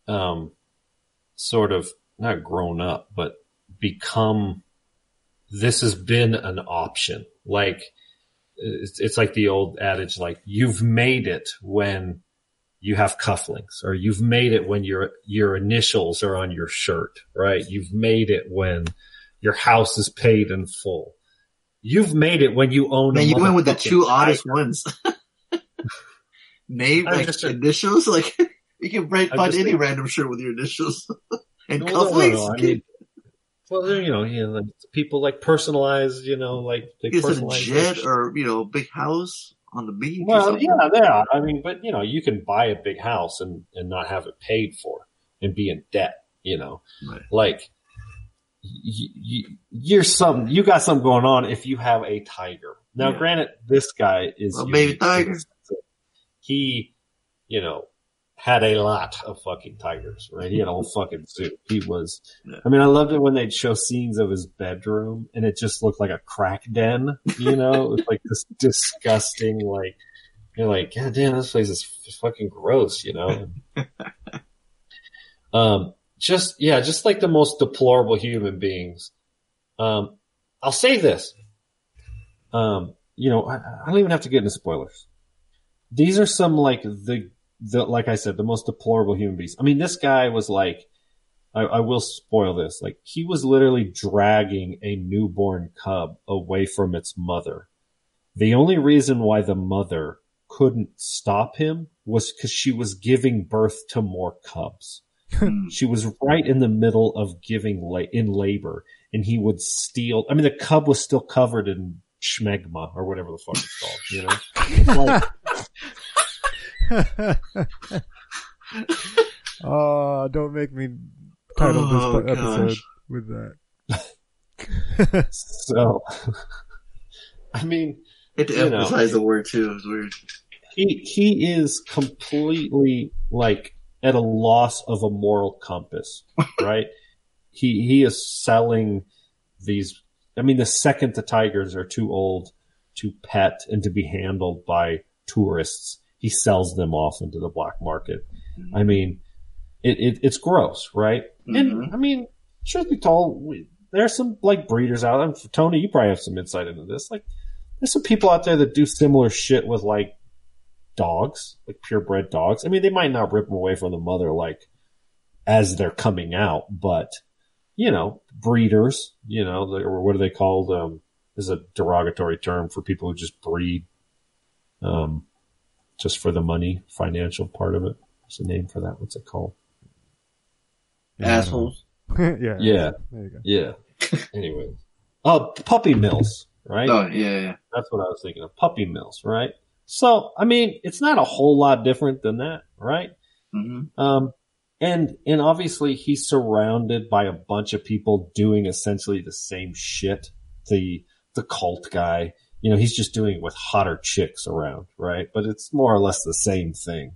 um sort of not grown up, but become this has been an option. Like it's, it's like the old adage like you've made it when you have cufflinks or you've made it when your your initials are on your shirt, right? You've made it when your house is paid in full. You've made it when you own. Man, you went with the two oddest ones. [LAUGHS] Name like initials, [LAUGHS] like you can write, find any saying- random shirt with your initials [LAUGHS] and No, no, no, no, [LAUGHS] I mean, well, you know, you know, like people like personalize, you know, like they said a personalize. jet or you know, big house on the beach. well, yeah, yeah. I mean, but you know, you can buy a big house and and not have it paid for and be in debt. You know, like you, you, you're some, you got something going on if you have a tiger. Now, Yeah. granted, this guy is A baby tiger. He, you know, had a lot of fucking tigers, right? He had a whole fucking zoo. He was, I mean, I loved it when they'd show scenes of his bedroom and it just looked like a crack den, you know, it was like this disgusting, like, you're like, God damn, this place is fucking gross, you know? [LAUGHS] um, just, yeah, just like the most deplorable human beings. Um, I'll say this. Um, you know, I, I don't even have to get into spoilers. These are some like the, the, like I said, the most deplorable human beings. I mean, this guy was like, I, I will spoil this. Like he was literally dragging a newborn cub away from its mother. The only reason why the mother couldn't stop him was because she was giving birth to more cubs. Hmm. she was right in the middle of giving la- in labor, and he would steal. I mean, the cub was still covered in schmegma or whatever the fuck it's called. You know, [LAUGHS] like, [LAUGHS] oh, don't make me title this Oh, po- episode gosh. with that. [LAUGHS] so, I mean, Had to you know, emphasize the word too. It was weird. he he is completely like at a loss of a moral compass, [LAUGHS] right? he he is selling these. I mean, the second the tigers are too old to pet and to be handled by tourists, he sells them off into the black market. I mean, it, it it's gross, right? And I mean, truth be told, we, there's some like breeders out there. Tony, you probably have some insight into this. Like, there's some people out there that do similar shit with like dogs, like purebred dogs. I mean, they might not rip them away from the mother like as they're coming out, but you know, breeders, you know, or what are they called? Um, is a derogatory term for people who just breed, um, just for the money, financial part of it. What's the name for that? What's it called? Assholes. [LAUGHS] yeah. Yeah. There you go. Yeah. anyway. Oh, puppy mills, right? Oh, yeah, yeah. That's what I was thinking of. Puppy mills, right? So, I mean, it's not a whole lot different than that, right? Mm-hmm. Um, and, and obviously he's surrounded by a bunch of people doing essentially the same shit. The, the cult guy, you know, he's just doing it with hotter chicks around, right? But it's more or less the same thing.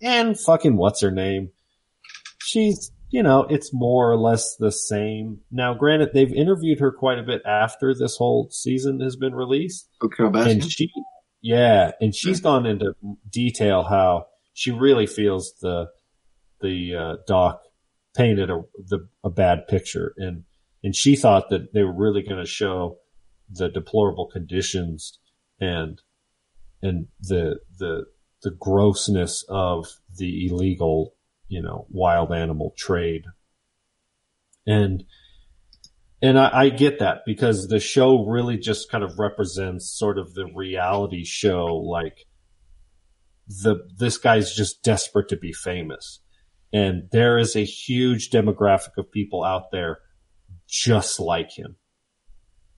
And fucking what's her name? She's, you know, it's more or less the same. Now, granted, they've interviewed her quite a bit after this whole season has been released. Baskin? And she, yeah, and she's gone into detail how she really feels the, the, uh, doc painted a, the, a bad picture and, and she thought that they were really going to show the deplorable conditions and, and the, the, the grossness of the illegal, you know, wild animal trade. And, and I, I get that because the show really just kind of represents sort of the reality show, like the, this guy's just desperate to be famous. And there is a huge demographic of people out there just like him.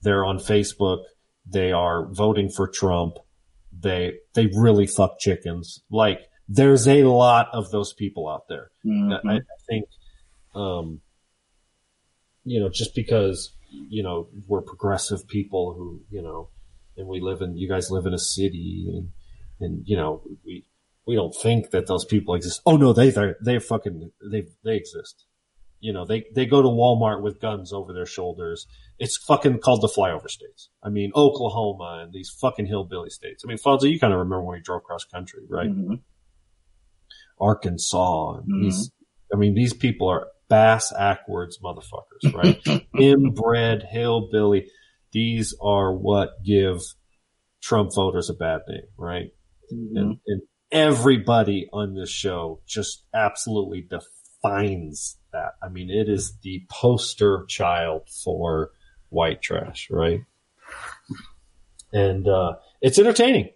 They're on Facebook. They are voting for Trump. They, they really fuck chickens. Like there's a lot of those people out there. Mhm. I, I think, um, you know, just because, you know, we're progressive people who, you know, and we live in, you guys live in a city and, and, you know, we, we don't think that those people exist. Oh no, they, they, they fucking, they, they exist. You know, they, they go to Walmart with guns over their shoulders. It's fucking called the flyover states. I mean, Oklahoma and these fucking hillbilly states. I mean, Fonzie, you kind of remember when we drove cross country, right? Mhm. Arkansas. And these, I mean, these people are bass ackwards motherfuckers, right? [LAUGHS] Inbred, hillbilly. These are what give Trump voters a bad name, right? And, and everybody on this show just absolutely defines that. I mean, it is the poster child for white trash, right? And, uh, it's entertaining.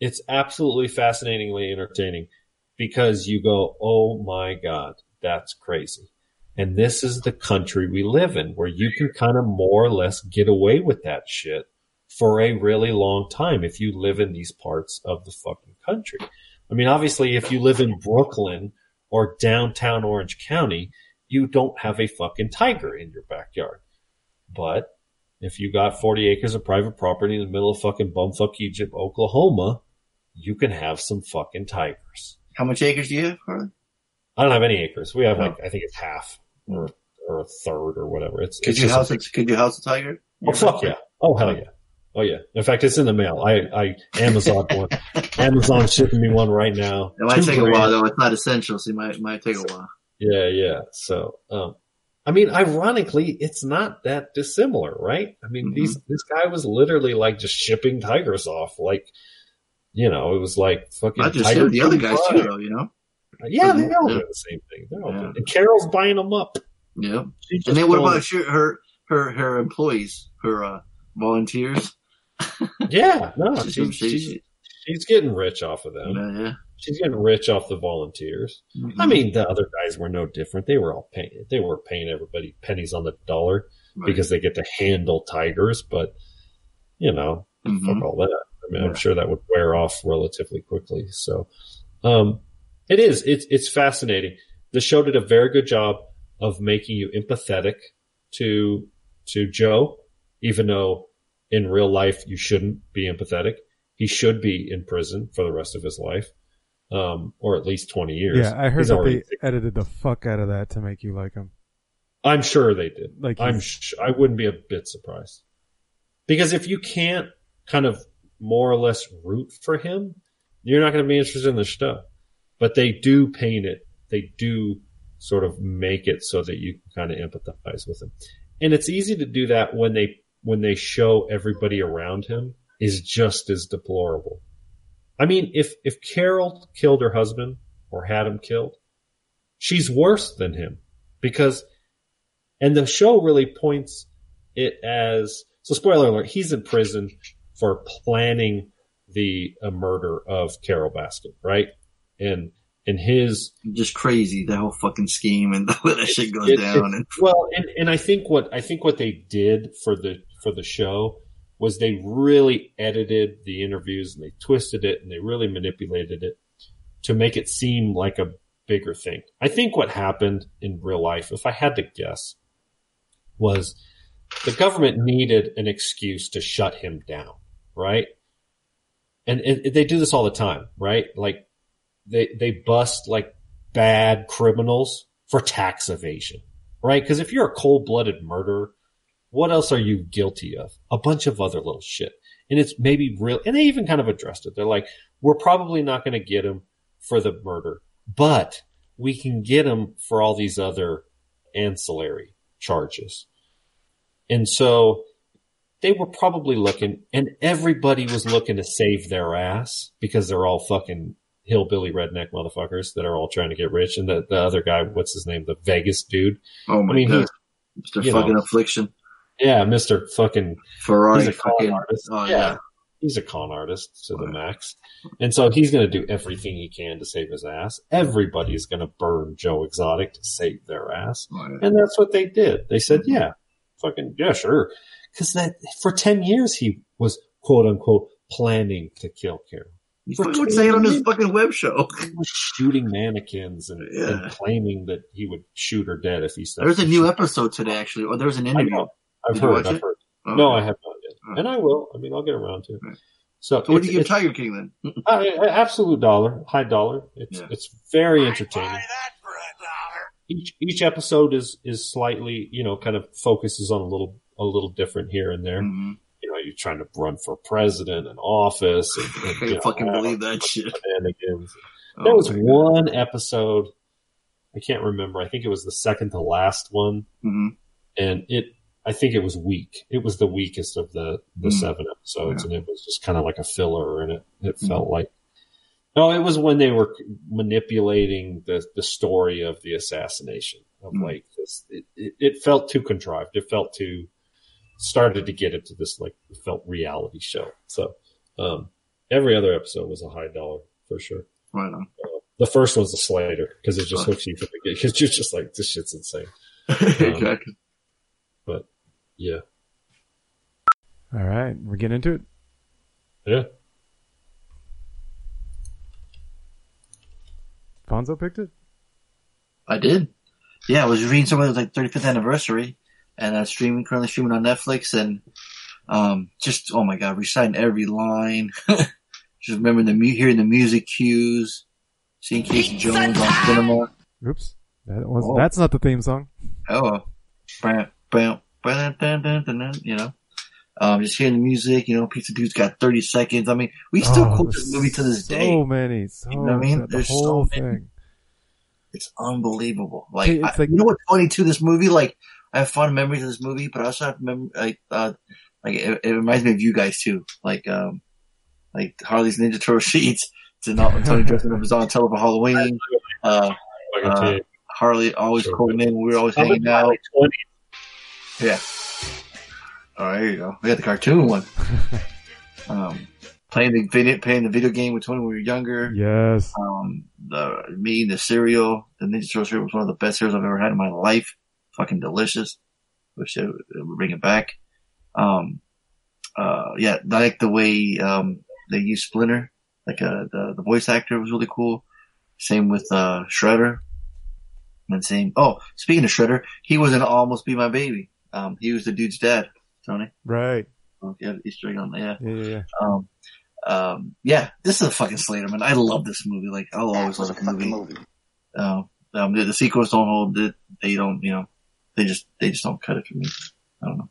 It's absolutely fascinatingly entertaining because you go, Oh my God, that's crazy. And this is the country we live in where you can kind of more or less get away with that shit for a really long time if you live in these parts of the fucking country. I mean, obviously, if you live in Brooklyn or downtown Orange County, you don't have a fucking tiger in your backyard. But if you got 40 acres of private property in the middle of fucking bumfuck Egypt, Oklahoma, you can have some fucking tigers. How much acres do you have, Harley? I don't have any acres. We have like, I think it's half or, or a third or whatever. It's, Could it's you just a house? Could you house a tiger? Oh fuck yeah! Oh hell yeah! Oh yeah! In fact, it's in the mail. I I Amazon [LAUGHS] one. Amazon shipping me one right now. It might Two take a while though. It's not essential, so it might might take a while. Yeah, yeah. So, um, I mean, ironically, it's not that dissimilar, right? I mean, these this guy was literally like just shipping tigers off, like you know, it was like fucking. Not just him, the other guys too, though. You know. Yeah, they all Yeah. do the same thing. They're all Yeah. doing- and Carole's buying them up. Yeah. And then what about her her her, her employees, her uh, volunteers? [LAUGHS] Yeah, no, She's- she's, she's, she's getting rich off of them. Yeah, yeah. She's getting rich off the volunteers. Mm-hmm. I mean, the other guys were no different. They were all paying, they were paying everybody pennies on the dollar Right. because they get to handle tigers, but you know, Mhm. fuck all that. I mean, I'm sure that would wear off relatively quickly. So, um, it is, it's, it's fascinating. The show did a very good job of making you empathetic to, to Joe, even though in real life you shouldn't be empathetic. He should be in prison for the rest of his life, um, or at least 20 years. Yeah, I heard He's that they edited the fuck out of that to make you like him. I'm sure they did. Like I'm sh- I wouldn't be a bit surprised. Because if you can't kind of more or less root for him, you're not going to be interested in the show. But they do paint it. They do sort of make it so that you can kind of empathize with him. And it's easy to do that when they when they show everybody around him is just as deplorable. I mean, if if Carole killed her husband or had him killed, she's worse than him because and the show really points it as So spoiler alert, he's in prison for planning the uh, murder of Carole Baskin, right? And and his just crazy the whole fucking scheme and the [LAUGHS] way that shit goes it- down. it- And well, and, and I think what I think what they did for the for the show was they really edited the interviews and they twisted it and they really manipulated it to make it seem like a bigger thing. I think what happened in real life, if I had to guess, was the government needed an excuse to shut him down, right? And it, they do this all the time, right? Like they they bust like bad criminals for tax evasion, right? Because if you're a cold blooded murderer, what else are you guilty of? A bunch of other little shit. And it's maybe real, and they even kind of addressed it. They're like, we're probably not going to get him for the murder, but we can get him for all these other ancillary charges. And so they were probably looking, and everybody was looking to save their ass because they're all fucking hillbilly redneck motherfuckers that are all trying to get rich. And the, the other guy, what's his name? The Vegas dude. oh my I mean, god, Mr. fucking know. affliction, Yeah, Mr. fucking Ferrari, he's a con fucking, artist. oh yeah. yeah. He's a con artist to the max. And so he's going to do everything he can to save his ass. Everybody's going to burn Joe Exotic to save their ass. Oh, yeah. And that's what they did. They said, yeah, fucking, yeah, sure. Cause that, for 10 years he was quote unquote planning to kill Carole. He would say it on his fucking web show. He was shooting mannequins and, Yeah. and claiming that he would shoot her dead if he said There's a new episode today, actually, oh, or there was an interview. Know. I've Did you heard, watch I've it? heard. Oh, No. I have not yet. And I will. I mean, I'll get around to it. So, So what do you give it's- Tiger King then? Uh, absolute dollar, high dollar. It's it's very entertaining. Each each episode is is slightly, you know, kind of focuses on a little a little different here and there. Mm-hmm. You know, you're trying to run for president and office. And, and, [LAUGHS] I you can't know, fucking believe that shit. Shenanigans. Oh there was my God. one episode. I can't remember. I think it was the second to last one, Mhm. and it. I think it was weak. It was the weakest of the the Mm. seven episodes, Yeah. and it was just kind of like a filler, and it it Mm. felt like. No, it was when they were manipulating the the story of the assassination of Mm. like this. It, it, it felt too contrived. It felt too started to get into this like felt reality show. So um, every other episode was a high dollar for sure. Right on. Uh, the first one's a Slater because it just hooks you from the because you're just like this shit's insane. [LAUGHS] Um, exactly. But yeah, All right, we're getting into it. yeah. Fonzo picked it. I did. Yeah, I was reading somewhere it was like 35th anniversary, and I'm streaming currently streaming on Netflix, and um, just oh my god, reciting every line. [LAUGHS] just remembering the mu- hearing the music cues, seeing Casey Jones on cinema. Oops, that was Oh. that's not the theme song. Oh, bam, bam, bam, bam, bam, bam, bam, you know. Um, just hearing the music, you know, Pizza Dude's got 30 seconds. I mean, we still Oh, quote this movie to this so day. many, so You know what I mean? the There's whole so many. thing. It's unbelievable. Like, Okay, it's I- like- you know what's funny too? This movie, like, I have fond memories of this movie, but I also have mem- like, uh, like it, it reminds me of you guys too. Like, um, like Harley's Ninja Turtle [LAUGHS] sheets. To not Tony dressing up as Donatello for Halloween. [LAUGHS] Uh, uh, Harley always quoting in. We were always hanging out. Yeah. Oh, there you go. We got the cartoon one. [LAUGHS] um, playing the video, playing the video game with Tony when we were younger. Yes. Um, the me the cereal, the Ninja Turtle cereal was one of the best cereals I've ever had in my life. Fucking delicious. Wish they would would bring it back. Um, uh, yeah, I like the way um they use Splinter. Like uh, the the voice actor was really cool. Same with uh Shredder. And same. Oh, speaking of Shredder, he was in Always Be My Maybe. Um, he was the dude's dad. Tony. Right. Yeah, Easter egg on there. Yeah, yeah, yeah. Um, um, yeah, this is a fucking Slater, man. I love this movie. Like, I'll always love this movie. Um, um, the, the sequels don't hold it. They don't, you know, they just, they just don't cut it for me. I don't know.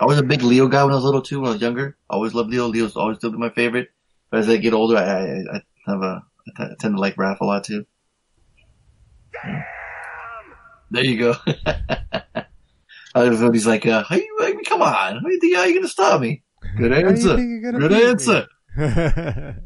I was a big Leo guy when I was little too, when I was younger. I always loved Leo. Leo's always still been my favorite. But as I get older, I, I, I have a, I t- I tend to like Raph a lot too. Yeah. There you go. [LAUGHS] Everybody's like, uh, how you, I mean, come on. How you think, how you gonna stop me? Good answer. think you're gonna Good answer. [LAUGHS]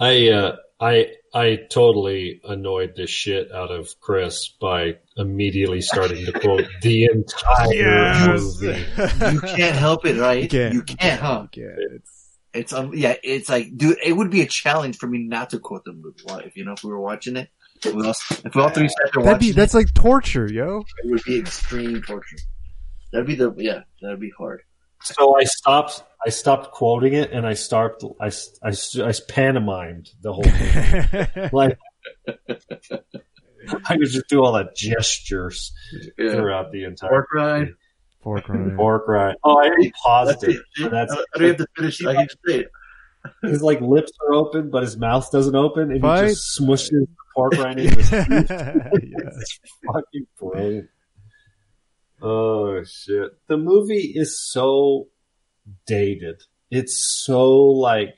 I uh, I I totally annoyed the shit out of Chris by immediately starting to quote [LAUGHS] the entire Yes. movie. You can't help it, right? You can't. You can't, huh? Yeah, it's It's um, yeah, it's like, dude, it would be a challenge for me not to quote the movie. Why? If you know, if we were watching it, if we all, if we all three sat there that'd watching be that's like torture, yo. it, it would be extreme torture. That'd be the yeah, that'd be hard. So I stopped. I stopped quoting it, and I stopped. I I, I pantomimed the whole thing. [LAUGHS] like I would just do all the gestures Yeah. throughout the entire Pork ride. Pork rind. pork rind. Oh, I already paused That's it. it. That's I don't have to finish. I can just say it. His like lips are open, but his mouth doesn't open, and Fight. he just smushes the pork rind into his [LAUGHS] teeth. yeah. [LAUGHS] It's fucking brilliant. Oh shit! The movie is so dated. It's so like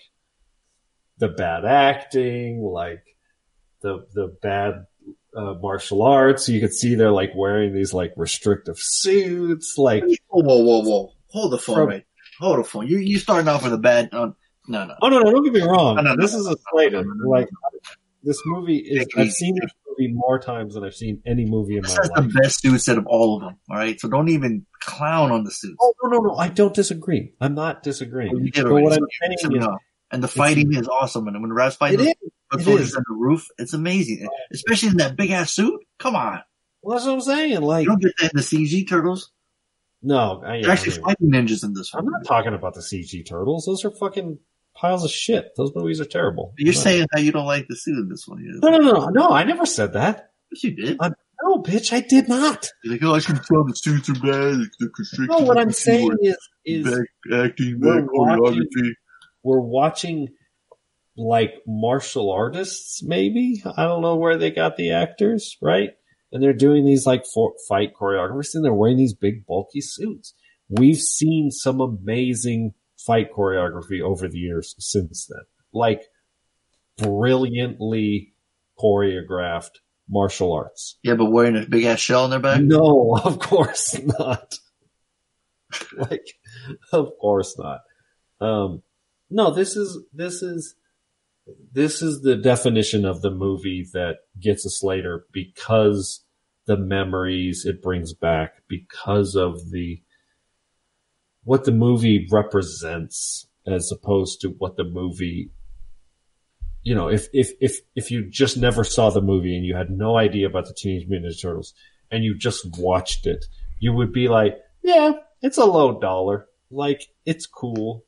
the bad acting, like the the bad uh, martial arts. You could see they're like wearing these like restrictive suits. Like, Whoa, whoa, whoa, whoa! Hold the phone, From- right? Hold the phone. You you starting off with a bad? Um, no, no. oh no, no, don't get me wrong. No, no, this is a Slater. no, no, no, Like, this movie is. I've seen this movie more times than I've seen any movie in my This has the best suit set of all of them. All right, so don't even clown on the suit. Oh no, no, no! I don't disagree. I'm not disagreeing. Oh, you But what I'm saying is, and the fighting is awesome. And when Raph's fighting It the is. soldiers on the roof, it's amazing. Especially in that big ass suit. Come on, well, that's what I'm saying. Like, you don't get that in the CG turtles. no, I, They're actually I- fighting ninjas in this I'm not talking about the CG turtles. Those are fucking piles of shit. Those movies are terrible. You're I'm saying how you don't like the suit in this one. no, no, no, no. I never said that. Yes, you did. I, no, bitch, I did not. You're like, oh, I can tell the suits are bad. The constricting. No, what I'm saying is, is back acting, we're bad watching- choreography. we're watching like martial artists. Maybe I don't know where they got the actors, right? And they're doing these like for, fight choreographies, and they're wearing these big bulky suits. We've seen some amazing fight choreography over the years since then, like brilliantly choreographed martial arts. Yeah, but wearing a big ass shell on their back. No, [LAUGHS] of course not. [LAUGHS] like, of course not. Um, no, this is this is this is the definition of the movie that gets us later because the memories it brings back because of the what the movie represents as opposed to what the movie you know if if if if you just never saw the movie and you had no idea about the teenage mutant ninja turtles and you just watched it you would be like yeah it's a low dollar like it's cool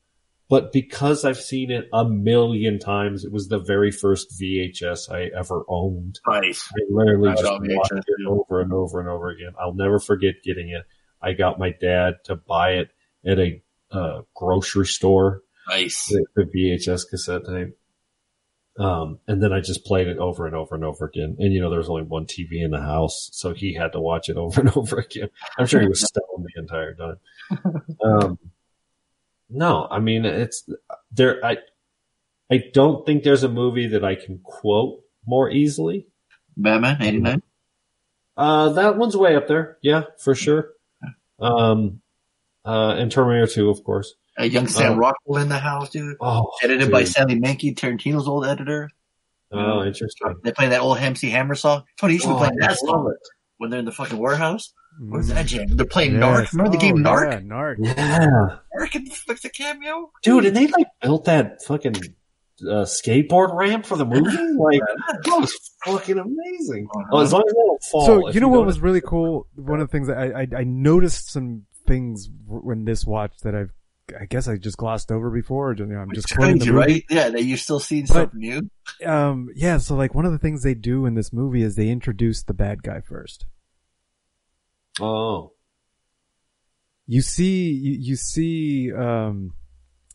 but because I've seen it a million times, it was the very first VHS I ever owned. Nice. I literally just watched it over and over and over again. I'll never forget getting it. I got my dad to buy it at a uh, grocery store, Nice. the, VHS cassette tape. Um, and then I just played it over and over and over again. And you know, there was only one TV in the house, so he had to watch it [LAUGHS] over and over again. I'm sure he was stoned the entire time. [LAUGHS] Um, no, I mean, it's there. I, I don't think there's a movie that I can quote more easily. Batman '89. Uh, that one's way up there. Yeah, for sure. Um, uh, and Terminator 2, of course. A young Sam Um, Rockwell in the house, dude. Oh, Edited by dude. Sally Menke, Tarantino's old editor. Oh, interesting. They play that old MC Hammer song. Tony used to be Oh, playing I that song it. when they're in the fucking warehouse. What's that jam? They're playing Yes. Narc. Remember the Oh, game Narc? Yeah, Narc. Yeah. Narc and like the cameo. Dude, and they like built that fucking uh, skateboard ramp for the movie. Like that was fucking amazing. Oh, as long as they don't fall. So you know what was really cool? One of the things that I, I I noticed some things when this watch that I've I guess I just glossed over before. You know, I'm just quoting the movie. right? Yeah, that you're still seeing But- something new. Um, yeah. So like one of the things they do in this movie is they introduce the bad guy first. Oh, you see you, you see um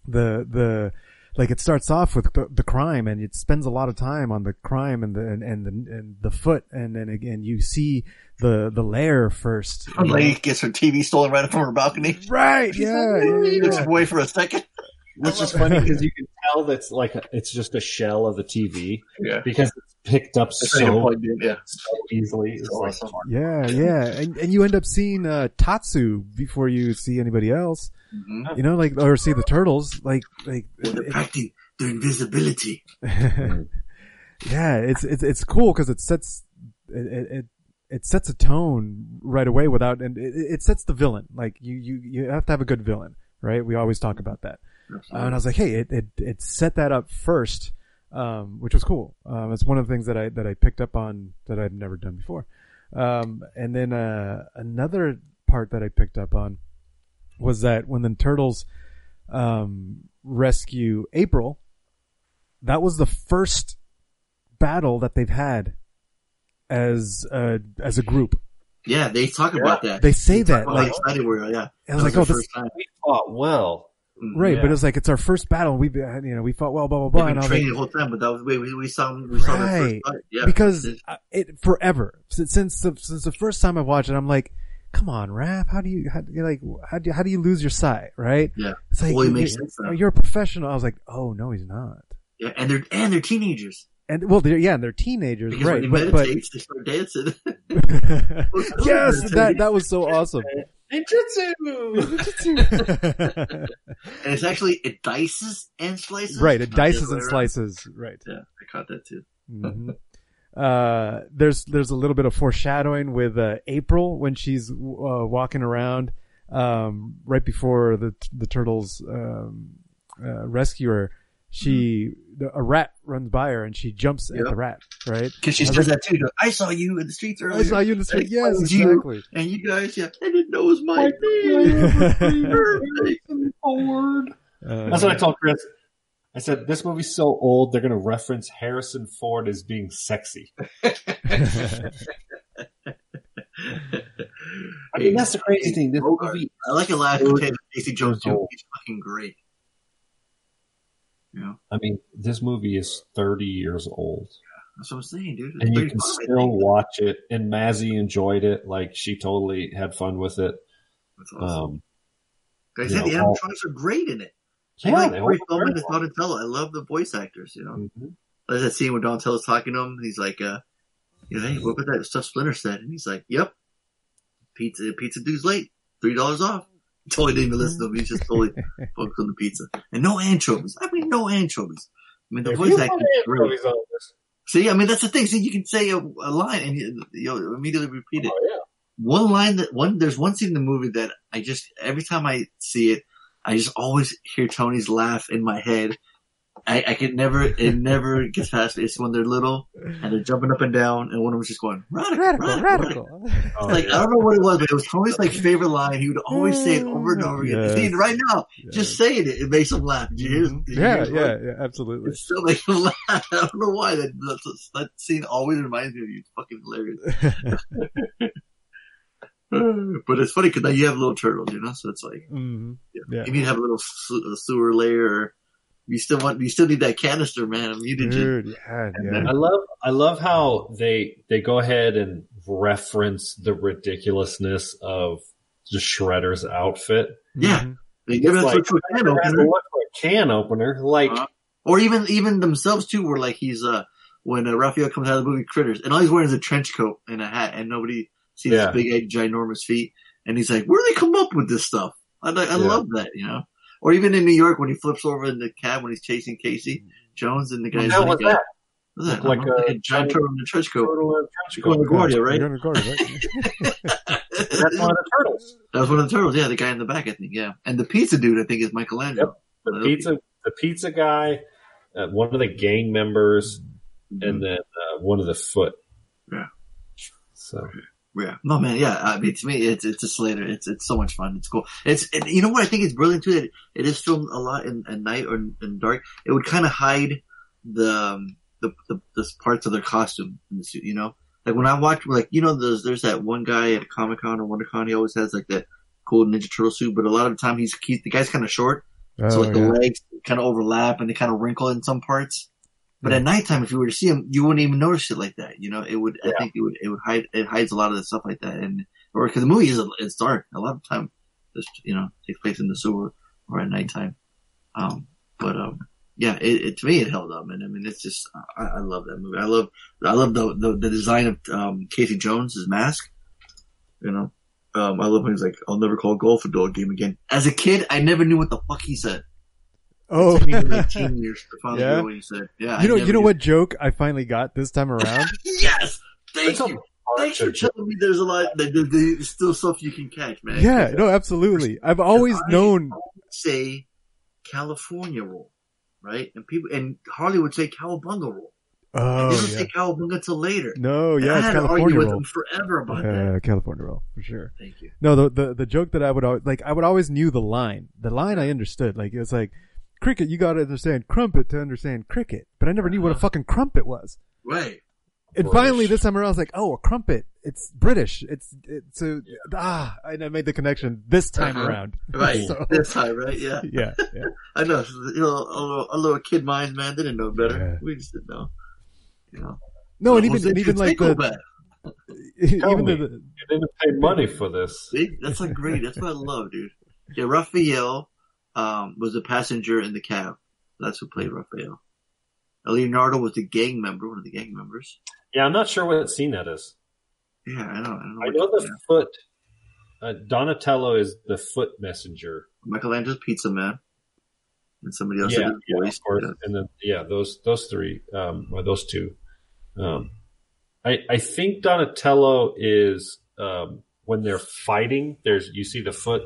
the the like it starts off with the, the crime and it spends a lot of time on the crime and the and, and the and the foot and then again you see the the lair first [LAUGHS] Her lady gets her TV stolen right from her balcony. right yeah, yeah, yeah, Looks yeah. away for a second. which is funny because you can tell that's like a, it's just a shell of the TV Yeah. because it's picked up It's so, in, yeah. so easily. It's like, awesome. yeah yeah and and you end up seeing uh tatsu before you see anybody else Mhm. you know like or see the turtles like like Well, they're it- practicing their invisibility. [LAUGHS] yeah, it's it's it's cool because it sets it, it it sets a tone right away without and it, it sets the villain. Like you you you have to have a good villain, right? We always talk about that. Uh, and I was like, hey, it it it set that up first, um, which was cool. Um, it's one of the things that I that I picked up on that I'd never done before. Um, and then uh, another part that I picked up on was that when the turtles um, rescue April, that was the first battle that they've had as a, as a group. Yeah, they talk about that. They say talk that, like- how excited we were. Yeah, I was That like, their oh, this- time. We fought well. Right, Yeah. but it's like it's our first battle. We, you know, we fought well, blah blah blah. They've been was like, training the whole time, but that was we we, we saw we saw their first right, fight. Yeah, because It's- uh, it forever since since the, since the first time I watched it, I'm like, come on, Raph, how do you how, you're like how do you, how do you lose your sight, right? Yeah. it's like Well, it you- makes you- sense now. You're a professional. I was like, oh no, he's not. yeah, and they're and they're teenagers. And well, they're, yeah, they're teenagers, Because right? when he But, but meditates, they start dancing. [LAUGHS] [LAUGHS] yes, that that was so awesome. Ninjutsu. [LAUGHS] and it's actually it dices and slices. Right, it dices and slices. Right. Yeah, I caught that too. hmm Uh, there's there's a little bit of foreshadowing with uh, April when she's uh, walking around um, right before the the turtles um, uh, rescue her. She the, a rat runs by her and she jumps at the rat. Right? Because she I says like, that too. goes, I saw you in the streets earlier. I saw you in the street." I Yes, found you, exactly. And you guys, yeah, I didn't know it was my name. [LAUGHS] Uh, That's what I told Chris. I said this movie's so old they're going to reference Harrison Ford as being sexy. [LAUGHS] I mean, that's the crazy thing. This movie, I like a It was- Casey Jones too. He's fucking great. Know, I mean, this movie is 30 years old. that's what I'm saying, dude. It's And you can I still watch it. And Mazzy enjoyed it. Like, she totally had fun with it. That's awesome. Um, Guys, you yeah, the all- animatronics are great in it. Yeah, I like they Corey all Feldman very as Donatello. I love the voice actors. You know, Mm-hmm. like that scene when Donatello's talking to him. He's like, uh, you know, hey, what about that stuff Splinter said? And he's like, yep, pizza, pizza dude's late, three dollars off. [LAUGHS] Totally didn't even listen to him. He's just totally [LAUGHS] focused on the pizza and no anchovies. I mean, no anchovies. I mean, the If voice you acting is great. this- See, I mean, that's the thing. See, you can say a, a line and you, you'll immediately repeat it. Oh, yeah. One line that one, there's one scene in the movie that I just, every time I see it, I just always hear Tony's laugh in my head. I, I can never, it [LAUGHS] never gets past me. It's when they're little and they're jumping up and down and one of them's just going, radical, radical, radical. radical. [LAUGHS] Oh, Like, I don't know what it was, but it was Tony's like favorite line. He would always say it over and mm. over again. Yes. See, right now, just saying it, it makes him laugh. Did you hear, mm-hmm. did Yeah, his yeah, yeah, absolutely. It still makes him [LAUGHS] laugh. I don't know why. That, that, that scene always reminds me of you. It's fucking hilarious. [SIGHS] but it's funny because now you have little turtles, you know. So it's like hmm Yeah. you need to have a little su- a sewer layer. You still want, you still need that canister, man. Mutagen. Dude, yeah, yeah. I love I love how they they go ahead and reference the ridiculousness of the Shredder's outfit. Yeah, they give It's it like, to a can Shredder has to opener. a can opener. Like Uh-huh. or even even themselves too, where like he's uh when uh, Raphael comes out of the movie Critters, and all he's wearing is a trench coat and a hat, and nobody sees Yeah. his big, egg, ginormous feet, and he's like, "Where do they come up with this stuff?" I I Yeah. love that, you know. Or even in New York when he flips over in the cab when he's chasing Casey Jones and the what guy's the was like, that? what's that? Like know, a a giant turtle in the trench coat. Turtle in a trench coat. LaGuardia, right? You're gonna record it, right? [LAUGHS] That's one of the turtles. That was one of the turtles, yeah, the guy in the back, I think, yeah. And the pizza dude, I think, is Michelangelo. The pizza the pizza guy, uh, one of the gang members, and then uh, one of the foot. Mm-hmm. Yeah. So Yeah. No, man. Yeah. I mean, to me, it's it's a Slater. It's it's so much fun. It's cool. It's and you know what I think is brilliant too. That it is filmed a lot in at night or in, in dark. It would kind of hide the, um, the the the parts of their costume in the suit. You know, like when I watch, like you know, there's there's that one guy at Comic Con or WonderCon. He always has like that cool Ninja Turtle suit, but a lot of the time he's, he's the guy's kind of short, so Oh, like the legs kind of overlap and they kind of wrinkle in some parts. But at nighttime, if you were to see him, you wouldn't even notice it like that. You know, it would. I think it would. It would hide. It hides a lot of the stuff like that, and or because the movie is it's dark. A lot of time, just you know, takes place in the sewer or at nighttime. Um, but um, yeah, it, it to me it held up, and I mean, it's just I, I love that movie. I love I love the the, the design of um Casey Jones's mask. You know, um, I love when he's like, "I'll never call golf a dog game again." As a kid, I never knew what the fuck he said. Oh, It took me like 18 years to finally Yeah? hear what you said. Yeah, you know, you know did. what joke I finally got this time around? [LAUGHS] Yes, thank It's a you. Thanks for telling me there's a lot. There's still stuff you can catch, man. yeah, no, absolutely. I've always I known. Say California roll, right? And people and Harley would say Calabunga roll. Oh, they don't yeah. say cowabunga until later. No, And yeah, I it's had to California argue with roll. them forever about that. Yeah, California roll for sure. Thank you. No, the, the the joke that I would always like, I would always knew the line. The line I understood. Like it was like, cricket, you got to understand crumpet to understand cricket. But I never knew what a fucking crumpet was. Right. And finally, this time around, I was like, oh, a crumpet. It's British. It's it's a ah. And I made the connection this time Uh-huh. around. [LAUGHS] Right. So- [LAUGHS] This time, right? Yeah. [LAUGHS] Yeah, yeah. I know. You know, a little, a little kid mind, man. They didn't know better. Yeah. We just didn't know. You know. No, and even was and even like the Tickleback? Even me, the, you didn't pay money for this. See, that's like great. That's what I love, dude. Yeah, Raphael um, was a passenger in the cab. That's who played Raphael. Leonardo was the gang member, one of the gang members. Yeah, I'm not sure what scene that is. Yeah, I know. I, don't know I know to- the foot. Uh, Donatello is the foot messenger. Michelangelo's Pizza Man, and somebody else yeah, did his yeah, of course. Yeah. And then yeah, those those three, um, or those two. Um, I I think Donatello is um, when they're fighting. There's you see the foot.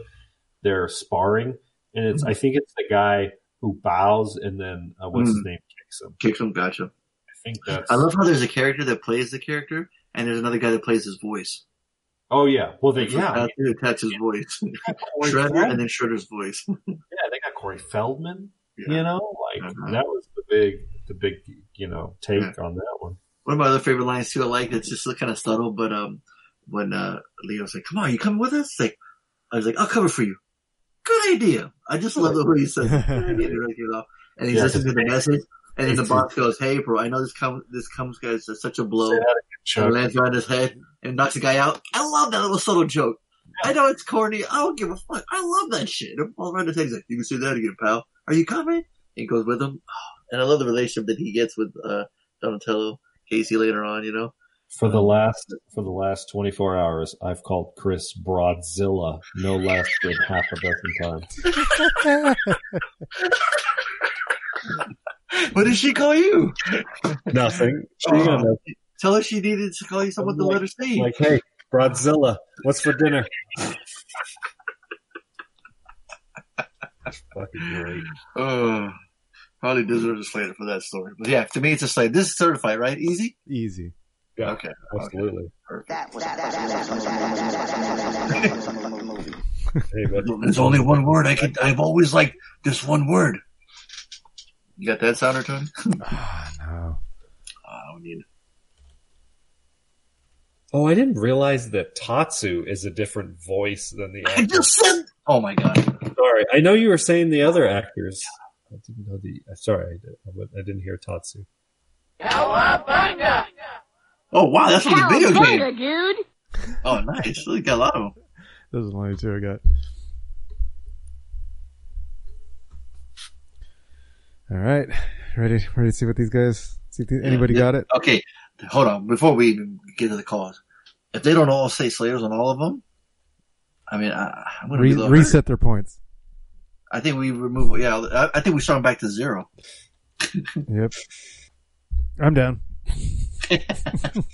They're sparring, and it's I think it's the guy who bows and then uh, what's his Mm. name kicks him. Kicks him, gotcha. I think that's. I love how there's a character that plays the character, and there's another guy that plays his voice. Oh yeah, well they yeah forgot to attach his voice. [LAUGHS] Shredder and then Shredder's voice. [LAUGHS] yeah they got Corey Feldman. Yeah. You know, like Uh-huh. that was the big the big you know take Yeah. on that one. One of my other favorite lines too, I like it's just kind of subtle, but um, when uh Leo's like, "Come on, you coming with us?" Like, I was like, "I'll cover for you." Good idea. I just love the way he says, it. "Good [LAUGHS] idea." to off. And he's Yeah, listening to the message, and then the It's- boss goes, "Hey, bro, I know this comes this comes guys as such a blow." Say that again, Chuck. And lands on his head and knocks the guy out. I love that little subtle joke. I know it's corny. I don't give a fuck. I love that shit. Right on his head. He's like, "You can say that again, pal. Are you coming?" He goes with him, [SIGHS] and I love the relationship that he gets with uh, Donatello, Casey later on. You know. For the last for the last 24 hours, I've called Chris Broadzilla no less than half a dozen times. [LAUGHS] What did she call you? Nothing. She Oh. Tell her she needed to call you something with the letter C. Like, hey, Broadzilla, what's for dinner? That's [LAUGHS] fucking great. Oh, probably deserves a Slater for that story. But yeah, to me, it's a Slater. This is certified, right? Easy. Easy. Yeah, Okay. absolutely. That was Hey, but There's only one word I could. I've always liked this one word. You got that sounder tone? Ah, no. I don't need. Oh, I didn't realize that Tatsu is a different voice than the I actor. just said. Oh my god. Sorry, I know you were saying the other actors. I didn't know the. uh, Sorry, I, did, I didn't hear Tatsu. Oh wow, that's from the video game. Cowabunga, dude. Oh nice. We got a lot of them. Those are the only two I got. All right, ready? Ready to see what these guys? See if anybody Yeah. got it? Okay, hold on. Before we even get to the cause, if they don't all say Slaters on all of them, I mean, I, I'm gonna Re- be a reset their points. I think we remove. Yeah, I, I think we start them back to zero. [LAUGHS] Yep. I'm down. [LAUGHS]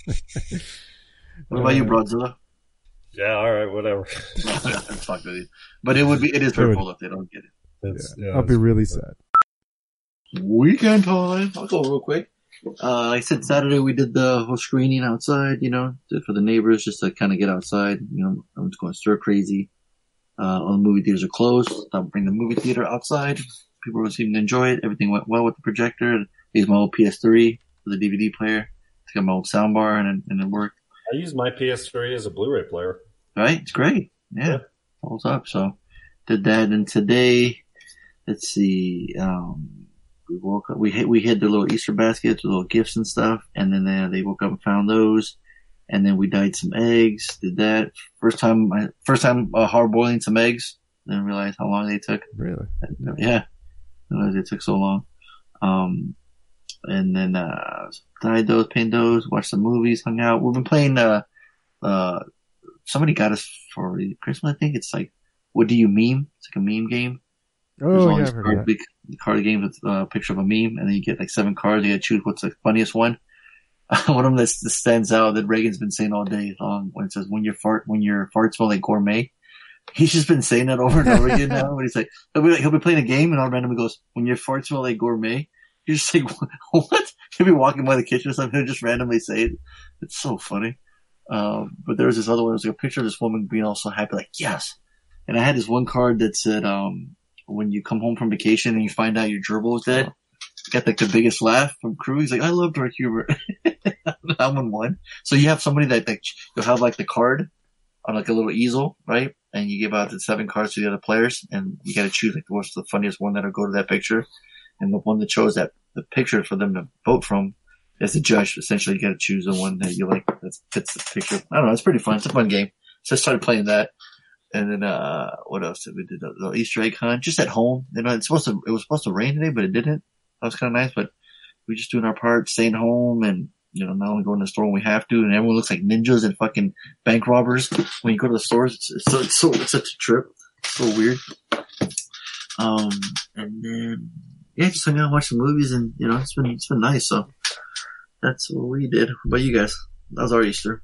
What about you, Broadzilla? Yeah, all right, whatever. Fuck with you. But it would be. It is It would- hurtful if they don't get it. That's, yeah, I'll be really sad. Weekend time. I'll go real quick. Uh, like I said Saturday we did the whole screening outside, you know, for the neighbors just to kind of get outside. You know, everyone's going stir crazy. Uh, all the movie theaters are closed. I'll bring the movie theater outside. People were seeming to enjoy it. Everything went well with the projector. Used my old PS3 for the DVD player. Took out my old soundbar and, it- and it worked. I use my PS3 as a Blu-ray player. Right? It's great. Yeah. Holds up. So did that. And today, let's see, um, we woke up, we hit, we hid the little Easter baskets, with little gifts and stuff. And then uh, they woke up and found those. And then we dyed some eggs, did that. First time, I, first time uh, hard boiling some eggs. Didn't realize how long they took. Really? Yeah. Didn't it took so long. Um, and then, uh, dyed those, painted those, watched some movies, hung out. We've been playing, uh, uh, somebody got us for Christmas, I think. It's like, what do you meme? It's like a meme game. Oh, There's all yeah, these I've card, big card games with uh, a picture of a meme, and then you get like seven cards. You got to choose what's the funniest one. [LAUGHS] one of them that stands out that Reagan's been saying all day long when it says when your fart when your fart smell like gourmet. [LAUGHS] He's just been saying that over and over [LAUGHS] again now. But he's like he'll be like he'll be playing a game and all randomly goes when your fart smell like gourmet. You're just like [LAUGHS] what? He'll be walking by the kitchen or something. He'll just randomly say it. It's so funny. Um, but there was this other one. It was like a picture of this woman being all so happy, like yes. And I had this one card that said, um, when you come home from vacation and you find out your gerbil is dead, got like the biggest laugh from crew. He's like, I love dark humor. [LAUGHS] that one won. So you have somebody that, that you'll have like the card on like a little easel, right? And you give out the seven cards to the other players and you got to choose like what's the funniest one that'll go to that picture. And the one that chose that, the picture for them to vote from as a judge, essentially you got to choose the one that you like that fits the picture. I don't know. It's pretty fun. It's a fun game. So I started playing that. And then, uh, what else did we do? The, the Easter egg hunt, just at home. You know, it's supposed to, it was supposed to rain today, but it didn't. That was kind of nice, but we just doing our part, staying home and, you know, not only going to the store when we have to, and everyone looks like ninjas and fucking bank robbers when you go to the stores. It's, it's so, it's so, it's such a trip. It's so weird. Um, and then, yeah, just hung out, watch some movies and, you know, it's been, it's been nice. So that's what we did. What about you guys? That was our Easter.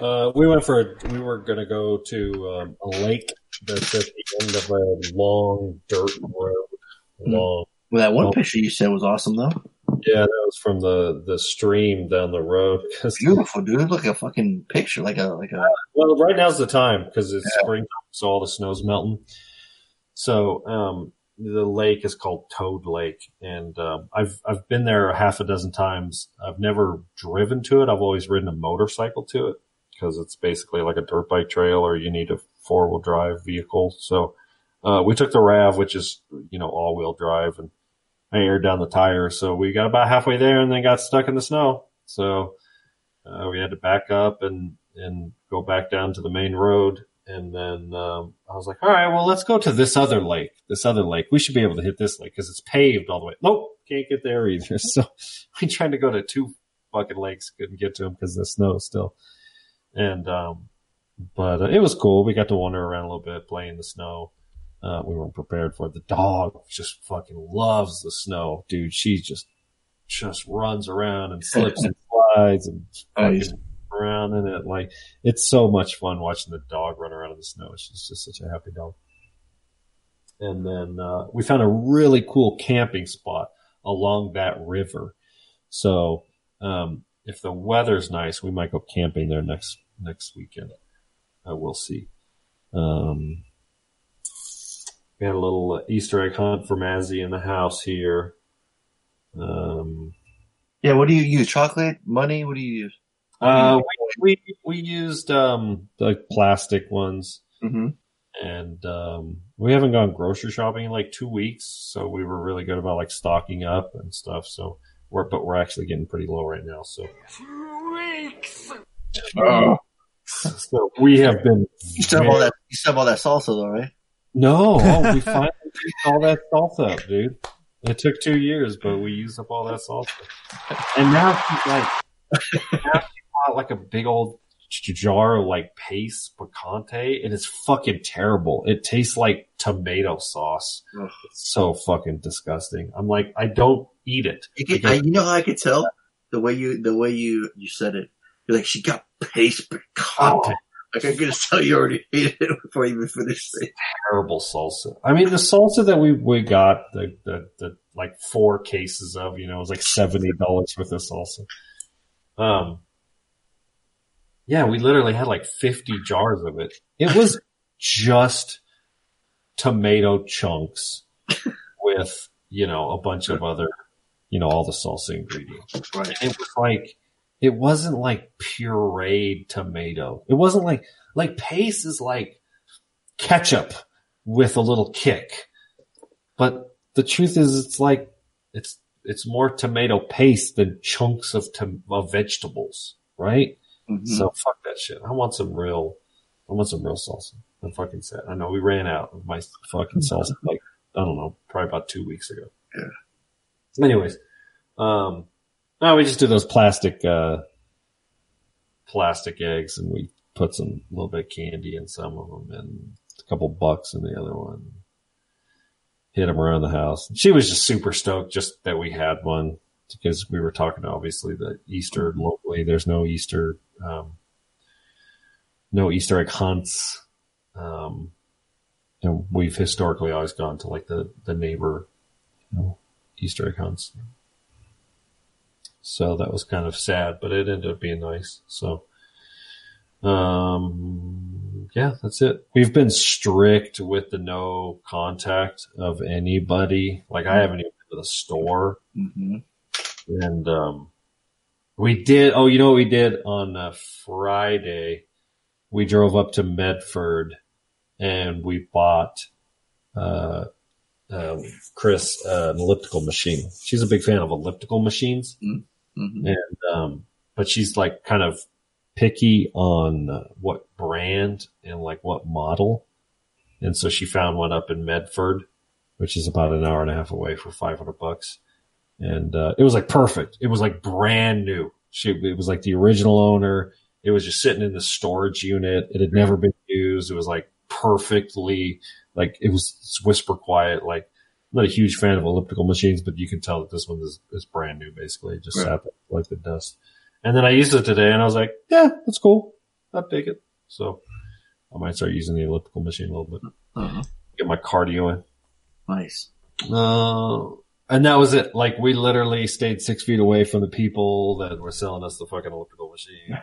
Uh, we went for a, we were going to go to um, a lake that's at the end of a long dirt road. Long. Well, that one long- picture you said was awesome though. Yeah, that was from the the stream down the road. Beautiful, dude. Look like a fucking picture, like a, like a, well, right now's the time because it's spring, so all the snow's melting. So um, the lake is called Toad Lake, and um, I've I've been there a half a dozen times. I've never driven to it. I've always ridden a motorcycle to it because it's basically like a dirt bike trail, or you need a four wheel drive vehicle. So uh, we took the Rav, which is you know all wheel drive, and I aired down the tires. So we got about halfway there, and then got stuck in the snow. So uh, we had to back up and and go back down to the main road. And then um, I was like, all right, well, let's go to this other lake. This other lake, we should be able to hit this lake because it's paved all the way. Nope, can't get there either. [LAUGHS] So we tried to go to two fucking lakes, couldn't get to them because the snow still. And um, but uh, it was cool. We got to wander around a little bit, play in the snow. Uh, we weren't prepared for it. The dog just fucking loves the snow, dude. She just just runs around and slips and [LAUGHS] slides and fucking around in it. Like it's so much fun watching the dog run around in the snow. She's just such a happy dog. And then uh, we found a really cool camping spot along that river. So um, if the weather's nice, we might go camping there next next weekend. Uh, we'll see. Um, we had a little uh, Easter egg hunt for Mazzy in the house here. Um, yeah. What do you use? Chocolate, money? What do you use? Uh, we, we we used um like plastic ones, Mm-hmm. and um, we haven't gone grocery shopping in like two weeks, so we were really good about like stocking up and stuff. So we're but we're actually getting pretty low right now. So two weeks. Oh. so we have been. You still have all that. You still have all that salsa though, right? No, oh, we finally used all that salsa up, dude. It took two years, but we used up all that salsa. And now she's like, now [LAUGHS] like a big old jar of like Pace Picante, and it's fucking terrible. It tastes like tomato sauce. It's so fucking disgusting. I'm like, I don't eat it. You, can, I, you know how I could tell the way you the way you you said it. You're like she got Pace Picante. Like I could just tell you already [LAUGHS] hated it before you even finished it. terrible salsa. I mean, the salsa that we we got the the, the like four cases of, you know, it was like seventy dollars worth of salsa. Um, yeah, we literally had like fifty jars of it. It was just tomato chunks [LAUGHS] with you know a bunch of other, you know, all the salsa ingredients. Right. It was like it wasn't like pureed tomato. It wasn't like like Pace is like ketchup with a little kick. But the truth is it's like it's it's more tomato paste than chunks of tom- of vegetables, right? Mm-hmm. So fuck that shit. I want some real I want some real salsa. I'm fucking sad. I know we ran out of my fucking salsa like I don't know, probably about two weeks ago. Yeah. Anyways, um, no, we just do those plastic, uh, plastic eggs and we put some, little bit of candy in some of them and a couple bucks in the other one. Hit them around the house. She was just super stoked just that we had one because we were talking obviously the Easter locally, there's no Easter, um, no Easter egg hunts. Um, and we've historically always gone to like the, the neighbor, you know, Easter egg hunts. So that was kind of sad, but it ended up being nice. So, um, yeah, that's it. We've been strict with the no contact of anybody. Like I haven't even been to the store. Mm-hmm. And, um, we did, oh, you know what we did on uh, Friday? We drove up to Medford and we bought, uh, um, Chris uh, an elliptical machine. She's a big fan of elliptical machines, Mm-hmm. and um, but she's like kind of picky on uh, what brand and like what model, and so she found one up in Medford, which is about an hour and a half away for five hundred bucks, and uh, it was like perfect. It was like brand new. She it was like the original owner. It was just sitting in the storage unit. It had never been used. It was like perfectly like it was whisper quiet. Like I'm not a huge fan of elliptical machines, but you can tell that this one is, is brand new. Basically, it just Right. sat like the dust. And then I used it today, and I was like, yeah, that's cool. I'll take it. So I might start using the elliptical machine a little bit. Uh-huh. Get my cardio in. Nice. Uh, and that was it. Like we literally stayed six feet away from the people that were selling us the fucking elliptical machine.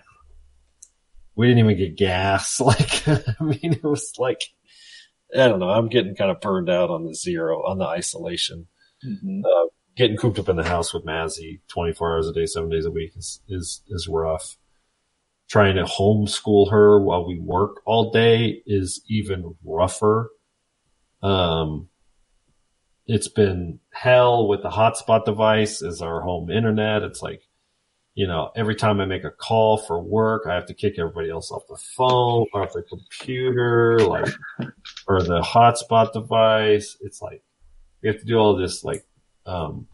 We didn't even get gas. [LAUGHS] Like, I mean, it was like, I don't know. I'm getting kind of burned out on the zero, on the isolation. Mm-hmm. Uh, getting cooped up in the house with Mazzy 24 hours a day, seven days a week is, is, is rough. Trying to homeschool her while we work all day is even rougher. Um, it's been hell with the hotspot device as our home internet. It's like, you know, every time I make a call for work, I have to kick everybody else off the phone, off the computer, like, or the hotspot device. It's like, we have to do all this, like, um,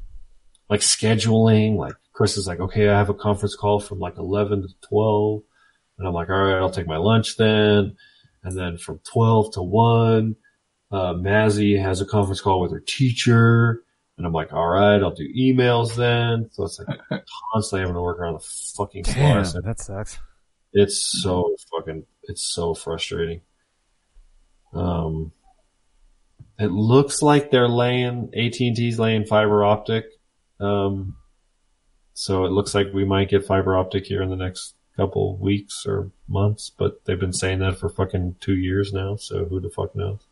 like scheduling. Like, Chris is like, okay, I have a conference call from like 11 to 12. And I'm like, all right, I'll take my lunch then. And then from 12 to 1, uh, Mazzy has a conference call with her teacher. And I'm like, all right, I'll do emails then. So it's like [LAUGHS] constantly having to work around the fucking Damn, clock. that sucks. It's so fucking, it's so frustrating. Um, it looks like they're laying, AT&T's laying fiber optic. Um, so it looks like we might get fiber optic here in the next couple weeks or months, but they've been saying that for fucking two years now. So who the fuck knows?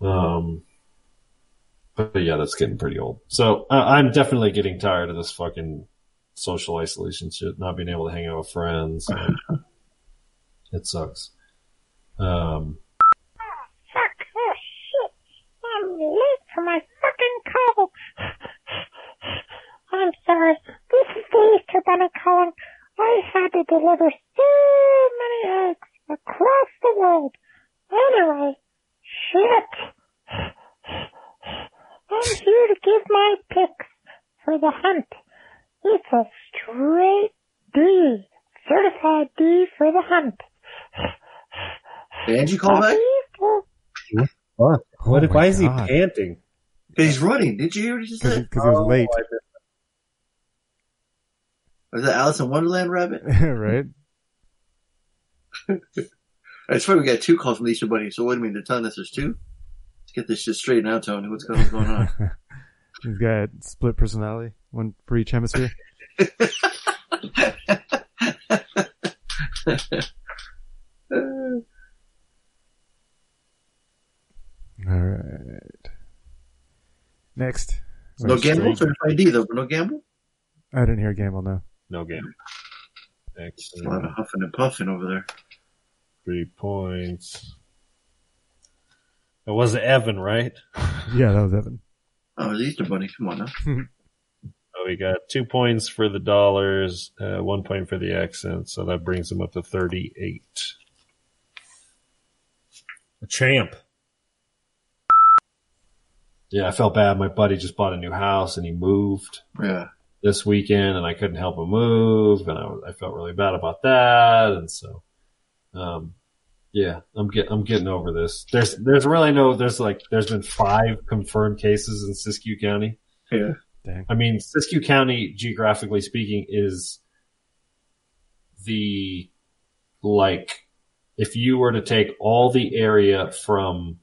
Um, but, yeah, that's getting pretty old. So uh, I'm definitely getting tired of this fucking social isolation shit, not being able to hang out with friends. [LAUGHS] it sucks. Um, Fuck, oh shit. I'm late for my fucking call. [SIGHS] I'm sorry. This is the Easter Bunny calling. I had to deliver so many eggs across the world. Anyway, shit. I'm here to give my picks for the hunt. It's a straight D. Certified D for the hunt. Did you call back? Fuck. What? Oh my why is he God. panting? He's running. Did you hear what he just Because said? he was oh, late, Was that Alice in Wonderland rabbit? [LAUGHS] right? [LAUGHS] I swear we got two calls from the Easter Bunny. So what do you mean? They're telling us there's two? Let's get this shit straight now, Tony. What's going, what's going on? [LAUGHS] He's got split personality, one for each hemisphere. [LAUGHS] All right. Next. no gamble? Straight? Certified D though. No gamble? I didn't hear gamble. No. No gamble. game. A lot of uh, huffing and puffing over there. Three points. It was Evan, right? [LAUGHS] Yeah, that was Evan. Oh, it's Easter Bunny. Come on now. [LAUGHS] Oh, we got two points for the dollars, uh, one point for the accent, so that brings him up to 38. A champ. Yeah, I felt bad. My buddy just bought a new house and he moved Yeah. this weekend and I couldn't help him move and I, I felt really bad about that. And so, um, Yeah, I'm get I'm getting over this. There's there's really no there's like there's been five confirmed cases in Siskiyou County. Yeah. Dang. I mean, Siskiyou County, geographically speaking, is the like if you were to take all the area from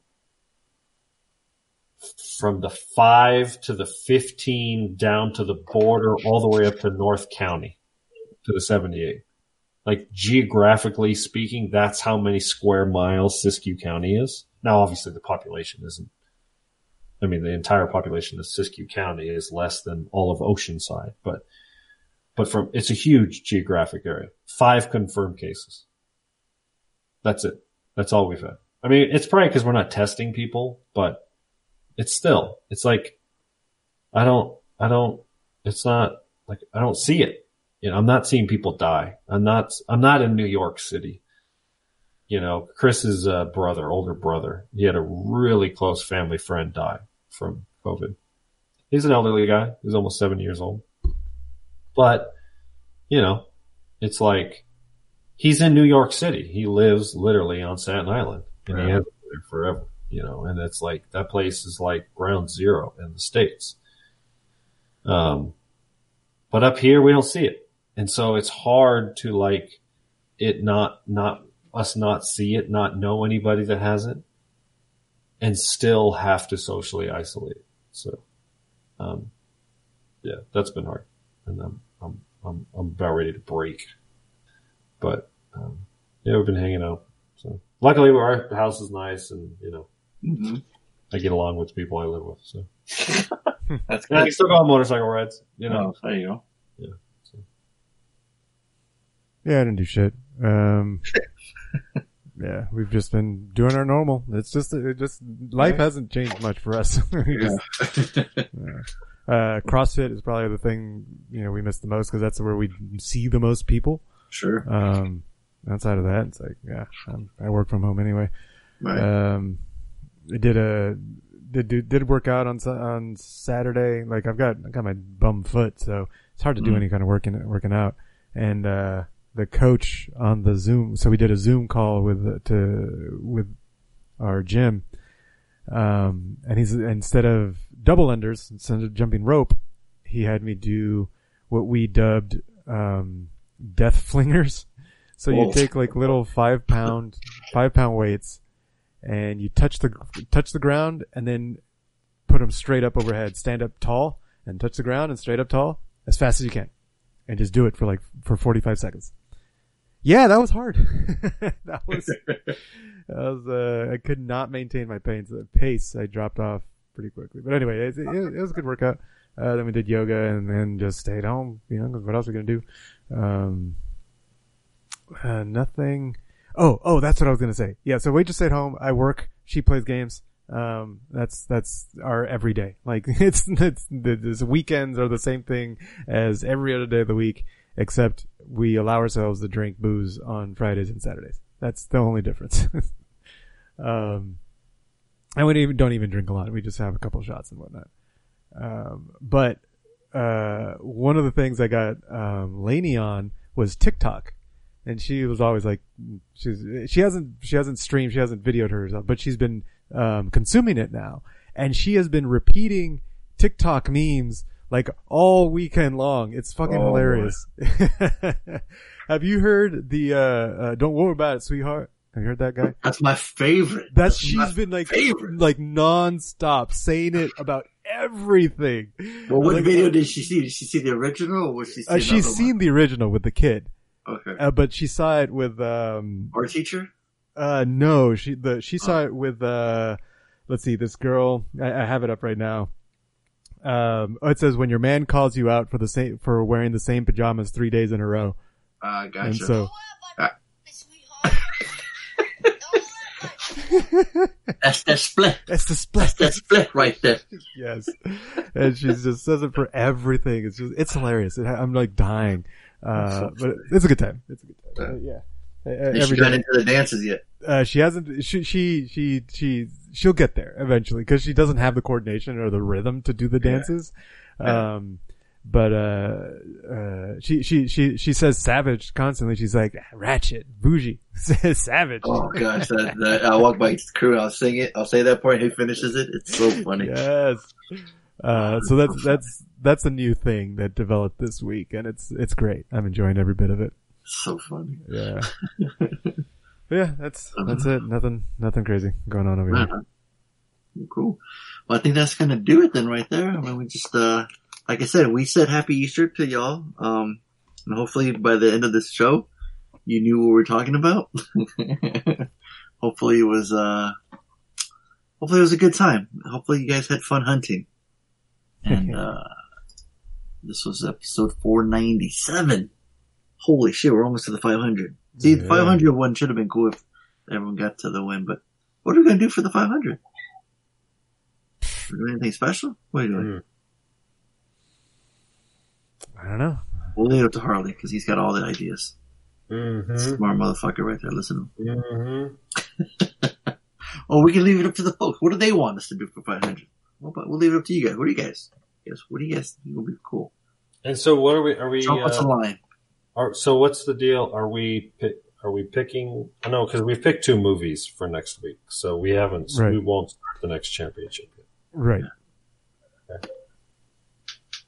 from the five to the fifteen down to the border, all the way up to North County to the seventy-eight. Like geographically speaking, that's how many square miles Siskiyou County is. Now, obviously, the population isn't. I mean, the entire population of Siskiyou County is less than all of Oceanside, but but from it's a huge geographic area. Five confirmed cases. That's it. That's all we've had. I mean, it's probably because we're not testing people, but it's still, it's like, I don't, I don't, it's not like, I don't see it. You know, I'm not seeing people die. I'm not, I'm not in New York City. You know, Chris's uh, brother, older brother, he had a really close family friend die from COVID. He's an elderly guy. He's almost 70 years old. But, you know, it's like, he's in New York City. He lives literally on Staten Island and he has been there forever, you know, and it's like, that place is like ground zero in the States. Um, but up here we don't see it. And so it's hard to like it not, not us not see it, not know anybody that has it and still have to socially isolate. So, um, yeah, that's been hard and I'm, I'm, I'm, I'm about ready to break, but, um, yeah, we've been hanging out. So luckily we're our house is nice and, you know, Mm-hmm. I get along with the people I live with. So [LAUGHS] That's I good. can still go on motorcycle rides, you know. Oh, there you go. Yeah. So. Yeah, I didn't do shit. Um, [LAUGHS] yeah, we've just been doing our normal. It's just, it just, life Right. hasn't changed much for us. [LAUGHS] Just- yeah. Uh, CrossFit is probably the thing, you know, we miss the most because that's where we see the most people. Sure. Um, outside of that, it's like, yeah, I'm, I work from home anyway. Right. Um, I did a, did, did, did work out on, on Saturday. Like I've got, I got my bum foot, so it's hard to do Mm. any kind of working, working out. And, uh, the coach on the Zoom, so we did a Zoom call with, to, with our gym. Um, and he's, instead of double unders, instead of jumping rope, he had me do what we dubbed, um, death flingers. [LAUGHS] So you take like little five pound, five pound weights and you touch the, touch the ground and then put them straight up overhead, stand up tall and touch the ground and straight up tall as fast as you can and just do it for like, for 45 seconds. Yeah, that was hard. [LAUGHS] that was, that was, uh, I could not maintain my pace, pace. I dropped off pretty quickly. But anyway, it, it, it was a good workout. Uh, then we did yoga and then just stayed home, you know, what else are we to do? Um, uh, nothing. Oh, oh, that's what I was gonna say. Yeah, so we just stayed home. I work. She plays games. Um, that's that's our everyday. Like [LAUGHS] it's it's the weekends are the same thing as every other day of the week, except we allow ourselves to drink booze on Fridays and Saturdays. That's the only difference. [LAUGHS] um, and we don't even, don't even drink a lot. We just have a couple shots and whatnot. Um, but uh, one of the things I got um, Lainey on was TikTok, and she was always like, she's she hasn't she hasn't streamed, she hasn't videoed herself, but she's been um, consuming it now, and she has been repeating TikTok memes like all weekend long. It's fucking Oh, hilarious. [LAUGHS] Have you heard the uh, uh, "Don't worry about it, sweetheart"? Have you heard that guy? That's my favorite. That's, That's she's been like favorite. like non-stop saying it about everything. Well, what Like, video did she see? Did she see the original or was she Uh, she's seen the original with the kid. Okay. uh, but she saw it with um. Our teacher? Uh, no, she the she saw it with uh. Let's see, this girl. I, I have it up right now. Um, it says when your man calls you out for the same for wearing the same pajamas three days in a row. Uh, gotcha. And so That's that split. [LAUGHS] That's the split. That's that split right there. yes, and she just says it for everything. It's just it's hilarious. It, I'm like dying, uh, but it's a good time. It's a good time. Uh, yeah, Uh, Has she every got into the dances yet? Uh, she hasn't. She she she she she'll get there eventually because she doesn't have the coordination or the rhythm to do the dances. [LAUGHS] Yeah. Um, but uh, uh, she she she she says savage constantly. She's like ratchet, bougie, [LAUGHS] savage. Oh gosh, that, that, I'll walk by the crew. I'll sing it. I'll say that part. He finishes it. It's so funny. Yes. Uh, so that's that's that's a new thing that developed this week, and it's it's great. I'm enjoying every bit of it. So funny. Yeah. [LAUGHS] yeah, that's that's it. Nothing nothing crazy going on over here. Uh-huh. Cool. Well, I think that's gonna do it then, right there. I mean, we just uh, like I said, we said Happy Easter to y'all. Um, and hopefully by the end of this show, you knew what we are talking about. [LAUGHS] hopefully it was uh, hopefully it was a good time. Hopefully you guys had fun hunting. [LAUGHS] And uh, this was episode 497. Holy shit, we're almost to the 500. See, the Yeah. 500 one should have been cool if everyone got to the win, but what are we going to do for the 500? Are we doing anything special? What are you doing? I don't know. We'll leave it up to Harley because he's got all the ideas. Mm-hmm. Smart motherfucker right there. Listen to him. Mm-hmm. [LAUGHS] Or we can leave it up to the folks. What do they want us to do for 500? Well, but we'll leave it up to you guys. What do you guys? Yes. What do you guys think will be cool? And so, what are we? Are we? Drop us a uh, line. Are, so, what's the deal? Are we? Are we picking? I know because we've picked two movies for next week, so we haven't. Right. We won't start the next championship. yet. Right.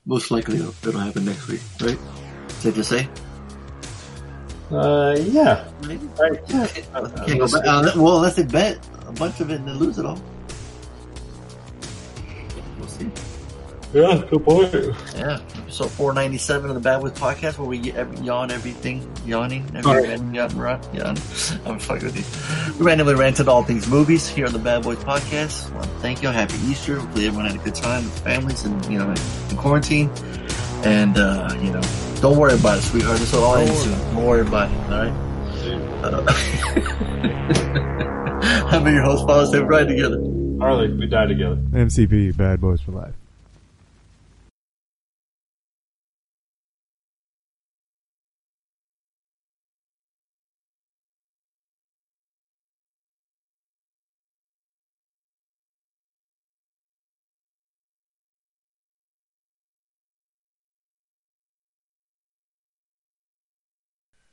Most likely it'll, it'll happen next week, right? Safe to say? Uh, yeah. Right. Yeah. Can't go back. Uh, well, unless they bet a bunch of it and then lose it all. We'll see. Yeah, good point. Yeah. Episode 497 of the Bad Boys podcast where we get every, yawn everything, yawning, every Alright. random yawn, yawn, [LAUGHS] yawn. I'm fucking with you. We randomly ranted all things movies here on the Bad Boys podcast. Well, thank you. Happy Easter. Hopefully everyone had a good time with families and, you know, in quarantine. And, uh, you know, don't worry about it, sweetheart. This will all end soon. Don't worry about it. All right. Uh, [LAUGHS] [LAUGHS] I'm your host, Father. Stay right together. Harley, we die together. MCP, Bad Boys for Life.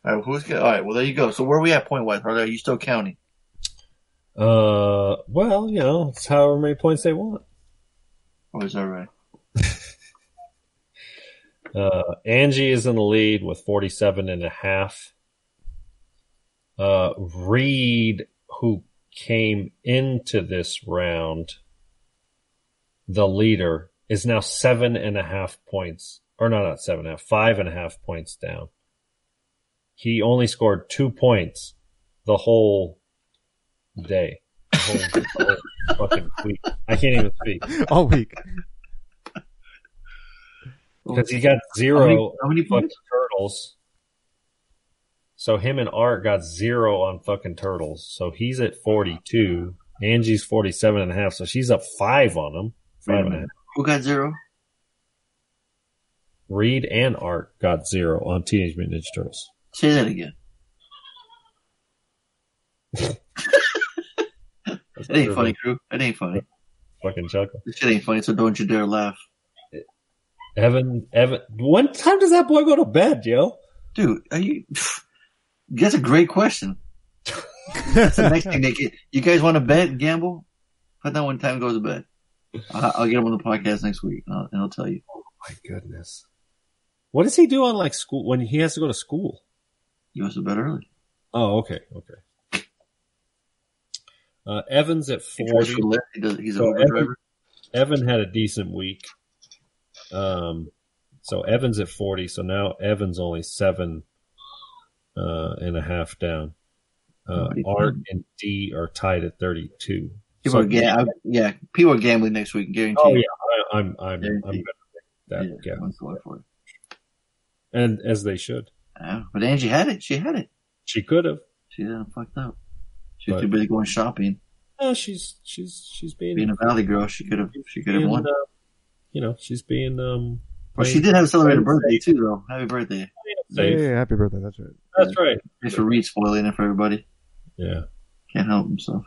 All right, who's good? All right, well there you go. So where are we at point wise? Are you still counting? Uh, well, you know, it's however many points they want. Oh, is that right? [LAUGHS] Uh, Angie is in the lead with 47 and a half. Uh, Reed, who came into this round, the leader, is now seven and a half points, or no, not seven and a half, five and a half points down. He only scored two points the whole day. The whole, the [LAUGHS] whole fucking week. I can't even speak. All week. Because he got zero How many- how many fucking points? turtles. So him and Art got zero on fucking turtles. So he's at 42. Angie's 47 and a half. So she's up five on him. Wait a Five and a minute. half. Who got zero? Reed and Art got zero on Teenage Mutant Ninja Turtles. Say that again. It ain't funny, crew. It ain't funny. Fucking chuckle. This shit ain't funny, so don't you dare laugh. Evan, Evan, when time does that boy go to bed, yo? Dude, are you, that's a great question. That's the next thing, Nick. You guys want to bet gamble? Put down when time goes to bed. I'll, I'll get him on the podcast next week and I'll, and I'll tell you. Oh my goodness. What does he do on like school when he has to go to school? He goes to bed early. Oh, okay, okay. Uh, Evans at 40. He does, he's So Evan, driver. Evan had a decent week. Um, so Evans at 40. So now Evans only seven uh, and a half down. Uh, Art and D are tied at 32. People So- are ga- yeah, people are gambling next week, guaranteed. Oh yeah, I, I'm I'm I'm make that Yeah, yeah. I'm going for it. and as they should. Yeah, but Angie had it. She had it. She could have. She done fucked up. She was But- too busy going shopping. Oh, she's she's she's being Being a valley girl, she could have. She could have won. uh, you know, she's being um. Well, she did have a celebrated birthday safe. too, though. Happy birthday! Safe. Yeah, happy birthday. That's right. That's right. Thanks for Reed spoiling it for everybody. Yeah. Can't help himself.